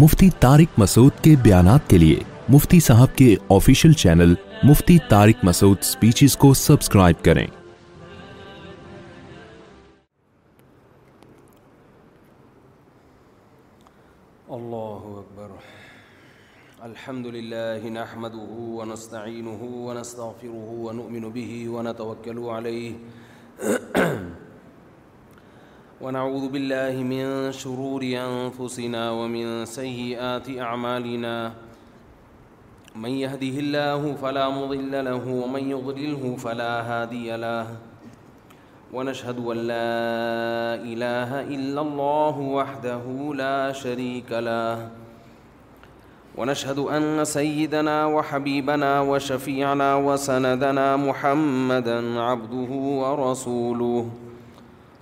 مفتی طارک مسعود کے بیانات کے لیے مفتی صاحب کے official channel Mufti Tariq Masood speeches کو سبسکرائب کریں اللہ اکبر الحمد للہ ونعوذ بالله من شرور أنفسنا ومن سيئات أعمالنا من يهده الله فلا مضل له ومن يضلله فلا هادي له ونشهد أن لا إله إلا الله وحده لا شريك له ونشهد أن سيدنا وحبيبنا وشفيعنا وسندنا محمدًا عبده ورسوله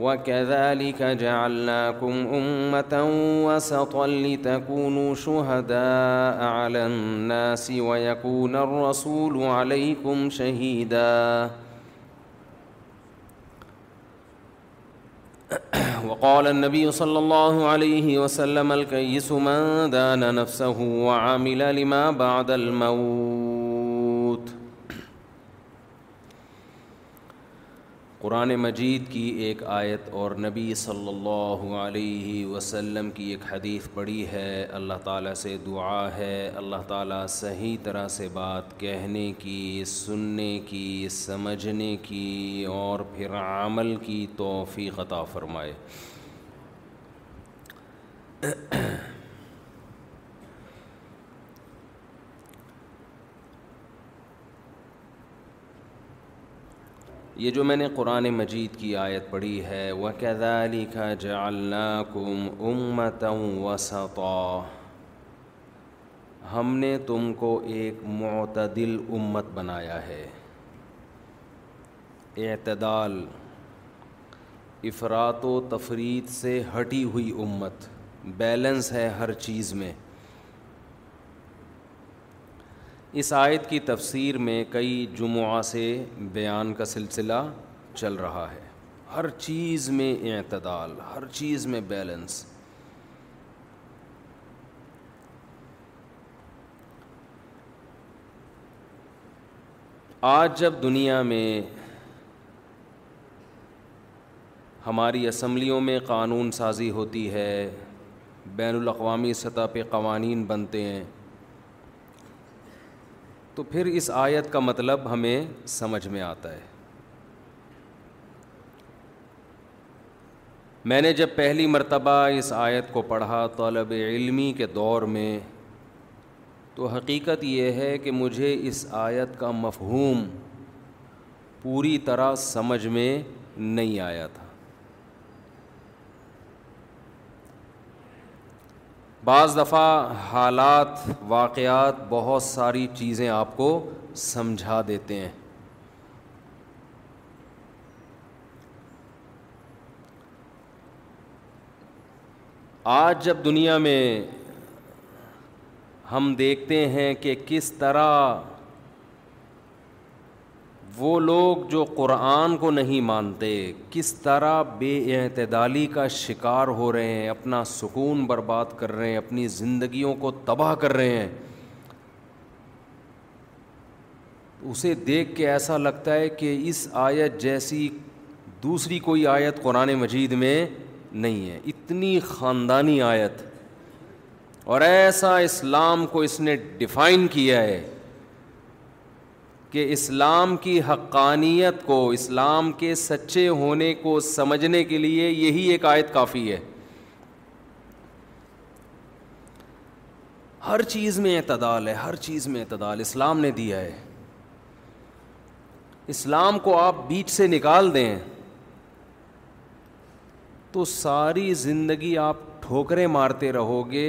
وكذلك جعلناكم أمة وسطا لتكونوا شهداء على الناس ويكون الرسول عليكم شهيدا وقال النبي صلى الله عليه وسلم الكيس من دان نفسه وعمل لما بعد الموت قرآن مجید کی ایک آیت اور نبی صلی اللہ علیہ وسلم کی ایک حدیث پڑھی ہے اللہ تعالیٰ سے دعا ہے اللہ تعالیٰ صحیح طرح سے بات کہنے کی سننے کی سمجھنے کی اور پھر عمل کی توفیق عطا فرمائے یہ جو میں نے قرآن مجید کی آیت پڑھی ہے وہ کہ ہم نے تم کو ایک معتدل امت بنایا ہے اعتدال افرات و تفرید سے ہٹی ہوئی امت بیلنس ہے ہر چیز میں اس آیت کی تفسیر میں کئی جمعہ سے بیان کا سلسلہ چل رہا ہے ہر چیز میں اعتدال ہر چیز میں بیلنس آج جب دنیا میں ہماری اسمبلیوں میں قانون سازی ہوتی ہے بین الاقوامی سطح پہ قوانین بنتے ہیں تو پھر اس آیت کا مطلب ہمیں سمجھ میں آتا ہے میں نے جب پہلی مرتبہ اس آیت کو پڑھا طلب علمی کے دور میں تو حقیقت یہ ہے کہ مجھے اس آیت کا مفہوم پوری طرح سمجھ میں نہیں آیا تھا بعض دفعہ حالات واقعات بہت ساری چیزیں آپ کو سمجھا دیتے ہیں آج جب دنیا میں ہم دیکھتے ہیں کہ کس طرح وہ لوگ جو قرآن کو نہیں مانتے کس طرح بے اعتدالی کا شکار ہو رہے ہیں اپنا سکون برباد کر رہے ہیں اپنی زندگیوں کو تباہ کر رہے ہیں اسے دیکھ کے ایسا لگتا ہے کہ اس آیت جیسی دوسری کوئی آیت قرآن مجید میں نہیں ہے اتنی خاندانی آیت اور ایسا اسلام کو اس نے ڈیفائن کیا ہے کہ اسلام کی حقانیت کو اسلام کے سچے ہونے کو سمجھنے کے لیے یہی ایک آیت کافی ہے ہر چیز میں اعتدال ہے ہر چیز میں اعتدال اسلام نے دیا ہے اسلام کو آپ بیچ سے نکال دیں تو ساری زندگی آپ ٹھوکریں مارتے رہو گے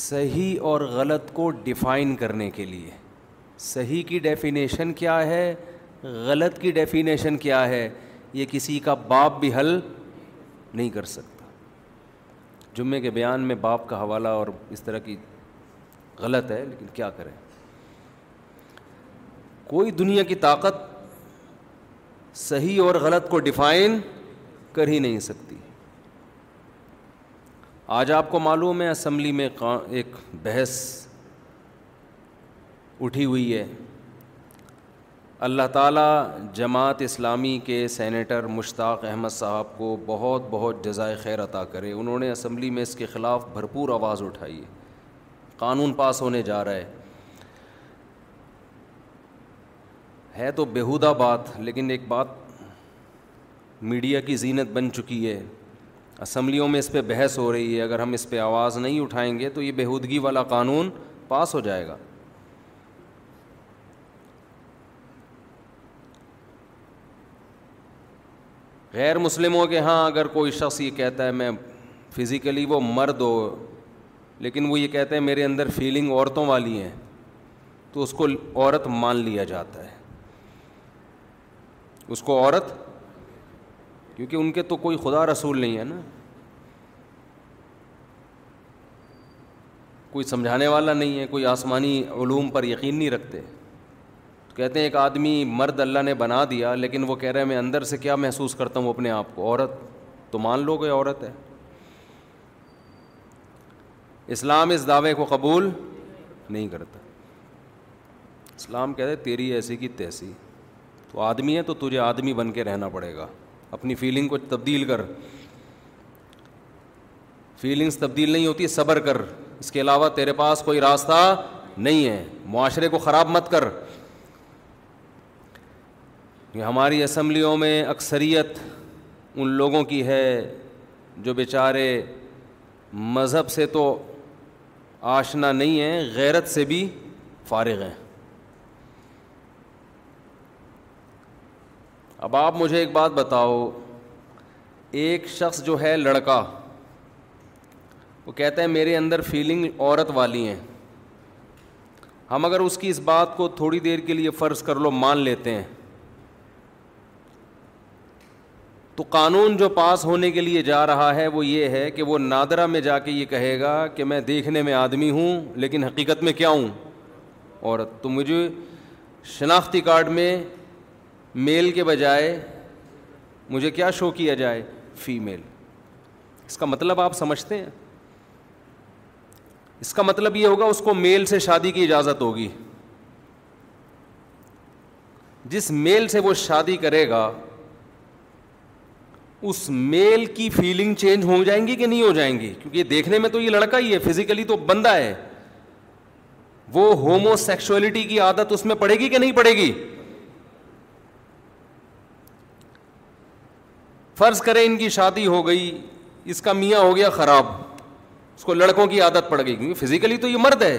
صحیح اور غلط کو ڈیفائن کرنے کے لیے صحیح کی ڈیفینیشن کیا ہے غلط کی ڈیفینیشن کیا ہے یہ کسی کا باپ بھی حل نہیں کر سکتا جمعے کے بیان میں باپ کا حوالہ اور اس طرح کی غلط ہے لیکن کیا کریں کوئی دنیا کی طاقت صحیح اور غلط کو ڈیفائن کر ہی نہیں سکتی آج آپ کو معلوم ہے اسمبلی میں ایک بحث اٹھی ہوئی ہے اللہ تعالیٰ جماعت اسلامی کے سینیٹر مشتاق احمد صاحب کو بہت بہت جزائے خیر عطا کرے انہوں نے اسمبلی میں اس کے خلاف بھرپور آواز اٹھائی ہے قانون پاس ہونے جا رہا ہے ہے تو بیہودہ بات لیکن ایک بات میڈیا کی زینت بن چکی ہے اسمبلیوں میں اس پہ بحث ہو رہی ہے اگر ہم اس پہ آواز نہیں اٹھائیں گے تو یہ بےحودگی والا قانون پاس ہو جائے گا غیر مسلموں کے ہاں اگر کوئی شخص یہ کہتا ہے میں فزیکلی وہ مرد ہو لیکن وہ یہ کہتے ہیں میرے اندر فیلنگ عورتوں والی ہیں تو اس کو عورت مان لیا جاتا ہے اس کو عورت کیونکہ ان کے تو کوئی خدا رسول نہیں ہے نا کوئی سمجھانے والا نہیں ہے کوئی آسمانی علوم پر یقین نہیں رکھتے کہتے ہیں ایک آدمی مرد اللہ نے بنا دیا لیکن وہ کہہ رہے ہیں میں اندر سے کیا محسوس کرتا ہوں اپنے آپ کو عورت تو مان لو کہ عورت ہے اسلام اس دعوے کو قبول نہیں کرتا اسلام کہتے تیری ایسی کی تیسی تو آدمی ہے تو تجھے آدمی بن کے رہنا پڑے گا اپنی فیلنگ کو تبدیل کر فیلنگس تبدیل نہیں ہوتی صبر کر اس کے علاوہ تیرے پاس کوئی راستہ نہیں ہے معاشرے کو خراب مت کر ہماری اسمبلیوں میں اکثریت ان لوگوں کی ہے جو بیچارے مذہب سے تو آشنا نہیں ہیں غیرت سے بھی فارغ ہیں اب آپ مجھے ایک بات بتاؤ ایک شخص جو ہے لڑکا وہ کہتا ہے میرے اندر فیلنگ عورت والی ہیں ہم اگر اس کی اس بات کو تھوڑی دیر کے لیے فرض کر لو مان لیتے ہیں تو قانون جو پاس ہونے کے لیے جا رہا ہے وہ یہ ہے کہ وہ نادرا میں جا کے یہ کہے گا کہ میں دیکھنے میں آدمی ہوں لیکن حقیقت میں کیا ہوں عورت تو مجھے شناختی کارڈ میں میل کے بجائے مجھے کیا شو کیا جائے فی میل اس کا مطلب آپ سمجھتے ہیں اس کا مطلب یہ ہوگا اس کو میل سے شادی کی اجازت ہوگی جس میل سے وہ شادی کرے گا اس میل کی فیلنگ چینج ہو جائیں گی کہ نہیں ہو جائیں گی کیونکہ دیکھنے میں تو یہ لڑکا ہی ہے فزیکلی تو بندہ ہے وہ ہومو سیکشولیٹی کی عادت اس میں پڑے گی کہ نہیں پڑے گی فرض کرے ان کی شادی ہو گئی اس کا میاں ہو گیا خراب اس کو لڑکوں کی عادت پڑ گئی کیونکہ فزیکلی تو یہ مرد ہے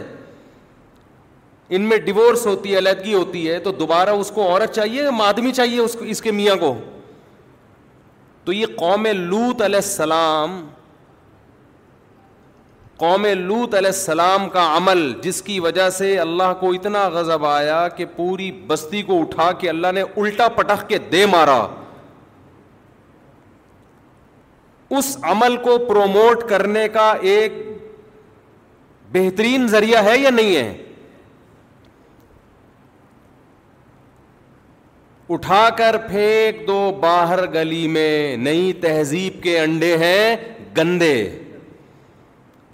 ان میں ڈیورس ہوتی ہے علیحدگی ہوتی ہے تو دوبارہ اس کو عورت چاہیے آدمی چاہیے اس کے میاں کو تو یہ قوم لوت علیہ السلام قوم لوت علیہ السلام کا عمل جس کی وجہ سے اللہ کو اتنا غضب آیا کہ پوری بستی کو اٹھا کے اللہ نے الٹا پٹخ کے دے مارا اس عمل کو پروموٹ کرنے کا ایک بہترین ذریعہ ہے یا نہیں ہے اٹھا کر پھینک دو باہر گلی میں نئی تہذیب کے انڈے ہیں گندے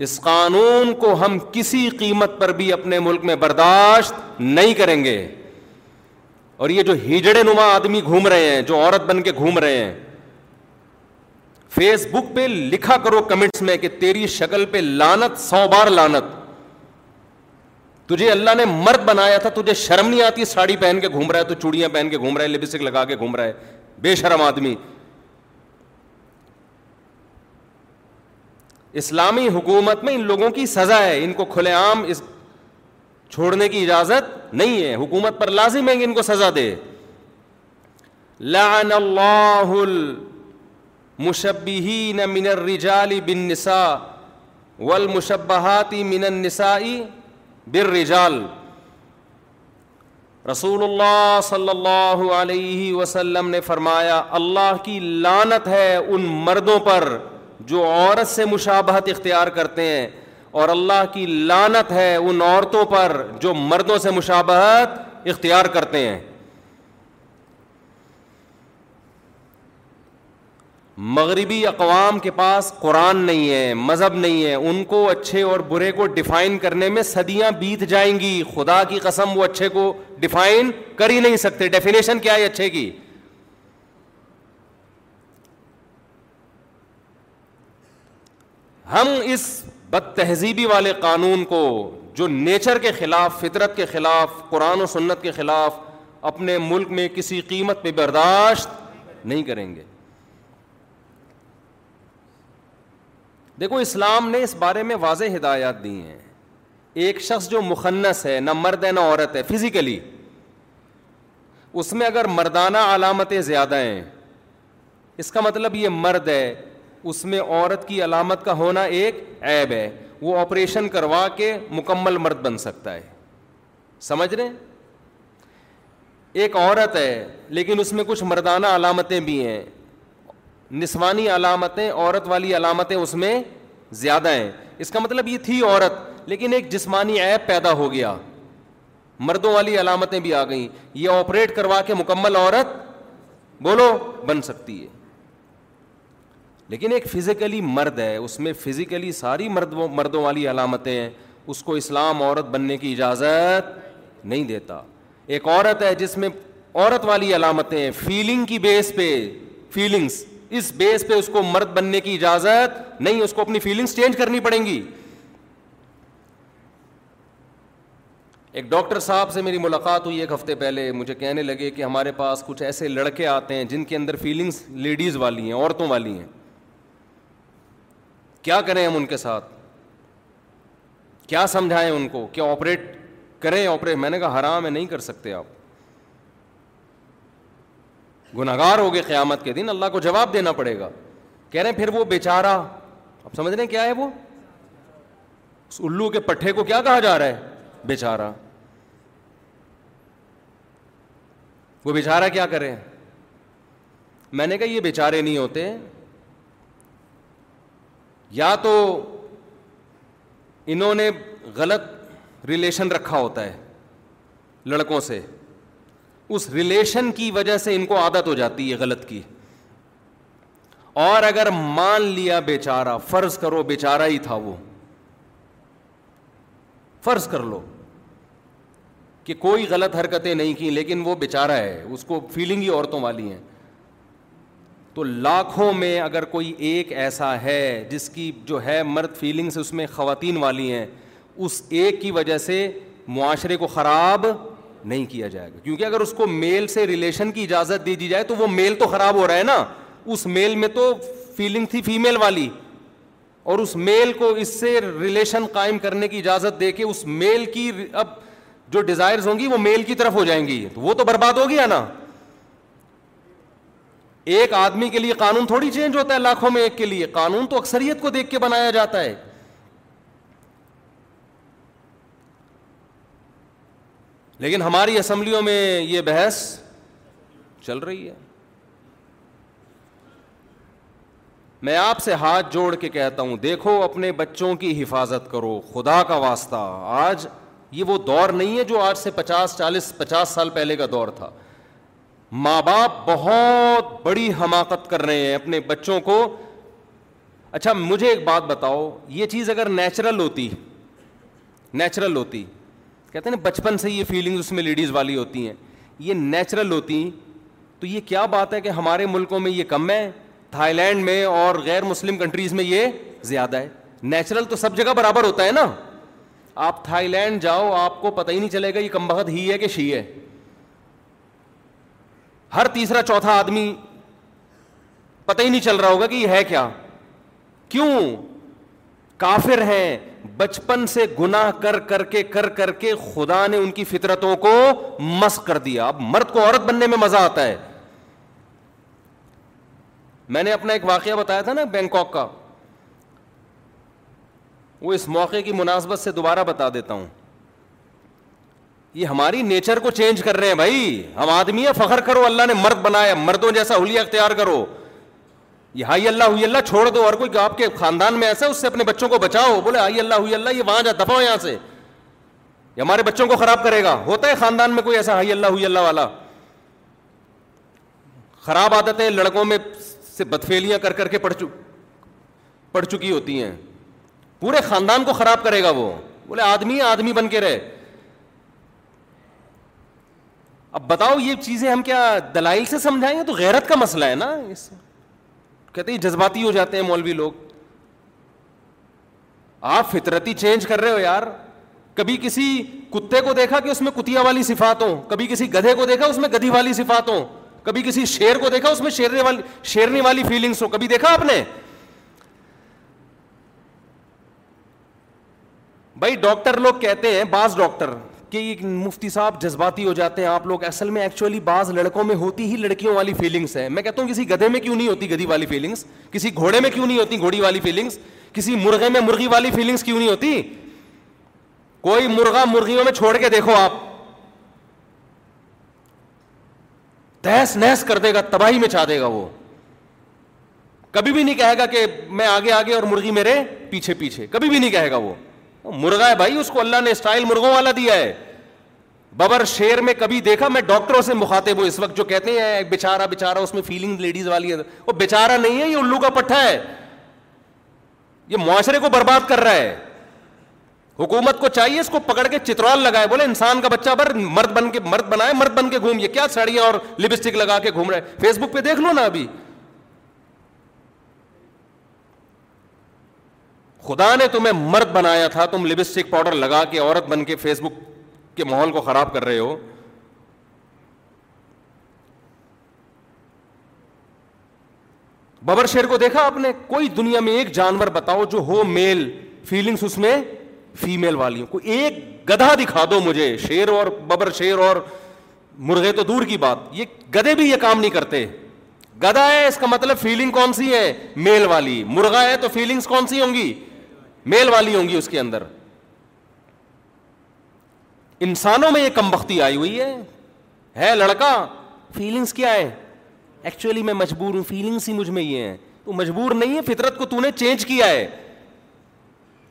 اس قانون کو ہم کسی قیمت پر بھی اپنے ملک میں برداشت نہیں کریں گے اور یہ جو ہجڑے نما آدمی گھوم رہے ہیں جو عورت بن کے گھوم رہے ہیں فیس بک پہ لکھا کرو کمنٹس میں کہ تیری شکل پہ لانت سو بار لانت تجھے اللہ نے مرد بنایا تھا تجھے شرم نہیں آتی ساڑی پہن کے گھوم رہا ہے تو چوڑیاں پہن کے گھوم رہا ہے لپسٹک لگا کے گھوم رہا ہے بے شرم آدمی اسلامی حکومت میں ان لوگوں کی سزا ہے ان کو کھلے عام اس چھوڑنے کی اجازت نہیں ہے حکومت پر لازم ہے کہ ان کو سزا دے لعن اللہ المشبہین من الرجال بالنساء والمشبہات من النسائی بالرجال رسول اللہ صلی اللہ علیہ وسلم نے فرمایا اللہ کی لانت ہے ان مردوں پر جو عورت سے مشابہت اختیار کرتے ہیں اور اللہ کی لانت ہے ان عورتوں پر جو مردوں سے مشابہت اختیار کرتے ہیں مغربی اقوام کے پاس قرآن نہیں ہے مذہب نہیں ہے ان کو اچھے اور برے کو ڈیفائن کرنے میں صدیاں بیت جائیں گی خدا کی قسم وہ اچھے کو ڈیفائن کر ہی نہیں سکتے ڈیفینیشن کیا ہے اچھے کی ہم اس بد تہذیبی والے قانون کو جو نیچر کے خلاف فطرت کے خلاف قرآن و سنت کے خلاف اپنے ملک میں کسی قیمت پہ برداشت نہیں کریں گے دیکھو اسلام نے اس بارے میں واضح ہدایات دی ہیں ایک شخص جو مخنص ہے نہ مرد ہے نہ عورت ہے فزیکلی اس میں اگر مردانہ علامتیں زیادہ ہیں اس کا مطلب یہ مرد ہے اس میں عورت کی علامت کا ہونا ایک عیب ہے وہ آپریشن کروا کے مکمل مرد بن سکتا ہے سمجھ رہے ہیں ایک عورت ہے لیکن اس میں کچھ مردانہ علامتیں بھی ہیں نسوانی علامتیں عورت والی علامتیں اس میں زیادہ ہیں اس کا مطلب یہ تھی عورت لیکن ایک جسمانی ایپ پیدا ہو گیا مردوں والی علامتیں بھی آ گئیں یہ آپریٹ کروا کے مکمل عورت بولو بن سکتی ہے لیکن ایک فزیکلی مرد ہے اس میں فزیکلی ساری مرد مردوں والی علامتیں ہیں اس کو اسلام عورت بننے کی اجازت نہیں دیتا ایک عورت ہے جس میں عورت والی علامتیں فیلنگ کی بیس پہ فیلنگس اس بیس پہ اس کو مرد بننے کی اجازت نہیں اس کو اپنی فیلنگس چینج کرنی پڑیں گی ایک ڈاکٹر صاحب سے میری ملاقات ہوئی ایک ہفتے پہلے مجھے کہنے لگے کہ ہمارے پاس کچھ ایسے لڑکے آتے ہیں جن کے اندر فیلنگس لیڈیز والی ہیں عورتوں والی ہیں کیا کریں ہم ان کے ساتھ کیا سمجھائیں ان کو کیا آپریٹ کریں آپریٹ میں نے کہا حرام ہے نہیں کر سکتے آپ گناہ گار ہوگی قیامت کے دن اللہ کو جواب دینا پڑے گا کہہ رہے ہیں پھر وہ بیچارہ آپ سمجھ رہے ہیں کیا ہے وہ اس الو کے پٹھے کو کیا کہا جا رہا ہے بیچارہ وہ بیچارہ کیا کرے میں نے کہا یہ بیچارے نہیں ہوتے یا تو انہوں نے غلط ریلیشن رکھا ہوتا ہے لڑکوں سے اس ریلیشن کی وجہ سے ان کو عادت ہو جاتی ہے غلط کی اور اگر مان لیا بے فرض کرو بے ہی تھا وہ فرض کر لو کہ کوئی غلط حرکتیں نہیں کی لیکن وہ بے ہے اس کو فیلنگ ہی عورتوں والی ہیں تو لاکھوں میں اگر کوئی ایک ایسا ہے جس کی جو ہے مرد فیلنگس اس میں خواتین والی ہیں اس ایک کی وجہ سے معاشرے کو خراب نہیں کیا جائے گا کیونکہ اگر اس کو میل سے ریلیشن کی اجازت دے دی جائے تو وہ میل تو خراب ہو رہا ہے نا اس میل میں تو فیلنگ تھی فیمیل والی اور اس میل کو اس سے ریلیشن قائم کرنے کی اجازت دے کے اس میل کی اب جو ڈیزائرز ہوں گی وہ میل کی طرف ہو جائیں گی تو وہ تو برباد ہو گیا نا ایک آدمی کے لیے قانون تھوڑی چینج ہوتا ہے لاکھوں میں ایک کے لیے قانون تو اکثریت کو دیکھ کے بنایا جاتا ہے لیکن ہماری اسمبلیوں میں یہ بحث چل رہی ہے میں آپ سے ہاتھ جوڑ کے کہتا ہوں دیکھو اپنے بچوں کی حفاظت کرو خدا کا واسطہ آج یہ وہ دور نہیں ہے جو آج سے پچاس چالیس پچاس سال پہلے کا دور تھا ماں باپ بہت بڑی حماقت کر رہے ہیں اپنے بچوں کو اچھا مجھے ایک بات بتاؤ یہ چیز اگر نیچرل ہوتی نیچرل ہوتی کہتے نا بچپن سے یہ فیلنگ اس میں لیڈیز والی ہوتی ہیں یہ نیچرل ہوتی تو یہ کیا بات ہے کہ ہمارے ملکوں میں یہ کم ہے تھا لینڈ میں اور غیر مسلم کنٹریز میں یہ زیادہ ہے نیچرل تو سب جگہ برابر ہوتا ہے نا آپ تھا جاؤ آپ کو پتہ ہی نہیں چلے گا یہ کم بخت ہی ہے کہ شی ہے ہر تیسرا چوتھا آدمی پتہ ہی نہیں چل رہا ہوگا کہ یہ ہے کیا کیوں کافر ہیں بچپن سے گنا کر کر کے کر کر کے خدا نے ان کی فطرتوں کو مس کر دیا اب مرد کو عورت بننے میں مزہ آتا ہے میں نے اپنا ایک واقعہ بتایا تھا نا بینکاک کا وہ اس موقع کی مناسبت سے دوبارہ بتا دیتا ہوں یہ ہماری نیچر کو چینج کر رہے ہیں بھائی ہم آدمی ہیں فخر کرو اللہ نے مرد بنایا مردوں جیسا ہولیا اختیار کرو یہ ہائی اللہ ہوئی اللہ چھوڑ دو اور کوئی آپ کے خاندان میں ایسا ہے اس سے اپنے بچوں کو بچاؤ بولے ہائی اللہ ہوئی اللہ یہ وہاں جا دفاع یہاں سے یہ ہمارے بچوں کو خراب کرے گا ہوتا ہے خاندان میں کوئی ایسا ہائی اللہ ہوئی اللہ والا خراب عادتیں لڑکوں میں سے بدفیلیاں کر کر کے پڑھ چکی ہوتی ہیں پورے خاندان کو خراب کرے گا وہ بولے آدمی آدمی بن کے رہے اب بتاؤ یہ چیزیں ہم کیا دلائل سے سمجھائیں گے تو غیرت کا مسئلہ ہے نا اس کہتے ہیں جذباتی ہو جاتے ہیں مولوی لوگ آپ فطرتی چینج کر رہے ہو یار کبھی کسی کتے کو دیکھا کہ اس میں کتیا والی صفات ہوں کبھی کسی گدھے کو دیکھا اس میں گدھی والی صفات ہوں کبھی کسی شیر کو دیکھا اس میں شیرنے والی شیرنے والی فیلنگس ہو کبھی دیکھا آپ نے بھائی ڈاکٹر لوگ کہتے ہیں بعض ڈاکٹر کہ مفتی صاحب جذباتی ہو جاتے ہیں آپ لوگ اصل میں ایکچولی بعض لڑکوں میں ہوتی ہی لڑکیوں والی فیلنگس ہیں میں کہتا ہوں کسی گدھے میں کیوں نہیں ہوتی گدھی والی فیلنگس کسی گھوڑے میں کیوں نہیں ہوتی گھوڑی والی فیلنگس کسی مرغے میں مرغی والی فیلنگس کیوں نہیں ہوتی کوئی مرغا مرغیوں میں چھوڑ کے دیکھو آپ تحس نہس کر دے گا تباہی میں چاہ دے گا وہ کبھی بھی نہیں کہے گا کہ میں آگے آگے اور مرغی میرے پیچھے پیچھے کبھی بھی نہیں کہے گا وہ مرغا ہے بھائی اس کو اللہ نے اسٹائل مرغوں والا دیا ہے ببر شیر میں کبھی دیکھا میں ڈاکٹروں سے مخاطب ہوں اس وقت جو کہتے ہیں بےچارا بےچارا اس میں فیلنگ لیڈیز والی ہے وہ بےچارا نہیں ہے یہ الو کا پٹھا ہے یہ معاشرے کو برباد کر رہا ہے حکومت کو چاہیے اس کو پکڑ کے چترال لگائے بولے انسان کا بچہ بھر مرد بن کے مرد بنائے مرد بن کے گھوم یہ کیا ساڑیاں اور لپسٹک لگا کے گھوم رہے فیس بک پہ دیکھ لو نا ابھی خدا نے تمہیں مرد بنایا تھا تم لبسٹک پاؤڈر لگا کے عورت بن کے فیس بک کے ماحول کو خراب کر رہے ہو ببر شیر کو دیکھا آپ نے کوئی دنیا میں ایک جانور بتاؤ جو ہو میل فیلنگس اس میں فیمل والیوں کو ایک گدھا دکھا دو مجھے شیر اور ببر شیر اور مرغے تو دور کی بات یہ گدے بھی یہ کام نہیں کرتے گدھا ہے اس کا مطلب فیلنگ کون سی ہے میل والی مرغا ہے تو فیلنگس کون سی ہوں گی میل والی ہوں گی اس کے اندر انسانوں میں یہ کم بختی آئی ہوئی ہے ہے لڑکا فیلنگس کیا ہے ایکچولی میں مجبور ہوں فیلنگس ہی مجھ میں یہ ہے تو مجبور نہیں ہے فطرت کو تو نے چینج کیا ہے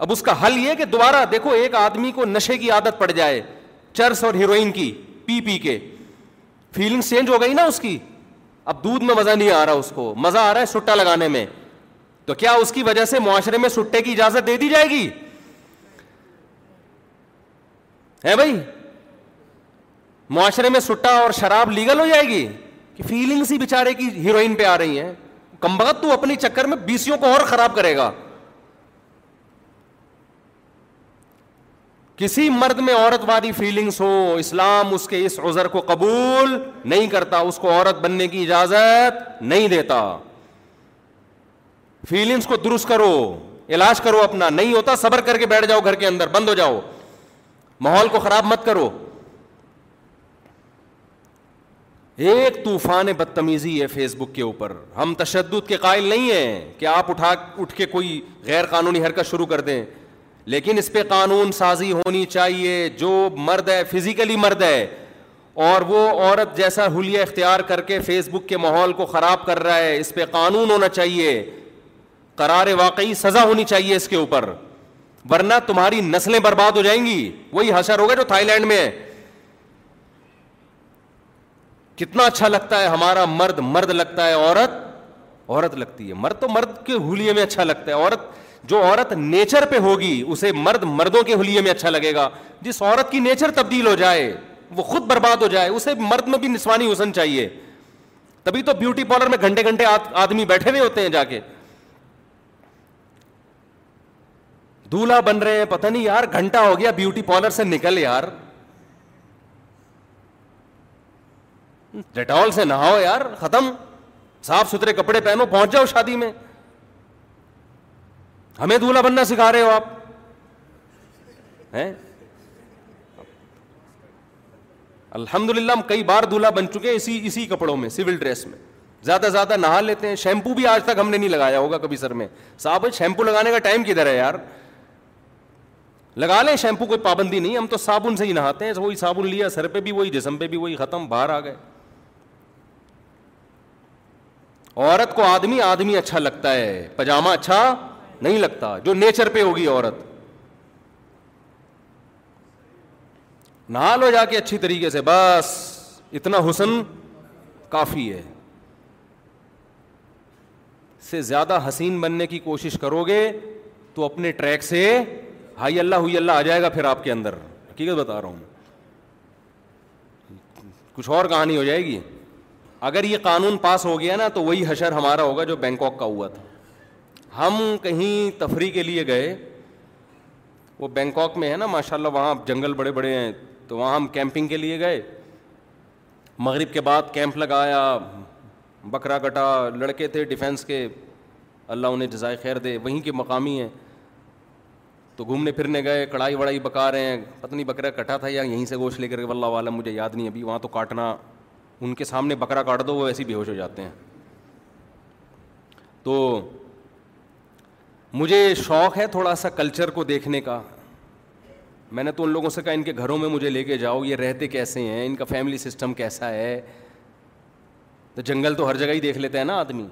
اب اس کا حل یہ کہ دوبارہ دیکھو ایک آدمی کو نشے کی عادت پڑ جائے چرس اور ہیروئن کی پی پی کے فیلنگس چینج ہو گئی نا اس کی اب دودھ میں مزہ نہیں آ رہا اس کو مزہ آ رہا ہے سٹا لگانے میں تو کیا اس کی وجہ سے معاشرے میں سٹے کی اجازت دے دی جائے گی ہے بھائی معاشرے میں سٹا اور شراب لیگل ہو جائے گی کہ فیلنگس ہی بےچارے کی ہیروئن پہ آ رہی ہیں تو اپنی چکر میں بیسوں کو اور خراب کرے گا کسی مرد میں عورت وادی فیلنگس ہو اسلام اس کے اس عذر کو قبول نہیں کرتا اس کو عورت بننے کی اجازت نہیں دیتا فیلنگس کو درست کرو علاج کرو اپنا نہیں ہوتا صبر کر کے بیٹھ جاؤ گھر کے اندر بند ہو جاؤ ماحول کو خراب مت کرو ایک طوفان بدتمیزی ہے فیس بک کے اوپر ہم تشدد کے قائل نہیں ہیں کہ آپ اٹھا اٹھ کے کوئی غیر قانونی حرکت شروع کر دیں لیکن اس پہ قانون سازی ہونی چاہیے جو مرد ہے فزیکلی مرد ہے اور وہ عورت جیسا حلیہ اختیار کر کے فیس بک کے ماحول کو خراب کر رہا ہے اس پہ قانون ہونا چاہیے قرار واقعی سزا ہونی چاہیے اس کے اوپر ورنہ تمہاری نسلیں برباد ہو جائیں گی وہی حشر ہوگا جو تھا اچھا مرد مرد لگتا ہے عورت عورت لگتی ہے مرد تو مرد کے میں اچھا لگتا ہے عورت عورت جو نیچر پہ ہوگی اسے مرد مردوں کے ہولیے میں اچھا لگے گا جس عورت کی نیچر تبدیل ہو جائے وہ خود برباد ہو جائے اسے مرد میں بھی نسوانی حسن چاہیے تبھی تو بیوٹی پارلر میں گھنٹے گھنٹے آدمی بیٹھے ہوئے ہوتے ہیں جا کے دلہا بن رہے ہیں پتہ نہیں یار گھنٹہ ہو گیا بیوٹی پارلر سے نکل یار ڈیٹول سے نہاؤ یار ختم صاف ستھرے کپڑے پہنو پہنچ جاؤ شادی میں ہمیں دلہا بننا سکھا رہے ہو آپ الحمد للہ ہم کئی بار دلہا بن چکے ہیں اسی کپڑوں میں سول ڈریس میں زیادہ سے زیادہ نہا لیتے ہیں شیمپو بھی آج تک ہم نے نہیں لگایا ہوگا کبھی سر میں صاحب شیمپو لگانے کا ٹائم کدھر ہے یار لگا لیں شیمپو کوئی پابندی نہیں ہم تو صابن سے ہی نہاتے ہیں وہی صابن لیا سر پہ بھی وہی جسم پہ بھی وہی ختم باہر آ گئے عورت کو آدمی آدمی اچھا لگتا ہے پجامہ اچھا نہیں لگتا جو نیچر پہ ہوگی عورت نہا لو جا کے اچھی طریقے سے بس اتنا حسن کافی ہے سے زیادہ حسین بننے کی کوشش کرو گے تو اپنے ٹریک سے ہائی اللہ ہوئی اللہ آ جائے گا پھر آپ کے اندر حقیقت بتا رہا ہوں کچھ اور کہانی ہو جائے گی اگر یہ قانون پاس ہو گیا نا تو وہی حشر ہمارا ہوگا جو بینکاک کا ہوا تھا ہم کہیں تفریح کے لیے گئے وہ بینکاک میں ہے نا ماشاء اللہ وہاں جنگل بڑے بڑے ہیں تو وہاں ہم کیمپنگ کے لیے گئے مغرب کے بعد کیمپ لگایا بکرا کٹا لڑکے تھے ڈیفینس کے اللہ انہیں جزائے خیر دے وہیں کے مقامی ہیں تو گھومنے پھرنے گئے کڑھائی وڑائی بکا رہے ہیں پتنی بکرا کٹا تھا یا یہیں سے گوشت لے کر کے اللہ عالم مجھے یاد نہیں ابھی وہاں تو کاٹنا ان کے سامنے بکرا کاٹ دو وہ ایسے ہی ہوش ہو جاتے ہیں تو مجھے شوق ہے تھوڑا سا کلچر کو دیکھنے کا میں نے تو ان لوگوں سے کہا ان کے گھروں میں مجھے لے کے جاؤ یہ رہتے کیسے ہیں ان کا فیملی سسٹم کیسا ہے تو جنگل تو ہر جگہ ہی دیکھ لیتے ہیں نا آدمی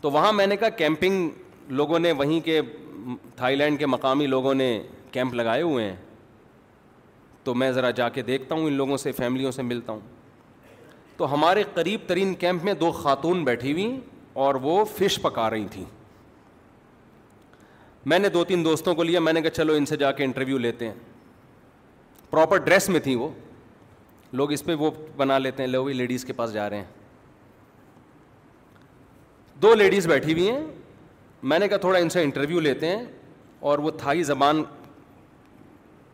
تو وہاں میں نے کہا کیمپنگ لوگوں نے وہیں کے تھائی لینڈ کے مقامی لوگوں نے کیمپ لگائے ہوئے ہیں تو میں ذرا جا کے دیکھتا ہوں ان لوگوں سے فیملیوں سے ملتا ہوں تو ہمارے قریب ترین کیمپ میں دو خاتون بیٹھی ہوئیں اور وہ فش پکا رہی تھیں میں نے دو تین دوستوں کو لیا میں نے کہا چلو ان سے جا کے انٹرویو لیتے ہیں پراپر ڈریس میں تھیں وہ لوگ اس پہ وہ بنا لیتے ہیں لوگ لیڈیز کے پاس جا رہے ہیں دو لیڈیز بیٹھی ہوئی ہیں میں نے کہا تھوڑا ان سے انٹرویو لیتے ہیں اور وہ تھائی زبان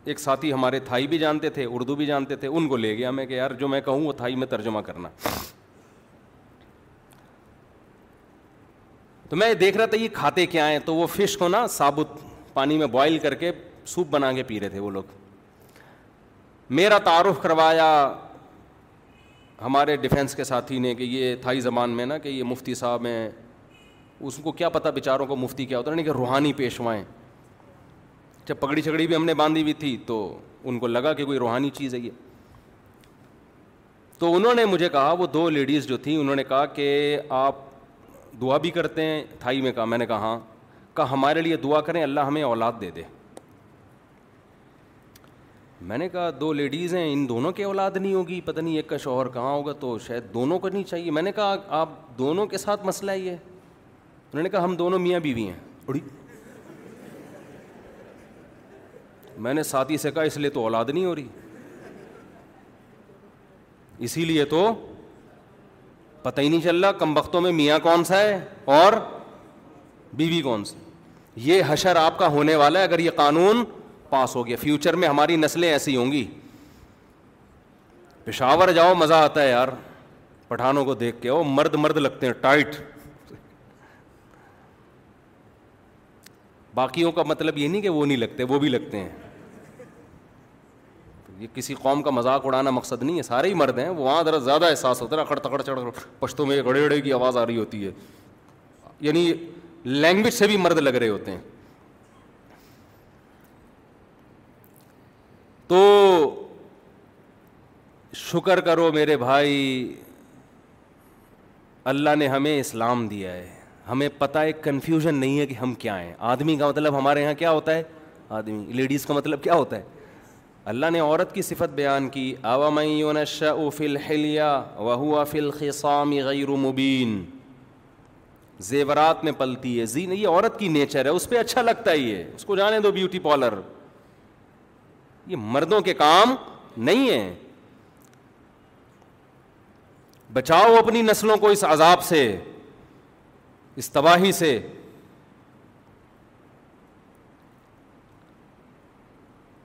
ایک ساتھی ہمارے تھائی بھی جانتے تھے اردو بھی جانتے تھے ان کو لے گیا میں کہ یار جو میں کہوں وہ تھائی میں ترجمہ کرنا تو میں دیکھ رہا تھا یہ کھاتے کیا ہیں تو وہ فش کو نا ثابت پانی میں بوائل کر کے سوپ بنا کے پی رہے تھے وہ لوگ میرا تعارف کروایا ہمارے ڈیفینس کے ساتھی نے کہ یہ تھائی زبان میں نا کہ یہ مفتی صاحب ہیں اس کو کیا پتا بیچاروں کو مفتی کیا ہوتا ہے نہیں یعنی کہ روحانی پیشوائیں جب پگڑی چگڑی بھی ہم نے باندھی ہوئی تھی تو ان کو لگا کہ کوئی روحانی چیز ہے یہ تو انہوں نے مجھے کہا وہ دو لیڈیز جو تھیں انہوں نے کہا کہ آپ دعا بھی کرتے ہیں تھائی میں کہا میں نے کہا ہاں کہا ہمارے لیے دعا کریں اللہ ہمیں اولاد دے دے میں نے کہا دو لیڈیز ہیں ان دونوں کی اولاد نہیں ہوگی پتہ نہیں ایک کا شوہر کہاں ہوگا تو شاید دونوں کو نہیں چاہیے میں نے کہا آپ دونوں کے ساتھ مسئلہ یہ انہوں نے کہا ہم دونوں میاں بیوی ہیں اڑی میں نے ساتھی سے کہا اس لیے تو اولاد نہیں ہو رہی اسی لیے تو پتہ ہی نہیں چل رہا کم وقتوں میں میاں کون سا ہے اور بیوی کون سی یہ حشر آپ کا ہونے والا ہے اگر یہ قانون پاس ہو گیا فیوچر میں ہماری نسلیں ایسی ہوں گی پشاور جاؤ مزہ آتا ہے یار پٹھانوں کو دیکھ کے او مرد مرد لگتے ہیں ٹائٹ باقیوں کا مطلب یہ نہیں کہ وہ نہیں لگتے وہ بھی لگتے ہیں یہ کسی قوم کا مذاق اڑانا مقصد نہیں ہے سارے ہی مرد ہیں وہ وہاں ذرا زیادہ احساس ہوتا ہے اکڑ تکڑ چڑھ پشتوں میں گڑے اڑے کی آواز آ رہی ہوتی ہے یعنی لینگویج سے بھی مرد لگ رہے ہوتے ہیں تو شکر کرو میرے بھائی اللہ نے ہمیں اسلام دیا ہے ہمیں پتہ ہے کنفیوژن نہیں ہے کہ ہم کیا ہیں آدمی کا مطلب ہمارے یہاں کیا ہوتا ہے آدمی لیڈیز کا مطلب کیا ہوتا ہے اللہ نے عورت کی صفت بیان کی غیر مبین زیورات میں پلتی ہے یہ عورت کی نیچر ہے اس پہ اچھا لگتا ہی ہے اس کو جانے دو بیوٹی پارلر یہ مردوں کے کام نہیں ہے بچاؤ اپنی نسلوں کو اس عذاب سے اس تباہی سے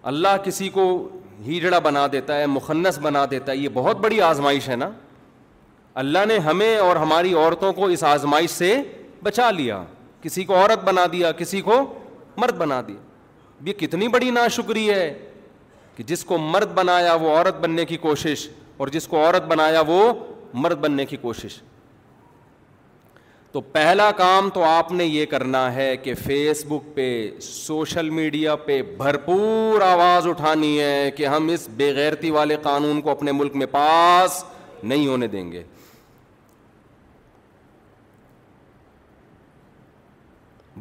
اللہ کسی کو ہیجڑا بنا دیتا ہے مخنص بنا دیتا ہے یہ بہت بڑی آزمائش ہے نا اللہ نے ہمیں اور ہماری عورتوں کو اس آزمائش سے بچا لیا کسی کو عورت بنا دیا کسی کو مرد بنا دیا یہ کتنی بڑی نا شکری ہے کہ جس کو مرد بنایا وہ عورت بننے کی کوشش اور جس کو عورت بنایا وہ مرد بننے کی کوشش تو پہلا کام تو آپ نے یہ کرنا ہے کہ فیس بک پہ سوشل میڈیا پہ بھرپور آواز اٹھانی ہے کہ ہم اس بےغیرتی والے قانون کو اپنے ملک میں پاس نہیں ہونے دیں گے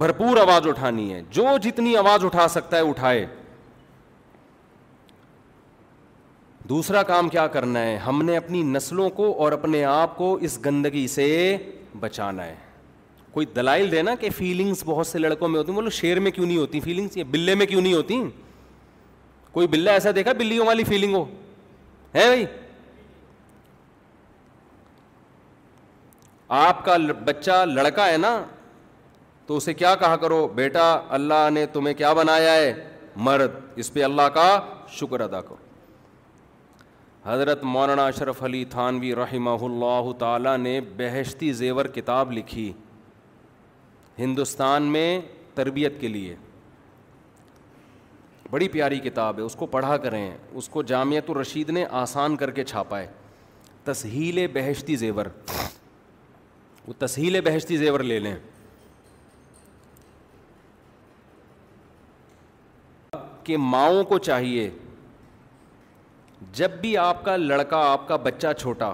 بھرپور آواز اٹھانی ہے جو جتنی آواز اٹھا سکتا ہے اٹھائے دوسرا کام کیا کرنا ہے ہم نے اپنی نسلوں کو اور اپنے آپ کو اس گندگی سے بچانا ہے کوئی دلائل کہ فیلنگس بہت سے لڑکوں میں ہوتی ہیں بولو شیر میں کیوں نہیں ہوتی فیلنگس یہ بلے میں کیوں نہیں ہوتی کوئی بلا ایسا دیکھا بلیوں والی فیلنگ ہو ہے بھائی آپ کا بچہ لڑکا ہے نا تو اسے کیا کہا کرو بیٹا اللہ نے تمہیں کیا بنایا ہے مرد اس پہ اللہ کا شکر ادا کرو حضرت مولانا اشرف علی تھانوی رحمہ اللہ تعالیٰ نے بہشتی زیور کتاب لکھی ہندوستان میں تربیت کے لیے بڑی پیاری کتاب ہے اس کو پڑھا کریں اس کو جامعت الرشید نے آسان کر کے چھاپا ہے تسہیل بہشتی زیور وہ تسہیل بہشتی زیور لے لیں کہ ماؤں کو چاہیے جب بھی آپ کا لڑکا آپ کا بچہ چھوٹا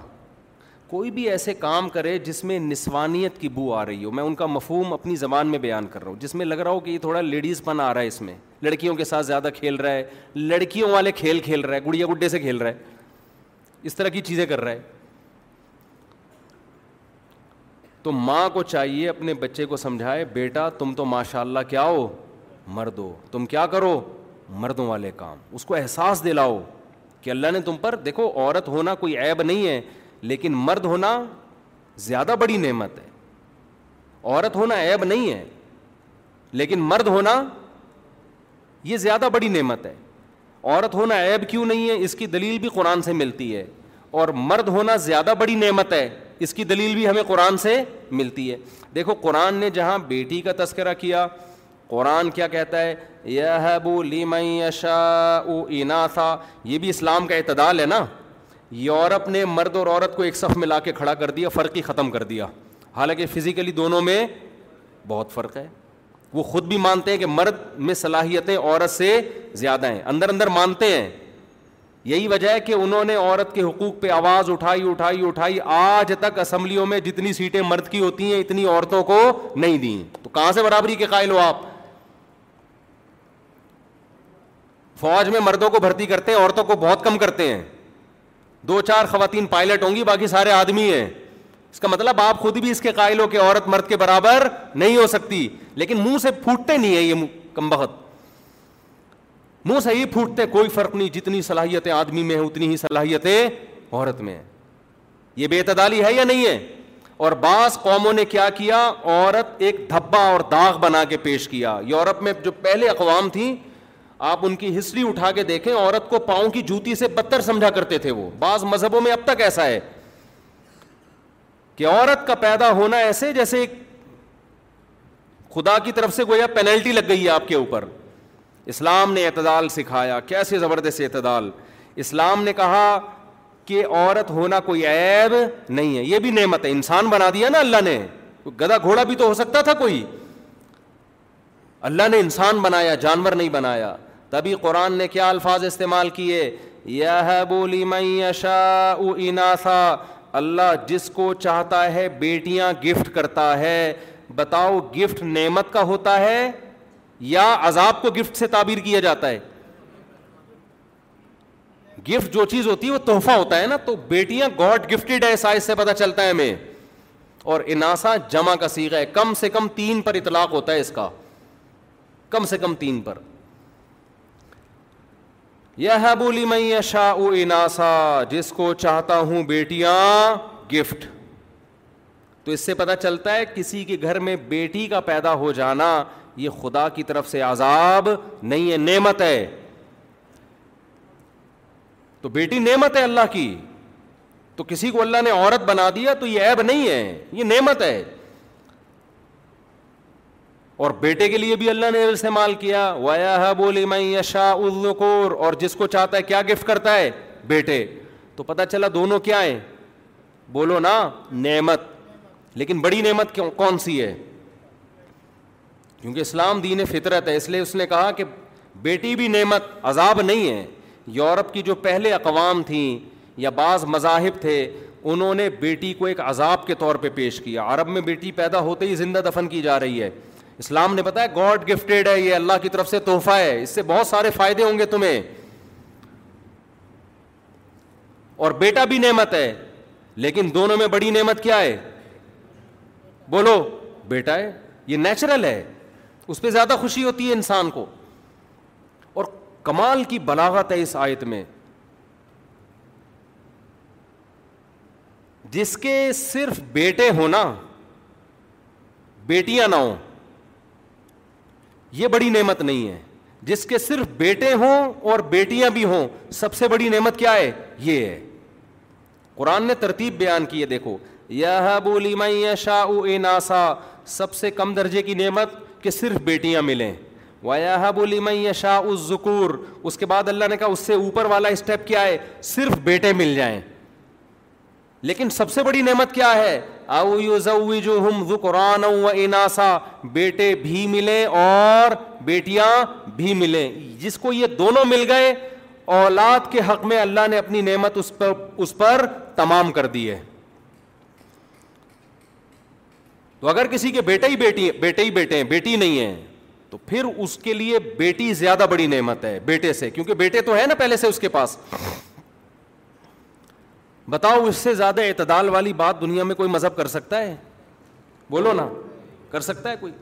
کوئی بھی ایسے کام کرے جس میں نسوانیت کی بو آ رہی ہو میں ان کا مفہوم اپنی زبان میں بیان کر رہا ہوں جس میں لگ رہا ہو کہ یہ تھوڑا لیڈیز پن آ رہا ہے اس میں لڑکیوں کے ساتھ زیادہ کھیل رہا ہے لڑکیوں والے کھیل کھیل رہا ہے گڑیا گڈے سے کھیل رہا ہے اس طرح کی چیزیں کر رہا ہے تو ماں کو چاہیے اپنے بچے کو سمجھائے بیٹا تم تو ماشاء اللہ کیا ہو مرد ہو تم کیا کرو مردوں والے کام اس کو احساس دلاؤ کہ اللہ نے تم پر دیکھو عورت ہونا کوئی عیب نہیں ہے لیکن مرد ہونا زیادہ بڑی نعمت ہے عورت ہونا عیب نہیں ہے لیکن مرد ہونا یہ زیادہ بڑی نعمت ہے عورت ہونا عیب کیوں نہیں ہے اس کی دلیل بھی قرآن سے ملتی ہے اور مرد ہونا زیادہ بڑی نعمت ہے اس کی دلیل بھی ہمیں قرآن سے ملتی ہے دیکھو قرآن نے جہاں بیٹی کا تذکرہ کیا قرآن کیا کہتا ہے یہ ہے بولی میں شا او یہ بھی اسلام کا اعتدال ہے نا یورپ نے مرد اور عورت کو ایک صف میں لا کے کھڑا کر دیا فرق ہی ختم کر دیا حالانکہ فزیکلی دونوں میں بہت فرق ہے وہ خود بھی مانتے ہیں کہ مرد میں صلاحیتیں عورت سے زیادہ ہیں اندر اندر مانتے ہیں یہی وجہ ہے کہ انہوں نے عورت کے حقوق پہ آواز اٹھائی اٹھائی اٹھائی آج تک اسمبلیوں میں جتنی سیٹیں مرد کی ہوتی ہیں اتنی عورتوں کو نہیں دیں تو کہاں سے برابری کے قائل ہو آپ فوج میں مردوں کو بھرتی کرتے ہیں عورتوں کو بہت کم کرتے ہیں دو چار خواتین پائلٹ ہوں گی باقی سارے آدمی ہیں اس کا مطلب آپ خود بھی اس کے قائل ہو کہ عورت مرد کے برابر نہیں ہو سکتی لیکن منہ سے پھوٹتے نہیں ہیں یہ کم بہت منہ سے ہی پھوٹتے کوئی فرق نہیں جتنی صلاحیتیں آدمی میں ہیں اتنی ہی صلاحیتیں عورت میں ہیں یہ بے اعتدالی ہے یا نہیں ہے اور بعض قوموں نے کیا کیا عورت ایک دھبا اور داغ بنا کے پیش کیا یورپ میں جو پہلے اقوام تھیں آپ ان کی ہسٹری اٹھا کے دیکھیں عورت کو پاؤں کی جوتی سے بدتر سمجھا کرتے تھے وہ بعض مذہبوں میں اب تک ایسا ہے کہ عورت کا پیدا ہونا ایسے جیسے خدا کی طرف سے گویا پینلٹی لگ گئی ہے آپ کے اوپر اسلام نے اعتدال سکھایا کیسے زبردست اعتدال اسلام نے کہا کہ عورت ہونا کوئی عیب نہیں ہے یہ بھی نعمت ہے انسان بنا دیا نا اللہ نے گدا گھوڑا بھی تو ہو سکتا تھا کوئی اللہ نے انسان بنایا جانور نہیں بنایا تبھی قرآن نے کیا الفاظ استعمال کیے بولی میں اللہ جس کو چاہتا ہے بیٹیاں گفٹ کرتا ہے بتاؤ گفٹ نعمت کا ہوتا ہے یا عذاب کو گفٹ سے تعبیر کیا جاتا ہے گفٹ جو چیز ہوتی ہے وہ تحفہ ہوتا ہے نا تو بیٹیاں گاڈ گفٹیڈ ہے سائز سے پتہ چلتا ہے ہمیں اور اناسا جمع کا سیکھا ہے کم سے کم تین پر اطلاق ہوتا ہے اس کا کم سے کم تین پر یہ بولی میں اشا اناسا جس کو چاہتا ہوں بیٹیاں گفٹ تو اس سے پتا چلتا ہے کسی کے گھر میں بیٹی کا پیدا ہو جانا یہ خدا کی طرف سے عذاب نہیں ہے نعمت ہے تو بیٹی نعمت ہے اللہ کی تو کسی کو اللہ نے عورت بنا دیا تو یہ ایب نہیں ہے یہ نعمت ہے اور بیٹے کے لیے بھی اللہ نے استعمال کیا وایا بولی میں یشا الکور اور جس کو چاہتا ہے کیا گفٹ کرتا ہے بیٹے تو پتہ چلا دونوں کیا ہیں بولو نا نعمت لیکن بڑی نعمت کون سی ہے کیونکہ اسلام دین فطرت ہے اس لیے اس نے کہا کہ بیٹی بھی نعمت عذاب نہیں ہے یورپ کی جو پہلے اقوام تھیں یا بعض مذاہب تھے انہوں نے بیٹی کو ایک عذاب کے طور پہ پیش کیا عرب میں بیٹی پیدا ہوتے ہی زندہ دفن کی جا رہی ہے اسلام نے بتایا گاڈ گفٹیڈ ہے یہ اللہ کی طرف سے تحفہ ہے اس سے بہت سارے فائدے ہوں گے تمہیں اور بیٹا بھی نعمت ہے لیکن دونوں میں بڑی نعمت کیا ہے بولو بیٹا ہے یہ نیچرل ہے اس پہ زیادہ خوشی ہوتی ہے انسان کو اور کمال کی بلاغت ہے اس آیت میں جس کے صرف بیٹے ہونا نا بیٹیاں نہ ہوں یہ بڑی نعمت نہیں ہے جس کے صرف بیٹے ہوں اور بیٹیاں بھی ہوں سب سے بڑی نعمت کیا ہے یہ ہے قرآن نے ترتیب بیان کی ہے دیکھو یا بولی میں شاہ او اے ناسا سب سے کم درجے کی نعمت کہ صرف بیٹیاں ملیں بولی میں شاہ ذکور اس کے بعد اللہ نے کہا اس سے اوپر والا اسٹیپ کیا ہے صرف بیٹے مل جائیں لیکن سب سے بڑی نعمت کیا ہے و اناسا بیٹے بھی ملیں اور بیٹیاں بھی ملیں جس کو یہ دونوں مل گئے اولاد کے حق میں اللہ نے اپنی نعمت اس اس پر پر تمام کر دی ہے تو اگر کسی کے بیٹے ہی بیٹی بیٹے ہی بیٹے ہیں بیٹی نہیں ہے تو پھر اس کے لیے بیٹی زیادہ بڑی نعمت ہے بیٹے سے کیونکہ بیٹے تو ہے نا پہلے سے اس کے پاس بتاؤ اس سے زیادہ اعتدال والی بات دنیا میں کوئی مذہب کر سکتا ہے بولو نا کر سکتا ہے کوئی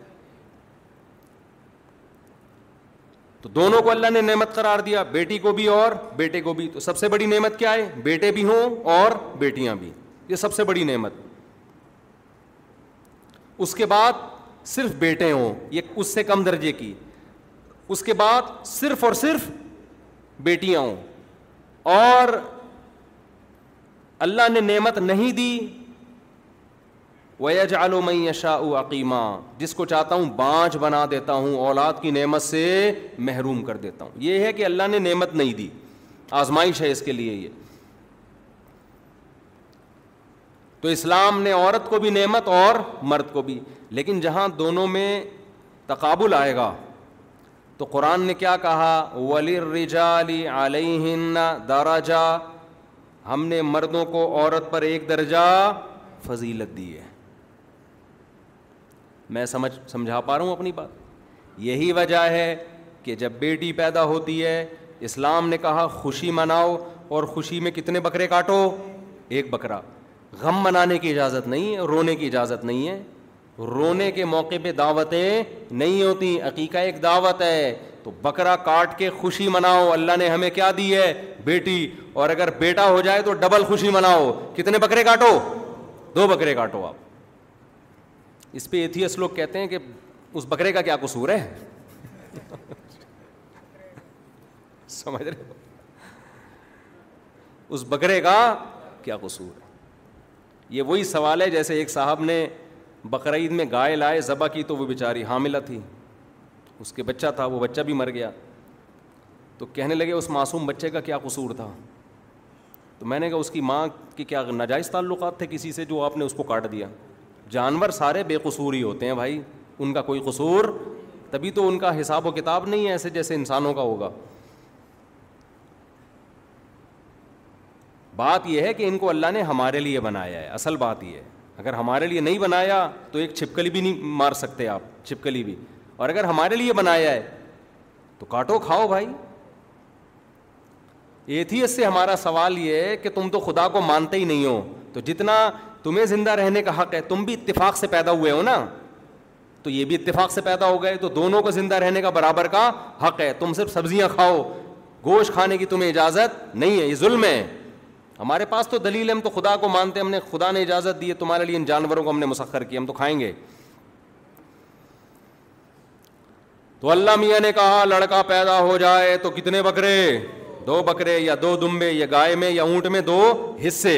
تو دونوں کو اللہ نے نعمت قرار دیا بیٹی کو بھی اور بیٹے کو بھی تو سب سے بڑی نعمت کیا ہے بیٹے بھی ہوں اور بیٹیاں بھی یہ سب سے بڑی نعمت اس کے بعد صرف بیٹے ہوں یہ اس سے کم درجے کی اس کے بعد صرف اور صرف بیٹیاں ہوں اور اللہ نے نعمت نہیں دی ویج علوم یشا عقیمہ جس کو چاہتا ہوں بانج بنا دیتا ہوں اولاد کی نعمت سے محروم کر دیتا ہوں یہ ہے کہ اللہ نے نعمت نہیں دی آزمائش ہے اس کے لیے یہ تو اسلام نے عورت کو بھی نعمت اور مرد کو بھی لیکن جہاں دونوں میں تقابل آئے گا تو قرآن نے کیا کہا ولی رجا علی علیہ دارا جا ہم نے مردوں کو عورت پر ایک درجہ فضیلت دی ہے میں سمجھ سمجھا پا رہا ہوں اپنی بات یہی وجہ ہے کہ جب بیٹی پیدا ہوتی ہے اسلام نے کہا خوشی مناؤ اور خوشی میں کتنے بکرے کاٹو ایک بکرا غم منانے کی اجازت نہیں ہے رونے کی اجازت نہیں ہے رونے کے موقع پہ دعوتیں نہیں ہوتی عقیقہ ایک دعوت ہے تو بکرا کاٹ کے خوشی مناؤ اللہ نے ہمیں کیا دی ہے بیٹی اور اگر بیٹا ہو جائے تو ڈبل خوشی مناؤ کتنے بکرے کاٹو دو بکرے کاٹو آپ اس پہ ایتھیس لوگ کہتے ہیں کہ اس بکرے کا کیا قصور ہے سمجھ رہے اس بکرے کا کیا قصور ہے یہ وہی سوال ہے جیسے ایک صاحب نے بقرعید میں گائے لائے ذبح کی تو وہ بیچاری حاملہ تھی اس کے بچہ تھا وہ بچہ بھی مر گیا تو کہنے لگے اس معصوم بچے کا کیا قصور تھا تو میں نے کہا اس کی ماں کے کیا ناجائز تعلقات تھے کسی سے جو آپ نے اس کو کاٹ دیا جانور سارے بے قصور ہی ہوتے ہیں بھائی ان کا کوئی قصور تبھی تو ان کا حساب و کتاب نہیں ہے ایسے جیسے انسانوں کا ہوگا بات یہ ہے کہ ان کو اللہ نے ہمارے لیے بنایا ہے اصل بات یہ ہے اگر ہمارے لیے نہیں بنایا تو ایک چھپکلی بھی نہیں مار سکتے آپ چھپکلی بھی اور اگر ہمارے لیے بنایا ہے تو کاٹو کھاؤ بھائی ایتھیس سے ہمارا سوال یہ ہے کہ تم تو خدا کو مانتے ہی نہیں ہو تو جتنا تمہیں زندہ رہنے کا حق ہے تم بھی اتفاق سے پیدا ہوئے ہو نا تو یہ بھی اتفاق سے پیدا ہو گئے تو دونوں کو زندہ رہنے کا برابر کا حق ہے تم صرف سبزیاں کھاؤ گوشت کھانے کی تمہیں اجازت نہیں ہے یہ ظلم ہے ہمارے پاس تو دلیل ہے ہم تو خدا کو مانتے ہم نے خدا نے اجازت دی ہے تمہارے لیے ان جانوروں کو ہم نے مسخر کیا ہم تو کھائیں گے تو اللہ میاں نے کہا لڑکا پیدا ہو جائے تو کتنے بکرے دو بکرے یا دو دمبے یا گائے میں یا اونٹ میں دو حصے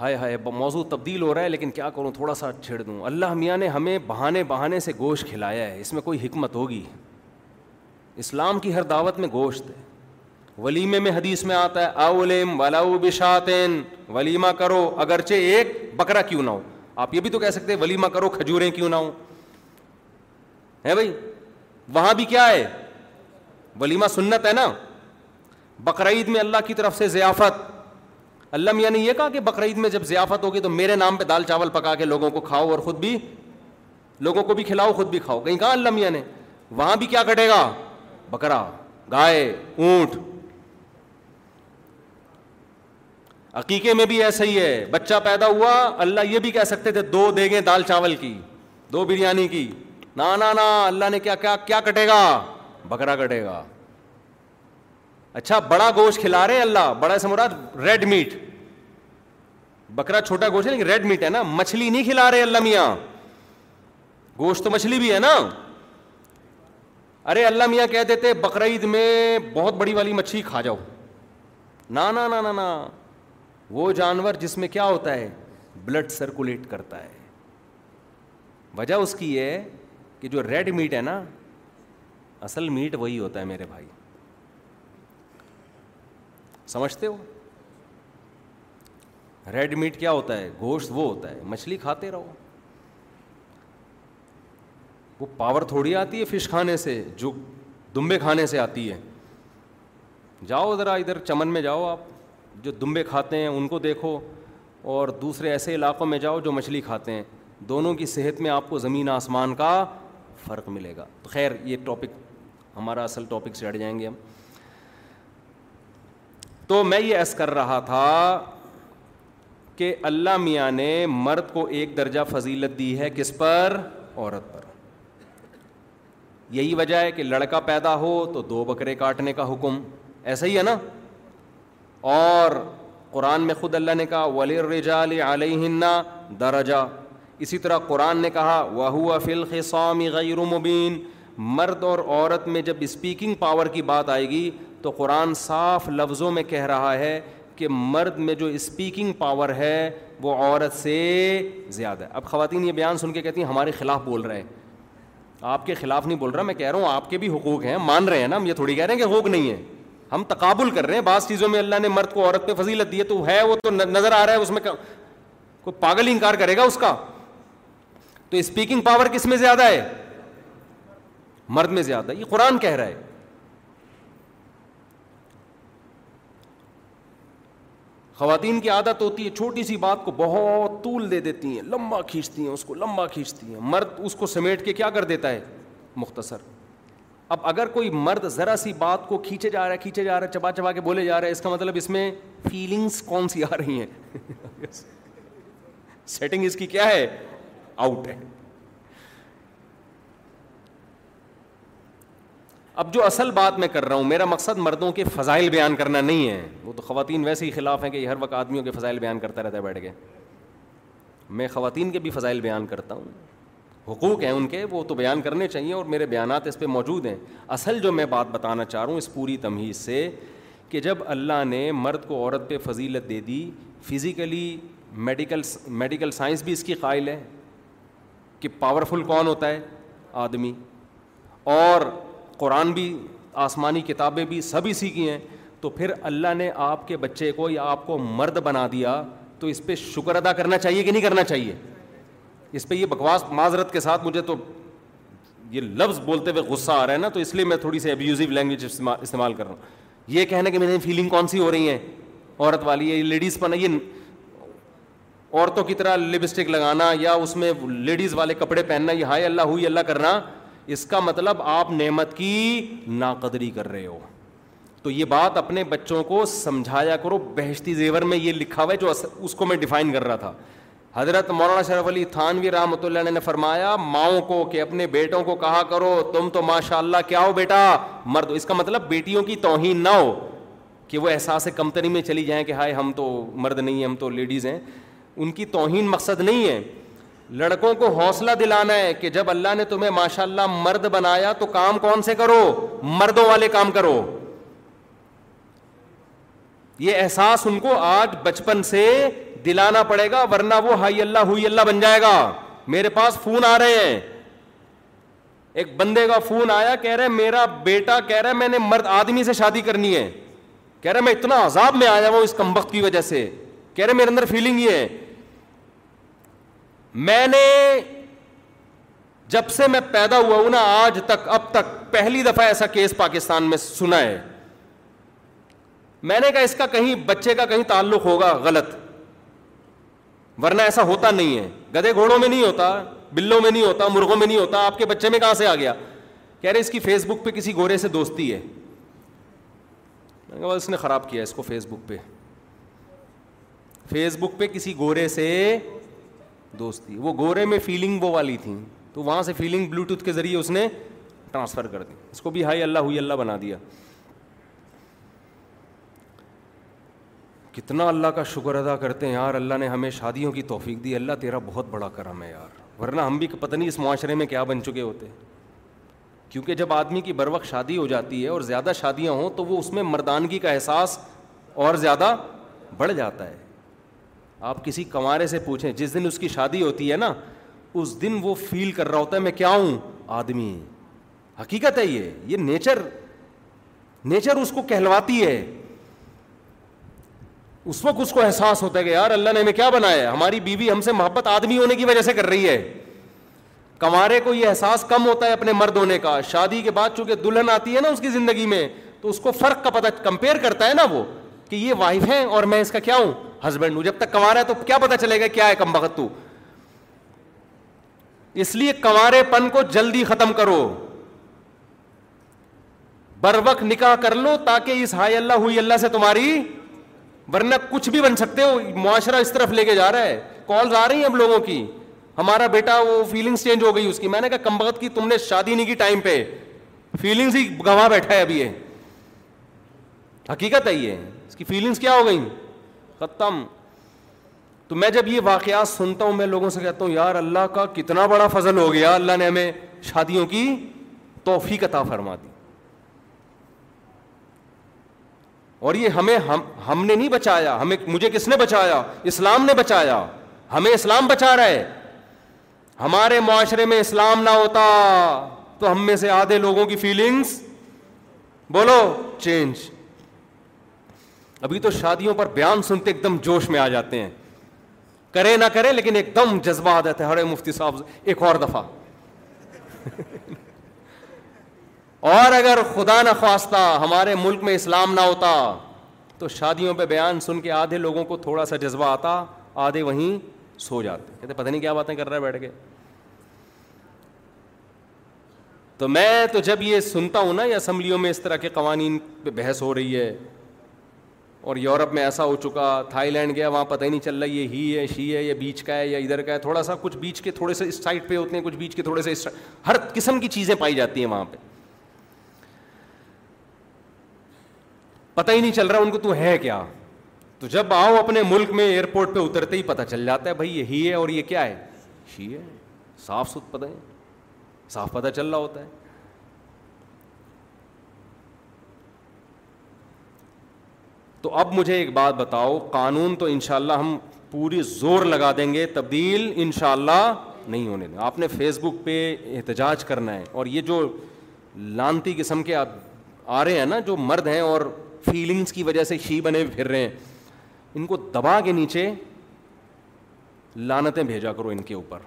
ہائے ہائے موضوع تبدیل ہو رہا ہے لیکن کیا کروں تھوڑا سا چھیڑ دوں اللہ میاں نے ہمیں بہانے بہانے سے گوشت کھلایا ہے اس میں کوئی حکمت ہوگی اسلام کی ہر دعوت میں گوشت ہے ولیمے میں حدیث میں آتا ہے اولم ولا بشاتین ولیمہ کرو اگرچہ ایک بکرا کیوں نہ ہو آپ یہ بھی تو کہہ سکتے ولیمہ کرو کھجوریں کیوں نہ ہے بھائی وہاں بھی کیا ہے ولیمہ سنت ہے نا بقرعید میں اللہ کی طرف سے ضیافت اللہ میاں نے یہ کہا کہ بقرعید میں جب ضیافت ہوگی تو میرے نام پہ دال چاول پکا کے لوگوں کو کھاؤ اور خود بھی لوگوں کو بھی کھلاؤ خود بھی کھاؤ کہیں کہا اللہ میاں نے وہاں بھی کیا کٹے گا بکرا گائے اونٹ عقیقے میں بھی ایسا ہی ہے بچہ پیدا ہوا اللہ یہ بھی کہہ سکتے تھے دو دے گے دال چاول کی دو بریانی کی نہ اللہ نے کیا کیا کیا کٹے گا بکرا کٹے گا اچھا بڑا گوشت کھلا رہے ہیں اللہ بڑا سمر ریڈ میٹ بکرا چھوٹا گوشت ہے لیکن ریڈ میٹ ہے نا مچھلی نہیں کھلا رہے اللہ میاں گوشت تو مچھلی بھی ہے نا ارے اللہ میاں کہہ دیتے بقرعید میں بہت بڑی والی مچھلی کھا جاؤ نہ وہ جانور جس میں کیا ہوتا ہے بلڈ سرکولیٹ کرتا ہے وجہ اس کی یہ ہے کہ جو ریڈ میٹ ہے نا اصل میٹ وہی ہوتا ہے میرے بھائی سمجھتے ہو ریڈ میٹ کیا ہوتا ہے گوشت وہ ہوتا ہے مچھلی کھاتے رہو وہ پاور تھوڑی آتی ہے فش کھانے سے جو دمبے کھانے سے آتی ہے جاؤ ذرا ادھر چمن میں جاؤ آپ جو دمبے کھاتے ہیں ان کو دیکھو اور دوسرے ایسے علاقوں میں جاؤ جو مچھلی کھاتے ہیں دونوں کی صحت میں آپ کو زمین آسمان کا فرق ملے گا تو خیر یہ ٹاپک ہمارا اصل ٹاپک سے ہٹ جائیں گے ہم تو میں یہ ایس کر رہا تھا کہ اللہ میاں نے مرد کو ایک درجہ فضیلت دی ہے کس پر عورت پر یہی وجہ ہے کہ لڑکا پیدا ہو تو دو بکرے کاٹنے کا حکم ایسا ہی ہے نا اور قرآن میں خود اللہ نے کہا رجال علیہ درجہ اسی طرح قرآن نے کہا وہوا فلق غیر مبین مرد اور عورت میں جب اسپیکنگ پاور کی بات آئے گی تو قرآن صاف لفظوں میں کہہ رہا ہے کہ مرد میں جو اسپیکنگ پاور ہے وہ عورت سے زیادہ ہے اب خواتین یہ بیان سن کے کہتی ہیں ہمارے خلاف بول رہے ہیں آپ کے خلاف نہیں بول رہا میں کہہ رہا ہوں آپ کے بھی حقوق ہیں مان رہے ہیں نا ہم یہ تھوڑی کہہ رہے ہیں کہ حقوق نہیں ہے ہم تقابل کر رہے ہیں بعض چیزوں میں اللہ نے مرد کو عورت پہ فضیلت دی ہے تو ہے وہ تو نظر آ رہا ہے اس میں کوئی پاگل انکار کرے گا اس کا تو اسپیکنگ پاور کس میں زیادہ ہے مرد میں زیادہ یہ قرآن کہہ رہا ہے خواتین کی عادت ہوتی ہے چھوٹی سی بات کو بہت طول دے دیتی ہیں لمبا کھینچتی ہیں اس کو لمبا کھینچتی ہیں مرد اس کو سمیٹ کے کیا کر دیتا ہے مختصر اب اگر کوئی مرد ذرا سی بات کو کھینچے جا رہا ہے کھینچے جا رہا ہے چبا چبا کے بولے جا رہا ہے اس کا مطلب اس میں فیلنگس کون سی آ رہی ہیں سیٹنگ اس کی کیا ہے آؤٹ ہے اب جو اصل بات میں کر رہا ہوں میرا مقصد مردوں کے فضائل بیان کرنا نہیں ہے وہ تو خواتین ویسے ہی خلاف ہیں کہ ہر وقت آدمیوں کے فضائل بیان کرتا رہتا ہے بیٹھ کے میں خواتین کے بھی فضائل بیان کرتا ہوں حقوق ہیں ان کے وہ تو بیان کرنے چاہیے اور میرے بیانات اس پہ موجود ہیں اصل جو میں بات بتانا چاہ رہا ہوں اس پوری تمہیز سے کہ جب اللہ نے مرد کو عورت پہ فضیلت دے دی فزیکلی میڈیکل میڈیکل سائنس بھی اس کی قائل ہے کہ پاورفل کون ہوتا ہے آدمی اور قرآن بھی آسمانی کتابیں بھی سب اسی کی ہیں تو پھر اللہ نے آپ کے بچے کو یا آپ کو مرد بنا دیا تو اس پہ شکر ادا کرنا چاہیے کہ نہیں کرنا چاہیے اس پہ یہ بکواس معذرت کے ساتھ مجھے تو یہ لفظ بولتے ہوئے غصہ آ رہا ہے نا تو اس لیے میں تھوڑی سی ابیوزو لینگویج استعمال کر رہا ہوں یہ کہنا کہ میری فیلنگ کون سی ہو رہی ہے عورت والی ہے یہ لیڈیز پن یہ عورتوں کی طرح لپسٹک لگانا یا اس میں لیڈیز والے کپڑے پہننا یہ ہائے اللہ ہوئی اللہ کرنا اس کا مطلب آپ نعمت کی ناقدری کر رہے ہو تو یہ بات اپنے بچوں کو سمجھایا کرو بہشتی زیور میں یہ لکھا ہوا ہے جو اس کو میں ڈیفائن کر رہا تھا حضرت مولانا شرف علی تھانوی رحمۃ اللہ نے فرمایا ماؤں کو کہ اپنے بیٹوں کو کہا کرو تم تو ماشاء اللہ کیا ہو بیٹا مرد اس کا مطلب بیٹیوں کی توہین نہ ہو کہ وہ احساس کمتری میں چلی جائیں کہ ہائے ہم تو مرد نہیں ہیں ہم تو لیڈیز ہیں ان کی توہین مقصد نہیں ہے لڑکوں کو حوصلہ دلانا ہے کہ جب اللہ نے تمہیں ماشاء اللہ مرد بنایا تو کام کون سے کرو مردوں والے کام کرو یہ احساس ان کو آج بچپن سے دلانا پڑے گا ورنہ وہ ہائی اللہ ہوئی اللہ بن جائے گا میرے پاس فون آ رہے ہیں ایک بندے کا فون آیا کہہ رہے میرا بیٹا کہہ رہا ہے میں نے مرد آدمی سے شادی کرنی ہے کہہ رہے میں اتنا عذاب میں آیا وہ اس کمبخت کی وجہ سے کہہ رہے میرے اندر فیلنگ یہ ہے میں نے جب سے میں پیدا ہوا ہوں نا آج تک اب تک پہلی دفعہ ایسا کیس پاکستان میں سنا ہے میں نے کہا اس کا کہیں بچے کا کہیں تعلق ہوگا غلط ورنہ ایسا ہوتا نہیں ہے گدے گھوڑوں میں نہیں ہوتا بلوں میں نہیں ہوتا مرغوں میں نہیں ہوتا آپ کے بچے میں کہاں سے آ گیا کہہ رہے اس کی فیس بک پہ کسی گورے سے دوستی ہے اس نے خراب کیا اس کو فیس بک پہ فیس بک پہ کسی گورے سے دوستی وہ گورے میں فیلنگ وہ والی تھیں تو وہاں سے فیلنگ بلوٹوتھ کے ذریعے اس نے ٹرانسفر کر دی اس کو بھی ہائی اللہ ہوئی اللہ بنا دیا کتنا اللہ کا شکر ادا کرتے ہیں یار اللہ نے ہمیں شادیوں کی توفیق دی اللہ تیرا بہت بڑا کرم ہے یار ورنہ ہم بھی پتہ نہیں اس معاشرے میں کیا بن چکے ہوتے کیونکہ جب آدمی کی بر وقت شادی ہو جاتی ہے اور زیادہ شادیاں ہوں تو وہ اس میں مردانگی کا احساس اور زیادہ بڑھ جاتا ہے آپ کسی کمارے سے پوچھیں جس دن اس کی شادی ہوتی ہے نا اس دن وہ فیل کر رہا ہوتا ہے میں کیا ہوں آدمی حقیقت ہے یہ یہ نیچر نیچر اس کو کہلواتی ہے اس وقت اس کو احساس ہوتا ہے کہ یار اللہ نے ہمیں کیا بنایا ہے ہماری بیوی ہم سے محبت آدمی ہونے کی وجہ سے کر رہی ہے کمارے کو یہ احساس کم ہوتا ہے اپنے مرد ہونے کا شادی کے بعد چونکہ دلہن آتی ہے نا اس کی زندگی میں تو اس کو فرق کا پتہ کمپیئر کرتا ہے نا وہ کہ یہ وائف ہے اور میں اس کا کیا ہوں ہسبینڈ ہوں جب تک کنوارا ہے تو کیا پتا چلے گا کیا ہے کم بخت اس لیے کنوارے پن کو جلدی ختم کرو بر وقت نکاح کر لو تاکہ اس ہائی اللہ ہوئی اللہ سے تمہاری ورنہ کچھ بھی بن سکتے ہو معاشرہ اس طرف لے کے جا رہا ہے کالز آ رہی ہیں اب لوگوں کی ہمارا بیٹا وہ فیلنگس چینج ہو گئی اس کی میں نے کہا کم بکت کی تم نے شادی نہیں کی ٹائم پہ فیلنگس ہی گواہ بیٹھا ہے ابھی یہ حقیقت ہے یہ اس کی فیلنگس کیا ہو گئیں ختم تو میں جب یہ واقعات سنتا ہوں میں لوگوں سے کہتا ہوں یار اللہ کا کتنا بڑا فضل ہو گیا اللہ نے ہمیں شادیوں کی توفیق عطا فرما دی اور یہ ہمیں ہم ہم نے نہیں بچایا ہمیں مجھے کس نے بچایا اسلام نے بچایا ہمیں اسلام بچا رہا ہے ہمارے معاشرے میں اسلام نہ ہوتا تو ہم میں سے آدھے لوگوں کی فیلنگس بولو چینج ابھی تو شادیوں پر بیان سنتے ایک دم جوش میں آ جاتے ہیں کرے نہ کرے لیکن ایک دم جذبہ آ جاتا ہے ہر مفتی صاحب ایک اور دفعہ اور اگر خدا نخواستہ ہمارے ملک میں اسلام نہ ہوتا تو شادیوں پہ بیان سن کے آدھے لوگوں کو تھوڑا سا جذبہ آتا آدھے وہیں سو جاتے کہتے پتہ نہیں کیا باتیں کر رہے بیٹھ کے تو میں تو جب یہ سنتا ہوں نا اسمبلیوں میں اس طرح کے قوانین پہ بحث ہو رہی ہے اور یورپ میں ایسا ہو چکا تھا لینڈ گیا وہاں پتہ ہی نہیں چل رہا یہ ہی ہے شی ہے یا بیچ کا ہے یا ادھر کا ہے تھوڑا سا کچھ بیچ کے تھوڑے سے اس سائڈ پہ ہوتے ہیں کچھ بیچ کے تھوڑے سے ہر قسم کی چیزیں پائی جاتی ہیں وہاں پہ پتہ ہی نہیں چل رہا ان کو تو ہے کیا تو جب آؤ اپنے ملک میں ایئرپورٹ پہ اترتے ہی پتہ چل جاتا ہے بھائی یہ ہی ہے اور یہ کیا ہے ہی ہے صاف ست پتہ ہے صاف پتہ چل رہا ہوتا ہے تو اب مجھے ایک بات بتاؤ قانون تو انشاءاللہ ہم پوری زور لگا دیں گے تبدیل انشاءاللہ نہیں ہونے دیں آپ نے فیس بک پہ احتجاج کرنا ہے اور یہ جو لانتی قسم کے آ رہے ہیں نا جو مرد ہیں اور فیلنگس کی وجہ سے شی بنے پھر رہے ہیں ان کو دبا کے نیچے لانتیں بھیجا کرو ان کے اوپر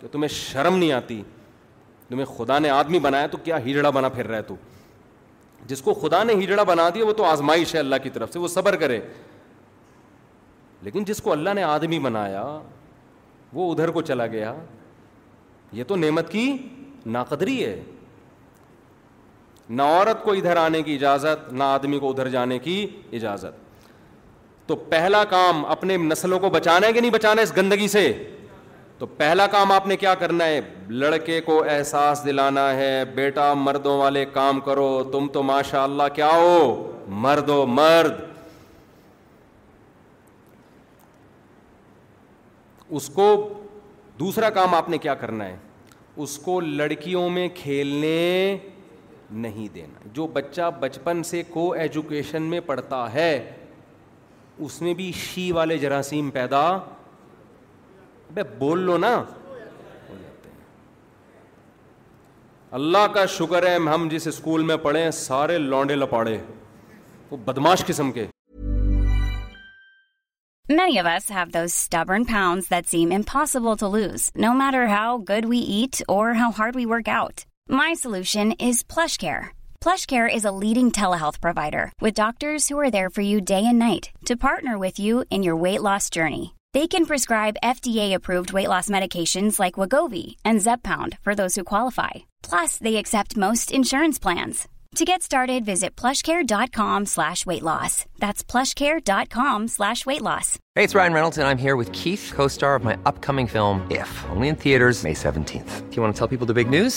کہ تمہیں شرم نہیں آتی تمہیں خدا نے آدمی بنایا تو کیا بنا پھر رہا ہے تو جس کو خدا نے ہجڑا بنا دیا وہ تو آزمائش ہے اللہ کی طرف سے وہ صبر کرے لیکن جس کو اللہ نے آدمی بنایا وہ ادھر کو چلا گیا یہ تو نعمت کی ناقدری ہے نہ عورت کو ادھر آنے کی اجازت نہ آدمی کو ادھر جانے کی اجازت تو پہلا کام اپنے نسلوں کو بچانا ہے کہ نہیں بچانا ہے اس گندگی سے تو پہلا کام آپ نے کیا کرنا ہے لڑکے کو احساس دلانا ہے بیٹا مردوں والے کام کرو تم تو ماشاء اللہ کیا ہو مرد ہو مرد اس کو دوسرا کام آپ نے کیا کرنا ہے اس کو لڑکیوں میں کھیلنے نہیں دینا جو بچہ بچپن سے کو ایجوکیشن میں پڑھتا ہے اس میں بھی شی والے جراثیم پیدا بے بول لو نا اللہ کا شکر ہے ہم جس اسکول میں پڑھے سارے لونڈے لپاڑے وہ بدماش قسم کے many of us have this stubborn pound that seem impossible to lose no matter how good we eat or how hard we work out my your weight loss journey دیسکرائبرنس plans to get ad ways flush news?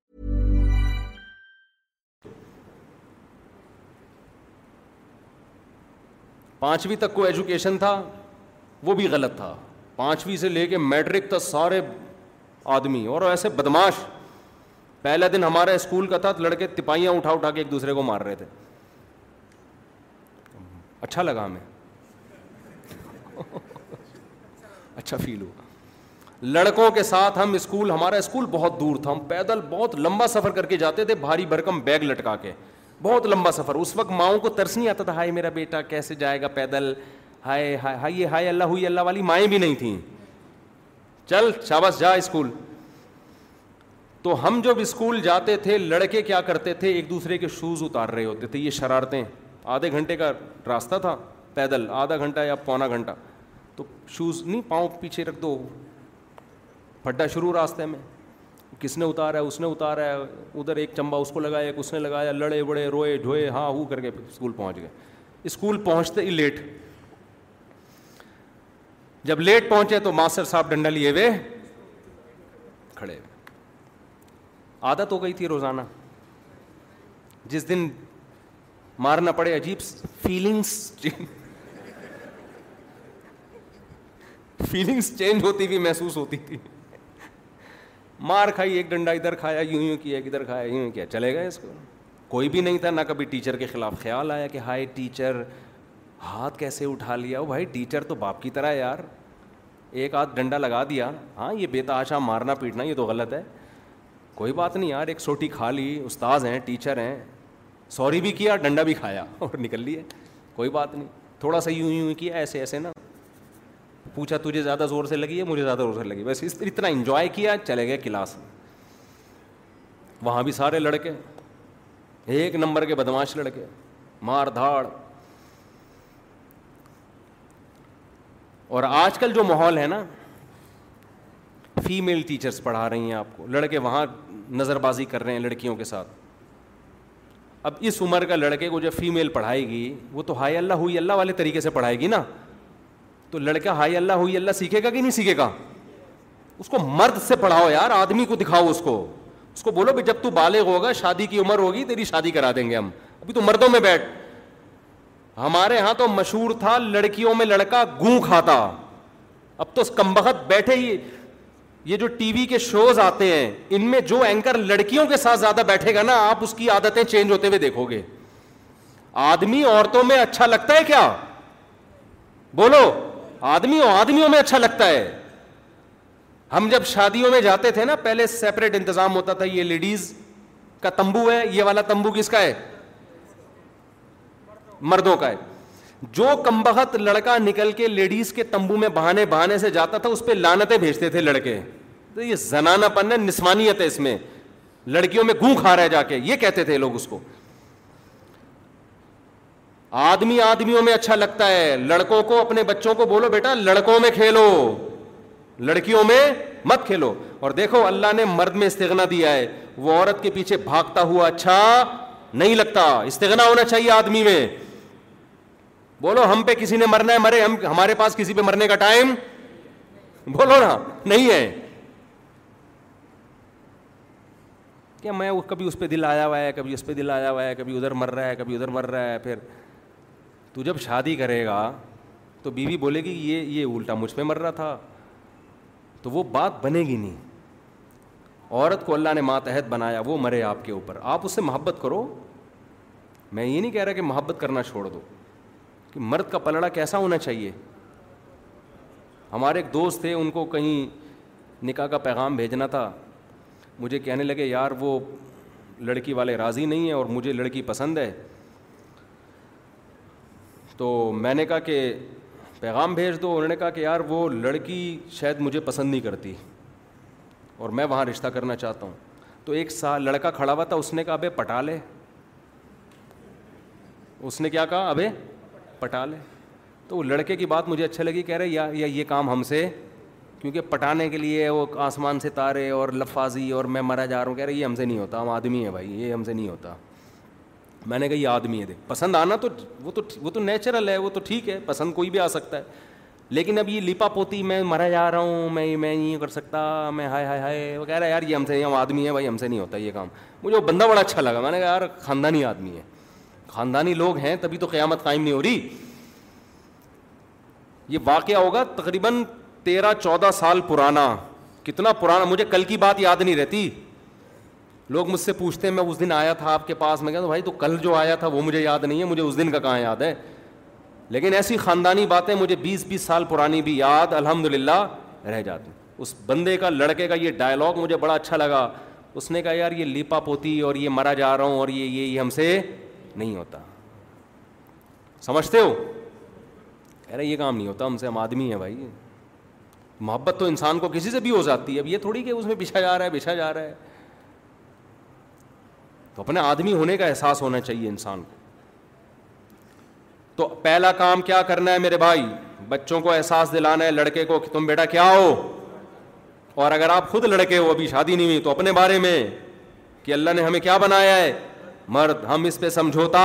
پانچویں تک کو education تھا وہ بھی غلط تھا پانچویں سے لے کے میٹرک تک سارے آدمی اور ایسے بدماش پہلا دن ہمارا اسکول کا تھا لڑکے تپاہیاں اٹھا اٹھا کے ایک دوسرے کو مار رہے تھے اچھا لگا ہمیں اچھا فیل ہوا لڑکوں کے ساتھ ہم اسکول ہمارا اسکول بہت دور تھا ہم پیدل بہت لمبا سفر کر کے جاتے تھے بھاری بھرکم بیگ لٹکا کے بہت لمبا سفر اس وقت ماؤں کو ترس نہیں آتا تھا ہائے میرا بیٹا کیسے جائے گا پیدل ہائے ہائے ہائے ہائے اللہ ہوئی اللہ والی مائیں بھی نہیں تھیں چل شاباش جا اسکول تو ہم جب اسکول جاتے تھے لڑکے کیا کرتے تھے ایک دوسرے کے شوز اتار رہے ہوتے تھے یہ شرارتیں آدھے گھنٹے کا راستہ تھا پیدل آدھا گھنٹہ یا پونا گھنٹہ تو شوز نہیں پاؤں پیچھے رکھ دو پھڈا شروع راستے میں کس نے اتارا ہے اس نے اتارا ہے ادھر ایک چمبا اس کو لگایا ایک اس نے لگایا لڑے بڑے روئے ڈھوئے ہاں ہو کر کے اسکول پہنچ گئے اسکول پہنچتے ہی لیٹ جب لیٹ پہنچے تو ماسٹر صاحب ڈنڈا لیے ہوئے کھڑے ہوئے عادت ہو گئی تھی روزانہ جس دن مارنا پڑے عجیب فیلنگس فیلنگس چینج ہوتی ہوئی محسوس ہوتی تھی مار کھائی ایک ڈنڈا ادھر کھایا یوں یوں کیا ادھر کھایا یوں یوں کیا چلے گا اس کو کوئی بھی نہیں تھا نہ کبھی ٹیچر کے خلاف خیال آیا کہ ہائے ٹیچر ہاتھ کیسے اٹھا لیا وہ بھائی ٹیچر تو باپ کی طرح ہے یار ایک ہاتھ ڈنڈا لگا دیا ہاں یہ بے تحاشا مارنا پیٹنا یہ تو غلط ہے کوئی بات نہیں یار ایک سوٹی کھا لی استاذ ہیں ٹیچر ہیں سوری بھی کیا ڈنڈا بھی کھایا اور نکل لیے کوئی بات نہیں تھوڑا سا یوں یوں کیا ایسے ایسے نا پوچھا تجھے زیادہ زور سے لگی ہے مجھے زیادہ زور سے لگی اس اتنا انجوائے کیا چلے گئے کلاس وہاں بھی سارے لڑکے ایک نمبر کے بدماش لڑکے مار دھاڑ اور آج کل جو ماحول ہے نا فیمیل ٹیچرس پڑھا رہی ہیں آپ کو لڑکے وہاں نظر بازی کر رہے ہیں لڑکیوں کے ساتھ اب اس عمر کا لڑکے کو جب فیمیل پڑھائے گی وہ تو ہائے اللہ ہوئی اللہ والے طریقے سے پڑھائے گی نا تو لڑکا ہائی اللہ ہوئی اللہ سیکھے گا کہ نہیں سیکھے گا اس کو مرد سے پڑھاؤ یار آدمی کو دکھاؤ اس کو اس کو بولو جب تو بالغ ہوگا شادی کی عمر ہوگی تیری شادی کرا دیں گے ہم ابھی تو مردوں میں بیٹھ ہمارے یہاں تو مشہور تھا لڑکیوں میں لڑکا گوں کھاتا اب تو کمبخت بیٹھے ہی یہ جو ٹی وی کے شوز آتے ہیں ان میں جو اینکر لڑکیوں کے ساتھ زیادہ بیٹھے گا نا آپ اس کی عادتیں چینج ہوتے ہوئے دیکھو گے آدمی عورتوں میں اچھا لگتا ہے کیا بولو آدمیوں آدمیوں میں اچھا لگتا ہے ہم جب شادیوں میں جاتے تھے نا پہلے سیپریٹ انتظام ہوتا تھا یہ لیڈیز کا تمبو ہے یہ والا تمبو کس کا ہے مردوں کا ہے جو کمبخت لڑکا نکل کے لیڈیز کے تمبو میں بہانے بہانے سے جاتا تھا اس پہ لانتیں بھیجتے تھے لڑکے تو یہ زنانہ پن ہے نسمانیت ہے اس میں لڑکیوں میں گوں کھا رہا ہے جا کے یہ کہتے تھے لوگ اس کو آدمی آدمیوں میں اچھا لگتا ہے لڑکوں کو اپنے بچوں کو بولو بیٹا لڑکوں میں کھیلو لڑکیوں میں مت کھیلو اور دیکھو اللہ نے مرد میں استغنا دیا ہے وہ عورت کے پیچھے بھاگتا ہوا اچھا نہیں لگتا استغنا ہونا چاہیے آدمی میں بولو ہم پہ کسی نے مرنا ہے مرے ہم ہمارے پاس کسی پہ مرنے کا ٹائم بولو نا نہیں ہے کیا میں کبھی اس پہ دل آیا ہوا ہے کبھی اس پہ دل آیا ہوا ہے کبھی ادھر مر رہا ہے کبھی ادھر مر رہا ہے پھر تو جب شادی کرے گا تو بیوی بی بولے گی یہ یہ الٹا مجھ پہ مر رہا تھا تو وہ بات بنے گی نہیں عورت کو اللہ نے ماتحت بنایا وہ مرے آپ کے اوپر آپ اس سے محبت کرو میں یہ نہیں کہہ رہا کہ محبت کرنا چھوڑ دو کہ مرد کا پلڑا کیسا ہونا چاہیے ہمارے ایک دوست تھے ان کو کہیں نکاح کا پیغام بھیجنا تھا مجھے کہنے لگے یار وہ لڑکی والے راضی نہیں ہیں اور مجھے لڑکی پسند ہے تو میں نے کہا کہ پیغام بھیج دو انہوں نے کہا کہ یار وہ لڑکی شاید مجھے پسند نہیں کرتی اور میں وہاں رشتہ کرنا چاہتا ہوں تو ایک سال لڑکا کھڑا ہوا تھا اس نے کہا ابے پٹا لے اس نے کیا کہا ابے پٹا لے تو وہ لڑکے کی بات مجھے اچھا لگی کہہ رہے یا یا یہ کام ہم سے کیونکہ پٹانے کے لیے وہ آسمان سے تارے اور لفاظی اور میں مرا جا رہا ہوں کہہ رہے یہ ہم سے نہیں ہوتا ہم آدمی ہیں بھائی یہ ہم سے نہیں ہوتا میں نے کہا یہ آدمی ہے دے پسند آنا تو وہ تو وہ تو نیچرل ہے وہ تو ٹھیک ہے پسند کوئی بھی آ سکتا ہے لیکن اب یہ لپا پوتی میں مرا جا رہا ہوں میں یہ کر سکتا میں ہائے ہائے ہائے وہ کہہ رہا ہے یار یہ ہم سے آدمی ہے بھائی ہم سے نہیں ہوتا یہ کام مجھے وہ بندہ بڑا اچھا لگا میں نے کہا یار خاندانی آدمی ہے خاندانی لوگ ہیں تبھی تو قیامت قائم نہیں ہو رہی یہ واقعہ ہوگا تقریباً تیرہ چودہ سال پرانا کتنا پرانا مجھے کل کی بات یاد نہیں رہتی لوگ مجھ سے پوچھتے ہیں میں اس دن آیا تھا آپ کے پاس میں کہتا بھائی تو کل جو آیا تھا وہ مجھے یاد نہیں ہے مجھے اس دن کا کہاں یاد ہے لیکن ایسی خاندانی باتیں مجھے بیس بیس سال پرانی بھی یاد الحمد للہ رہ جاتی اس بندے کا لڑکے کا یہ ڈائلاگ مجھے بڑا اچھا لگا اس نے کہا یار یہ لیپا پوتی اور یہ مرا جا رہا ہوں اور یہ یہ ہم سے نہیں ہوتا سمجھتے ہو رہے یہ کام نہیں ہوتا ہم سے ہم آدمی ہیں بھائی محبت تو انسان کو کسی سے بھی ہو جاتی ہے اب یہ تھوڑی کہ اس میں پیچھا جا رہا ہے پیچھا جا رہا ہے تو اپنے آدمی ہونے کا احساس ہونا چاہیے انسان کو تو پہلا کام کیا کرنا ہے میرے بھائی بچوں کو احساس دلانا ہے لڑکے کو کہ تم بیٹا کیا ہو اور اگر آپ خود لڑکے ہو ابھی شادی نہیں ہوئی تو اپنے بارے میں کہ اللہ نے ہمیں کیا بنایا ہے مرد ہم اس پہ سمجھوتا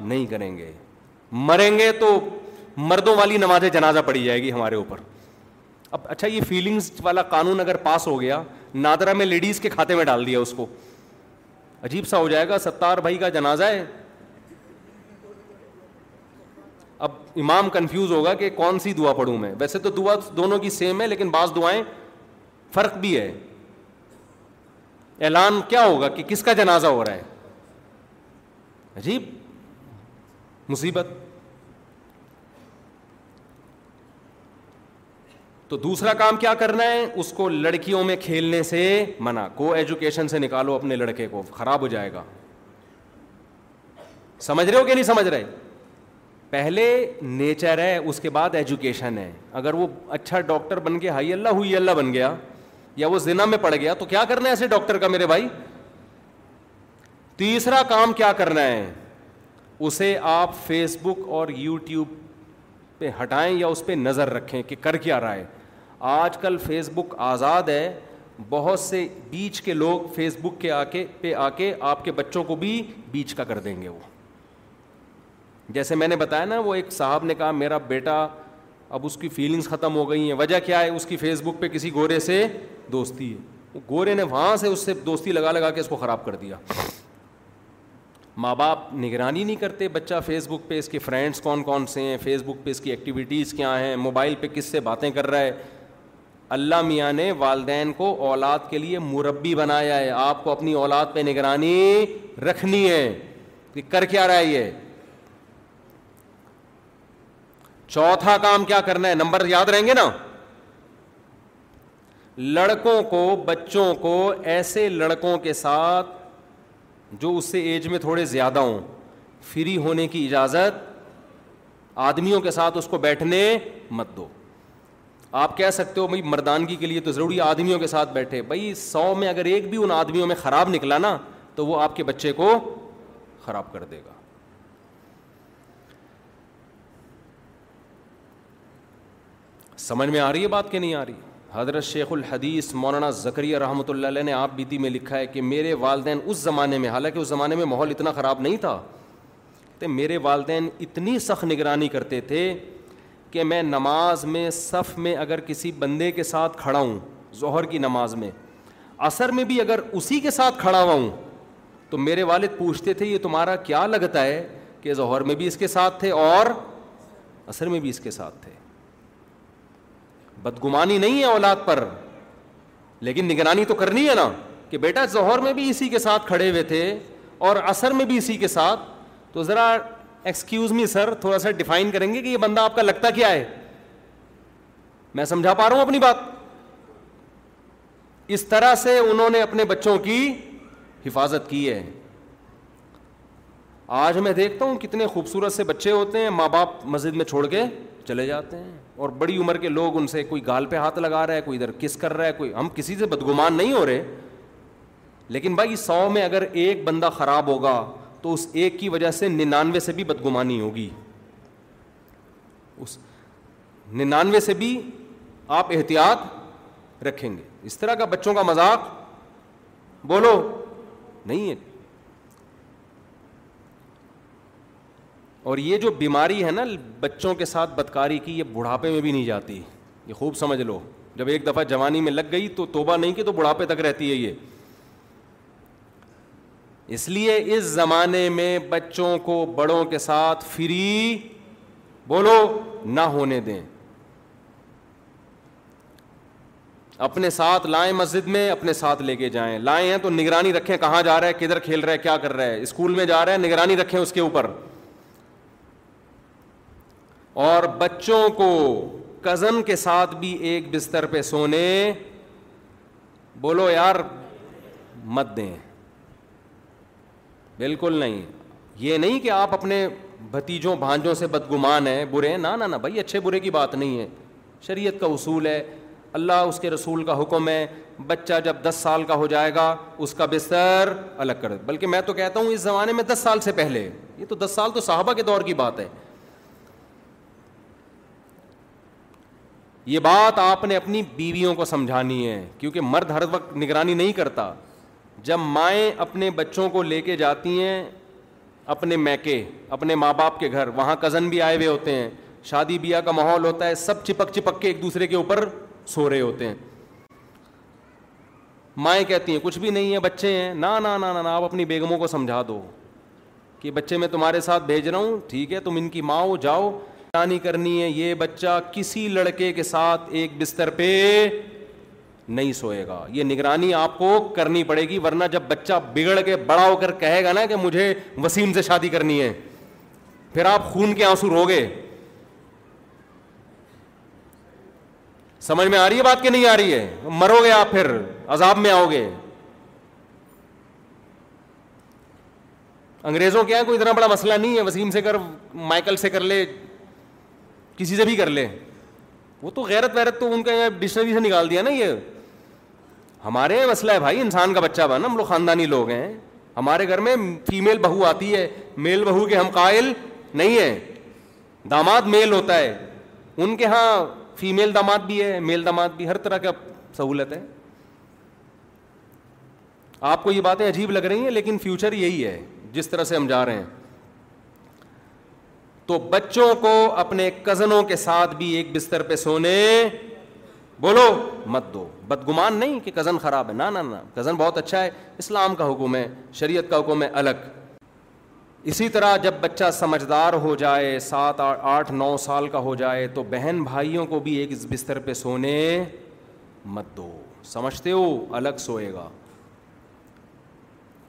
نہیں کریں گے مریں گے تو مردوں والی نماز جنازہ پڑی جائے گی ہمارے اوپر اب اچھا یہ فیلنگس والا قانون اگر پاس ہو گیا نادرا میں لیڈیز کے کھاتے میں ڈال دیا اس کو عجیب سا ہو جائے گا ستار بھائی کا جنازہ ہے اب امام کنفیوز ہوگا کہ کون سی دعا پڑھوں میں ویسے تو دعا دونوں کی سیم ہے لیکن بعض دعائیں فرق بھی ہے اعلان کیا ہوگا کہ کس کا جنازہ ہو رہا ہے عجیب مصیبت تو دوسرا کام کیا کرنا ہے اس کو لڑکیوں میں کھیلنے سے منع کو ایجوکیشن سے نکالو اپنے لڑکے کو خراب ہو جائے گا سمجھ رہے ہو کہ نہیں سمجھ رہے پہلے نیچر ہے اس کے بعد ایجوکیشن ہے اگر وہ اچھا ڈاکٹر بن گیا ہائی اللہ ہوئی اللہ بن گیا یا وہ زنا میں پڑ گیا تو کیا کرنا ہے ایسے ڈاکٹر کا میرے بھائی تیسرا کام کیا کرنا ہے اسے آپ فیس بک اور یو ٹیوب پہ ہٹائیں یا اس پہ نظر رکھیں کہ کر کیا رہا ہے آج کل فیس بک آزاد ہے بہت سے بیچ کے لوگ فیس بک کے آ کے پہ آ کے آپ کے بچوں کو بھی بیچ کا کر دیں گے وہ جیسے میں نے بتایا نا وہ ایک صاحب نے کہا میرا بیٹا اب اس کی فیلنگس ختم ہو گئی ہیں وجہ کیا ہے اس کی فیس بک پہ کسی گورے سے دوستی ہے وہ گورے نے وہاں سے اس سے دوستی لگا لگا کے اس کو خراب کر دیا ماں باپ نگرانی نہیں کرتے بچہ فیس بک پہ اس کے فرینڈس کون کون سے ہیں فیس بک پہ اس کی ایکٹیویٹیز کیا ہیں موبائل پہ کس سے باتیں کر رہا ہے اللہ میاں نے والدین کو اولاد کے لیے مربی بنایا ہے آپ کو اپنی اولاد پہ نگرانی رکھنی ہے کہ کر کیا رہا ہے یہ چوتھا کام کیا کرنا ہے نمبر یاد رہیں گے نا لڑکوں کو بچوں کو ایسے لڑکوں کے ساتھ جو اس سے ایج میں تھوڑے زیادہ ہوں فری ہونے کی اجازت آدمیوں کے ساتھ اس کو بیٹھنے مت دو آپ کہہ سکتے ہو بھائی مردانگی کے لیے تو ضروری آدمیوں کے ساتھ بیٹھے بھائی سو میں اگر ایک بھی ان آدمیوں میں خراب نکلا نا تو وہ آپ کے بچے کو خراب کر دے گا سمجھ میں آ رہی ہے بات کہ نہیں آ رہی حضرت شیخ الحدیث مولانا زکریہ رحمۃ اللہ علیہ نے آپ بیتی میں لکھا ہے کہ میرے والدین اس زمانے میں حالانکہ اس زمانے میں ماحول اتنا خراب نہیں تھا کہ میرے والدین اتنی سخت نگرانی کرتے تھے کہ میں نماز میں صف میں اگر کسی بندے کے ساتھ کھڑا ہوں ظہر کی نماز میں عصر میں بھی اگر اسی کے ساتھ کھڑا ہوا ہوں تو میرے والد پوچھتے تھے یہ تمہارا کیا لگتا ہے کہ ظہر میں بھی اس کے ساتھ تھے اور عصر میں بھی اس کے ساتھ تھے بدگمانی نہیں ہے اولاد پر لیکن نگرانی تو کرنی ہے نا کہ بیٹا ظہر میں بھی اسی کے ساتھ کھڑے ہوئے تھے اور عصر میں بھی اسی کے ساتھ تو ذرا ایکسکیوز می سر تھوڑا سا ڈیفائن کریں گے کہ یہ بندہ آپ کا لگتا کیا ہے میں سمجھا پا رہا ہوں اپنی بات اس طرح سے انہوں نے اپنے بچوں کی حفاظت کی ہے آج میں دیکھتا ہوں کتنے خوبصورت سے بچے ہوتے ہیں ماں باپ مسجد میں چھوڑ کے چلے جاتے ہیں اور بڑی عمر کے لوگ ان سے کوئی گال پہ ہاتھ لگا رہا ہے کوئی ادھر کس کر رہا ہے کوئی ہم کسی سے بدگمان نہیں ہو رہے لیکن بھائی سو میں اگر ایک بندہ خراب ہوگا تو اس ایک کی وجہ سے ننانوے سے بھی بدگمانی ہوگی اس ننانوے سے بھی آپ احتیاط رکھیں گے اس طرح کا بچوں کا مذاق بولو نہیں ہے اور یہ جو بیماری ہے نا بچوں کے ساتھ بدکاری کی یہ بڑھاپے میں بھی نہیں جاتی یہ خوب سمجھ لو جب ایک دفعہ جوانی میں لگ گئی تو توبہ نہیں کہ تو بڑھاپے تک رہتی ہے یہ اس لیے اس زمانے میں بچوں کو بڑوں کے ساتھ فری بولو نہ ہونے دیں اپنے ساتھ لائیں مسجد میں اپنے ساتھ لے کے جائیں لائیں ہیں تو نگرانی رکھیں کہاں جا رہا ہے کدھر کھیل رہا ہے کیا کر رہا ہے اسکول میں جا رہا ہے نگرانی رکھیں اس کے اوپر اور بچوں کو کزن کے ساتھ بھی ایک بستر پہ سونے بولو یار مت دیں بالکل نہیں یہ نہیں کہ آپ اپنے بھتیجوں بھانجوں سے بدگمان ہیں برے ہیں نہ نہ بھائی اچھے برے کی بات نہیں ہے شریعت کا اصول ہے اللہ اس کے رسول کا حکم ہے بچہ جب دس سال کا ہو جائے گا اس کا بستر الگ کر بلکہ میں تو کہتا ہوں اس زمانے میں دس سال سے پہلے یہ تو دس سال تو صحابہ کے دور کی بات ہے یہ بات آپ نے اپنی بیویوں کو سمجھانی ہے کیونکہ مرد ہر وقت نگرانی نہیں کرتا جب مائیں اپنے بچوں کو لے کے جاتی ہیں اپنے میکے اپنے ماں باپ کے گھر وہاں کزن بھی آئے ہوئے ہوتے ہیں شادی بیاہ کا ماحول ہوتا ہے سب چپک چپک کے ایک دوسرے کے اوپر سو رہے ہوتے ہیں مائیں کہتی ہیں کچھ بھی نہیں ہے بچے ہیں نہ نہ نا آپ اپنی بیگموں کو سمجھا دو کہ بچے میں تمہارے ساتھ بھیج رہا ہوں ٹھیک ہے تم ان کی ماں جاؤ جاؤں کرنی ہے یہ بچہ کسی لڑکے کے ساتھ ایک بستر پہ نہیں سوئے گا یہ نگرانی آپ کو کرنی پڑے گی ورنہ جب بچہ بگڑ کے بڑا ہو کر کہے گا نا کہ مجھے وسیم سے شادی کرنی ہے پھر آپ خون کے آنسو رو گے سمجھ میں آ رہی ہے بات کہ نہیں آ رہی ہے مرو گے آپ پھر عذاب میں آؤ گے انگریزوں کے یہاں کوئی اتنا بڑا مسئلہ نہیں ہے وسیم سے کر مائیکل سے کر لے کسی سے بھی کر لے وہ تو غیرت ویرت تو ان کا ڈکشنری سے نکال دیا نا یہ ہمارے یہاں مسئلہ ہے بھائی انسان کا بچہ بنا ہم لوگ خاندانی لوگ ہیں ہمارے گھر میں فیمیل بہو آتی ہے میل بہو کے ہم قائل نہیں ہیں داماد میل ہوتا ہے ان کے یہاں فیمیل داماد بھی ہے میل داماد بھی ہر طرح کا سہولت ہے آپ کو یہ باتیں عجیب لگ رہی ہیں لیکن فیوچر یہی ہے جس طرح سے ہم جا رہے ہیں تو بچوں کو اپنے کزنوں کے ساتھ بھی ایک بستر پہ سونے بولو مت دو بدگمان نہیں کہ کزن خراب ہے نہ نہ کزن بہت اچھا ہے اسلام کا حکم ہے شریعت کا حکم ہے الگ اسی طرح جب بچہ سمجھدار ہو جائے سات آٹھ نو سال کا ہو جائے تو بہن بھائیوں کو بھی ایک بستر پہ سونے مت دو سمجھتے ہو الگ سوئے گا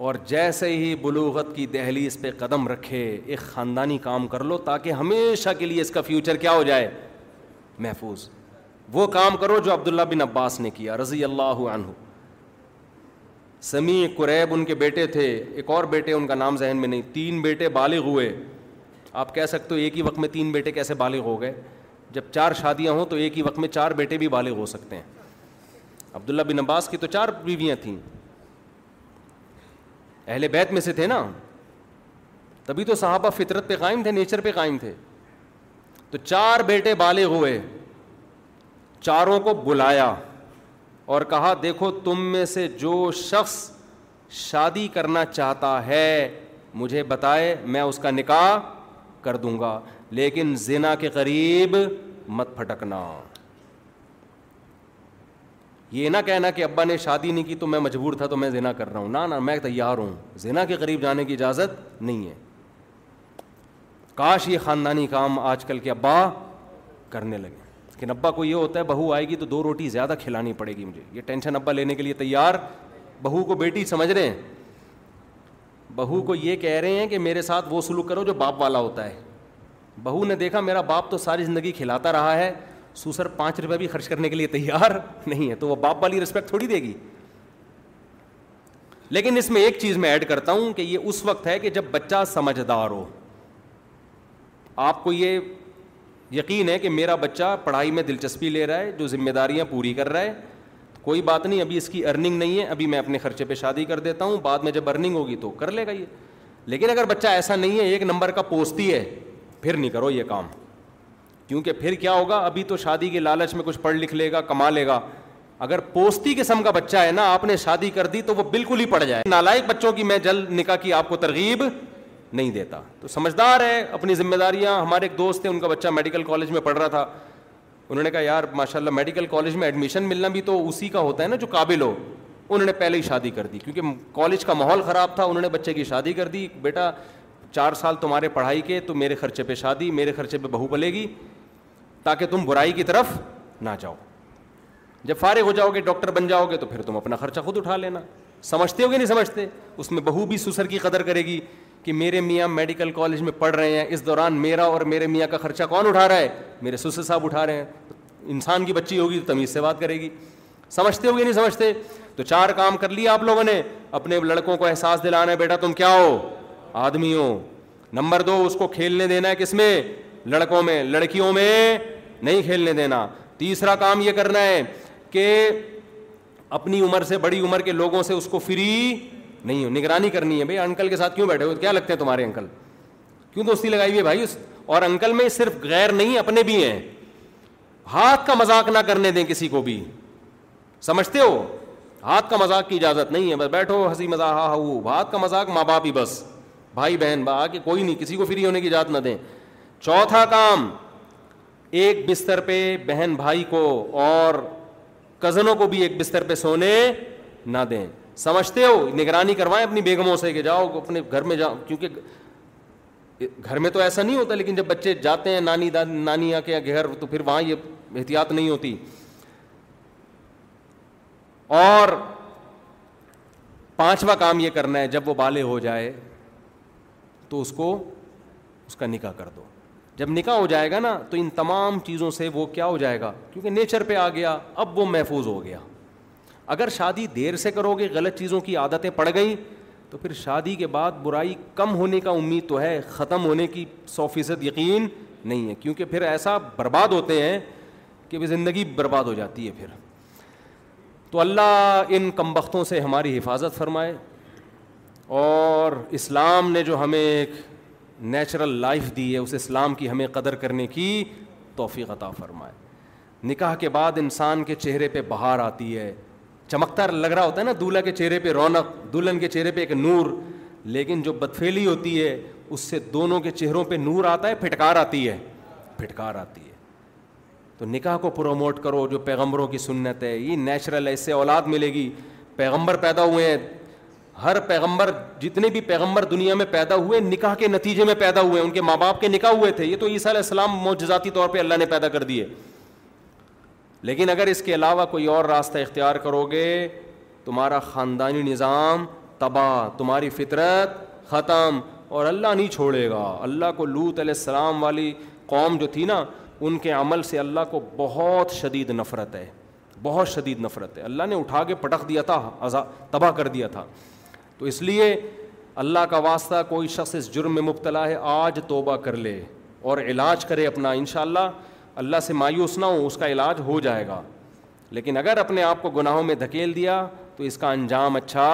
اور جیسے ہی بلوغت کی دہلی اس پہ قدم رکھے ایک خاندانی کام کر لو تاکہ ہمیشہ کے لیے اس کا فیوچر کیا ہو جائے محفوظ وہ کام کرو جو عبداللہ بن عباس نے کیا رضی اللہ عنہ سمیع قریب ان کے بیٹے تھے ایک اور بیٹے ان کا نام ذہن میں نہیں تین بیٹے بالغ ہوئے آپ کہہ سکتے ہو ایک ہی وقت میں تین بیٹے کیسے بالغ ہو گئے جب چار شادیاں ہوں تو ایک ہی وقت میں چار بیٹے بھی بالغ ہو سکتے ہیں عبداللہ بن عباس کی تو چار بیویاں تھیں اہل بیت میں سے تھے نا تبھی تو صحابہ فطرت پہ قائم تھے نیچر پہ قائم تھے تو چار بیٹے بالے ہوئے چاروں کو بلایا اور کہا دیکھو تم میں سے جو شخص شادی کرنا چاہتا ہے مجھے بتائے میں اس کا نکاح کر دوں گا لیکن زنا کے قریب مت پھٹکنا یہ نہ کہنا کہ ابا نے شادی نہیں کی تو میں مجبور تھا تو میں زنا کر رہا ہوں نہ میں تیار ہوں زینا کے قریب جانے کی اجازت نہیں ہے کاش یہ خاندانی کام آج کل کے ابا کرنے لگے لیکن ابا کو یہ ہوتا ہے بہو آئے گی تو دو روٹی زیادہ کھلانی پڑے گی مجھے یہ ٹینشن ابا لینے کے لیے تیار بہو کو بیٹی سمجھ رہے ہیں بہو کو یہ کہہ رہے ہیں کہ میرے ساتھ وہ سلوک کرو جو باپ والا ہوتا ہے بہو نے دیکھا میرا باپ تو ساری زندگی کھلاتا رہا ہے سوسر پانچ روپے بھی خرچ کرنے کے لیے تیار نہیں ہے تو وہ باپ والی رسپیکٹ تھوڑی دے گی لیکن اس میں ایک چیز میں ایڈ کرتا ہوں کہ یہ اس وقت ہے کہ جب بچہ سمجھدار ہو آپ کو یہ یقین ہے کہ میرا بچہ پڑھائی میں دلچسپی لے رہا ہے جو ذمہ داریاں پوری کر رہا ہے کوئی بات نہیں ابھی اس کی ارننگ نہیں ہے ابھی میں اپنے خرچے پہ شادی کر دیتا ہوں بعد میں جب ارننگ ہوگی تو کر لے گا یہ لیکن اگر بچہ ایسا نہیں ہے ایک نمبر کا پوستی ہے پھر نہیں کرو یہ کام کیونکہ پھر کیا ہوگا ابھی تو شادی کے لالچ میں کچھ پڑھ لکھ لے گا کما لے گا اگر پوستی قسم کا بچہ ہے نا آپ نے شادی کر دی تو وہ بالکل ہی پڑ جائے نالائق بچوں کی میں جلد نکاح کی آپ کو ترغیب نہیں دیتا تو سمجھدار ہے اپنی ذمہ داریاں ہمارے ایک دوست تھے ان کا بچہ میڈیکل کالج میں پڑھ رہا تھا انہوں نے کہا یار ماشاء اللہ میڈیکل کالج میں ایڈمیشن ملنا بھی تو اسی کا ہوتا ہے نا جو قابل ہو انہوں نے پہلے ہی شادی کر دی کیونکہ کالج کا ماحول خراب تھا انہوں نے بچے کی شادی کر دی بیٹا چار سال تمہارے پڑھائی کے تو میرے خرچے پہ شادی میرے خرچے پہ بہو پلے گی تاکہ تم برائی کی طرف نہ جاؤ جب فارغ ہو جاؤ گے ڈاکٹر بن جاؤ گے تو پھر تم اپنا خرچہ خود اٹھا لینا سمجھتے ہو گے نہیں سمجھتے اس میں بہو بھی سسر کی قدر کرے گی کہ میرے میاں میڈیکل کالج میں پڑھ رہے ہیں اس دوران میرا اور میرے میاں کا خرچہ کون اٹھا رہا ہے میرے سسر صاحب اٹھا رہے ہیں انسان کی بچی ہوگی تو تمیز سے بات کرے گی سمجھتے ہو گے نہیں سمجھتے تو چار کام کر لیا آپ لوگوں نے اپنے لڑکوں کو احساس دلانا ہے بیٹا تم کیا ہو آدمیوں نمبر دو اس کو کھیلنے دینا ہے کس میں لڑکوں میں لڑکیوں میں نہیں کھیلنے دینا تیسرا کام یہ کرنا ہے کہ اپنی عمر سے بڑی عمر کے لوگوں سے اس کو فری نہیں ہو نگرانی کرنی ہے بھائی انکل کے ساتھ کیوں بیٹھے ہو کیا لگتے ہیں تمہارے انکل کیوں دوستی لگائی ہوئی ہے بھائی اور انکل میں صرف غیر نہیں اپنے بھی ہیں ہاتھ کا مذاق نہ کرنے دیں کسی کو بھی سمجھتے ہو ہاتھ کا مذاق کی اجازت نہیں ہے بس بیٹھو ہنسی مزاح ہا ہاتھ کا مذاق ماں باپ ہی بس بھائی بہن با کہ کوئی نہیں کسی کو فری ہونے کی اجازت نہ دیں چوتھا کام ایک بستر پہ بہن بھائی کو اور کزنوں کو بھی ایک بستر پہ سونے نہ دیں سمجھتے ہو نگرانی کروائیں اپنی بیگموں سے کہ جاؤ اپنے گھر میں جاؤ کیونکہ گھر میں تو ایسا نہیں ہوتا لیکن جب بچے جاتے ہیں نانی نانی آ کے گھر تو پھر وہاں یہ احتیاط نہیں ہوتی اور پانچواں کام یہ کرنا ہے جب وہ بالے ہو جائے تو اس کو اس کا نکاح کر دو جب نکاح ہو جائے گا نا تو ان تمام چیزوں سے وہ کیا ہو جائے گا کیونکہ نیچر پہ آ گیا اب وہ محفوظ ہو گیا اگر شادی دیر سے کرو گے غلط چیزوں کی عادتیں پڑ گئیں تو پھر شادی کے بعد برائی کم ہونے کا امید تو ہے ختم ہونے کی سو فیصد یقین نہیں ہے کیونکہ پھر ایسا برباد ہوتے ہیں کہ زندگی برباد ہو جاتی ہے پھر تو اللہ ان کم سے ہماری حفاظت فرمائے اور اسلام نے جو ہمیں ایک نیچرل لائف دی ہے اس اسلام کی ہمیں قدر کرنے کی توفیق عطا فرمائے نکاح کے بعد انسان کے چہرے پہ بہار آتی ہے چمکتا لگ رہا ہوتا ہے نا دولہا کے چہرے پہ رونق دلہن کے چہرے پہ ایک نور لیکن جو بدفیلی ہوتی ہے اس سے دونوں کے چہروں پہ نور آتا ہے پھٹکار آتی ہے پھٹکار آتی ہے تو نکاح کو پروموٹ کرو جو پیغمبروں کی سنت ہے یہ نیچرل ہے اس سے اولاد ملے گی پیغمبر پیدا ہوئے ہیں ہر پیغمبر جتنے بھی پیغمبر دنیا میں پیدا ہوئے نکاح کے نتیجے میں پیدا ہوئے ان کے ماں باپ کے نکاح ہوئے تھے یہ تو عیسیٰ علیہ السلام معجزاتی طور پہ اللہ نے پیدا کر دیے لیکن اگر اس کے علاوہ کوئی اور راستہ اختیار کرو گے تمہارا خاندانی نظام تباہ تمہاری فطرت ختم اور اللہ نہیں چھوڑے گا اللہ کو لوت علیہ السلام والی قوم جو تھی نا ان کے عمل سے اللہ کو بہت شدید نفرت ہے بہت شدید نفرت ہے اللہ نے اٹھا کے پٹخ دیا تھا تباہ کر دیا تھا تو اس لیے اللہ کا واسطہ کوئی شخص اس جرم میں مبتلا ہے آج توبہ کر لے اور علاج کرے اپنا انشاءاللہ اللہ سے مایوس نہ ہو اس کا علاج ہو جائے گا لیکن اگر اپنے آپ کو گناہوں میں دھکیل دیا تو اس کا انجام اچھا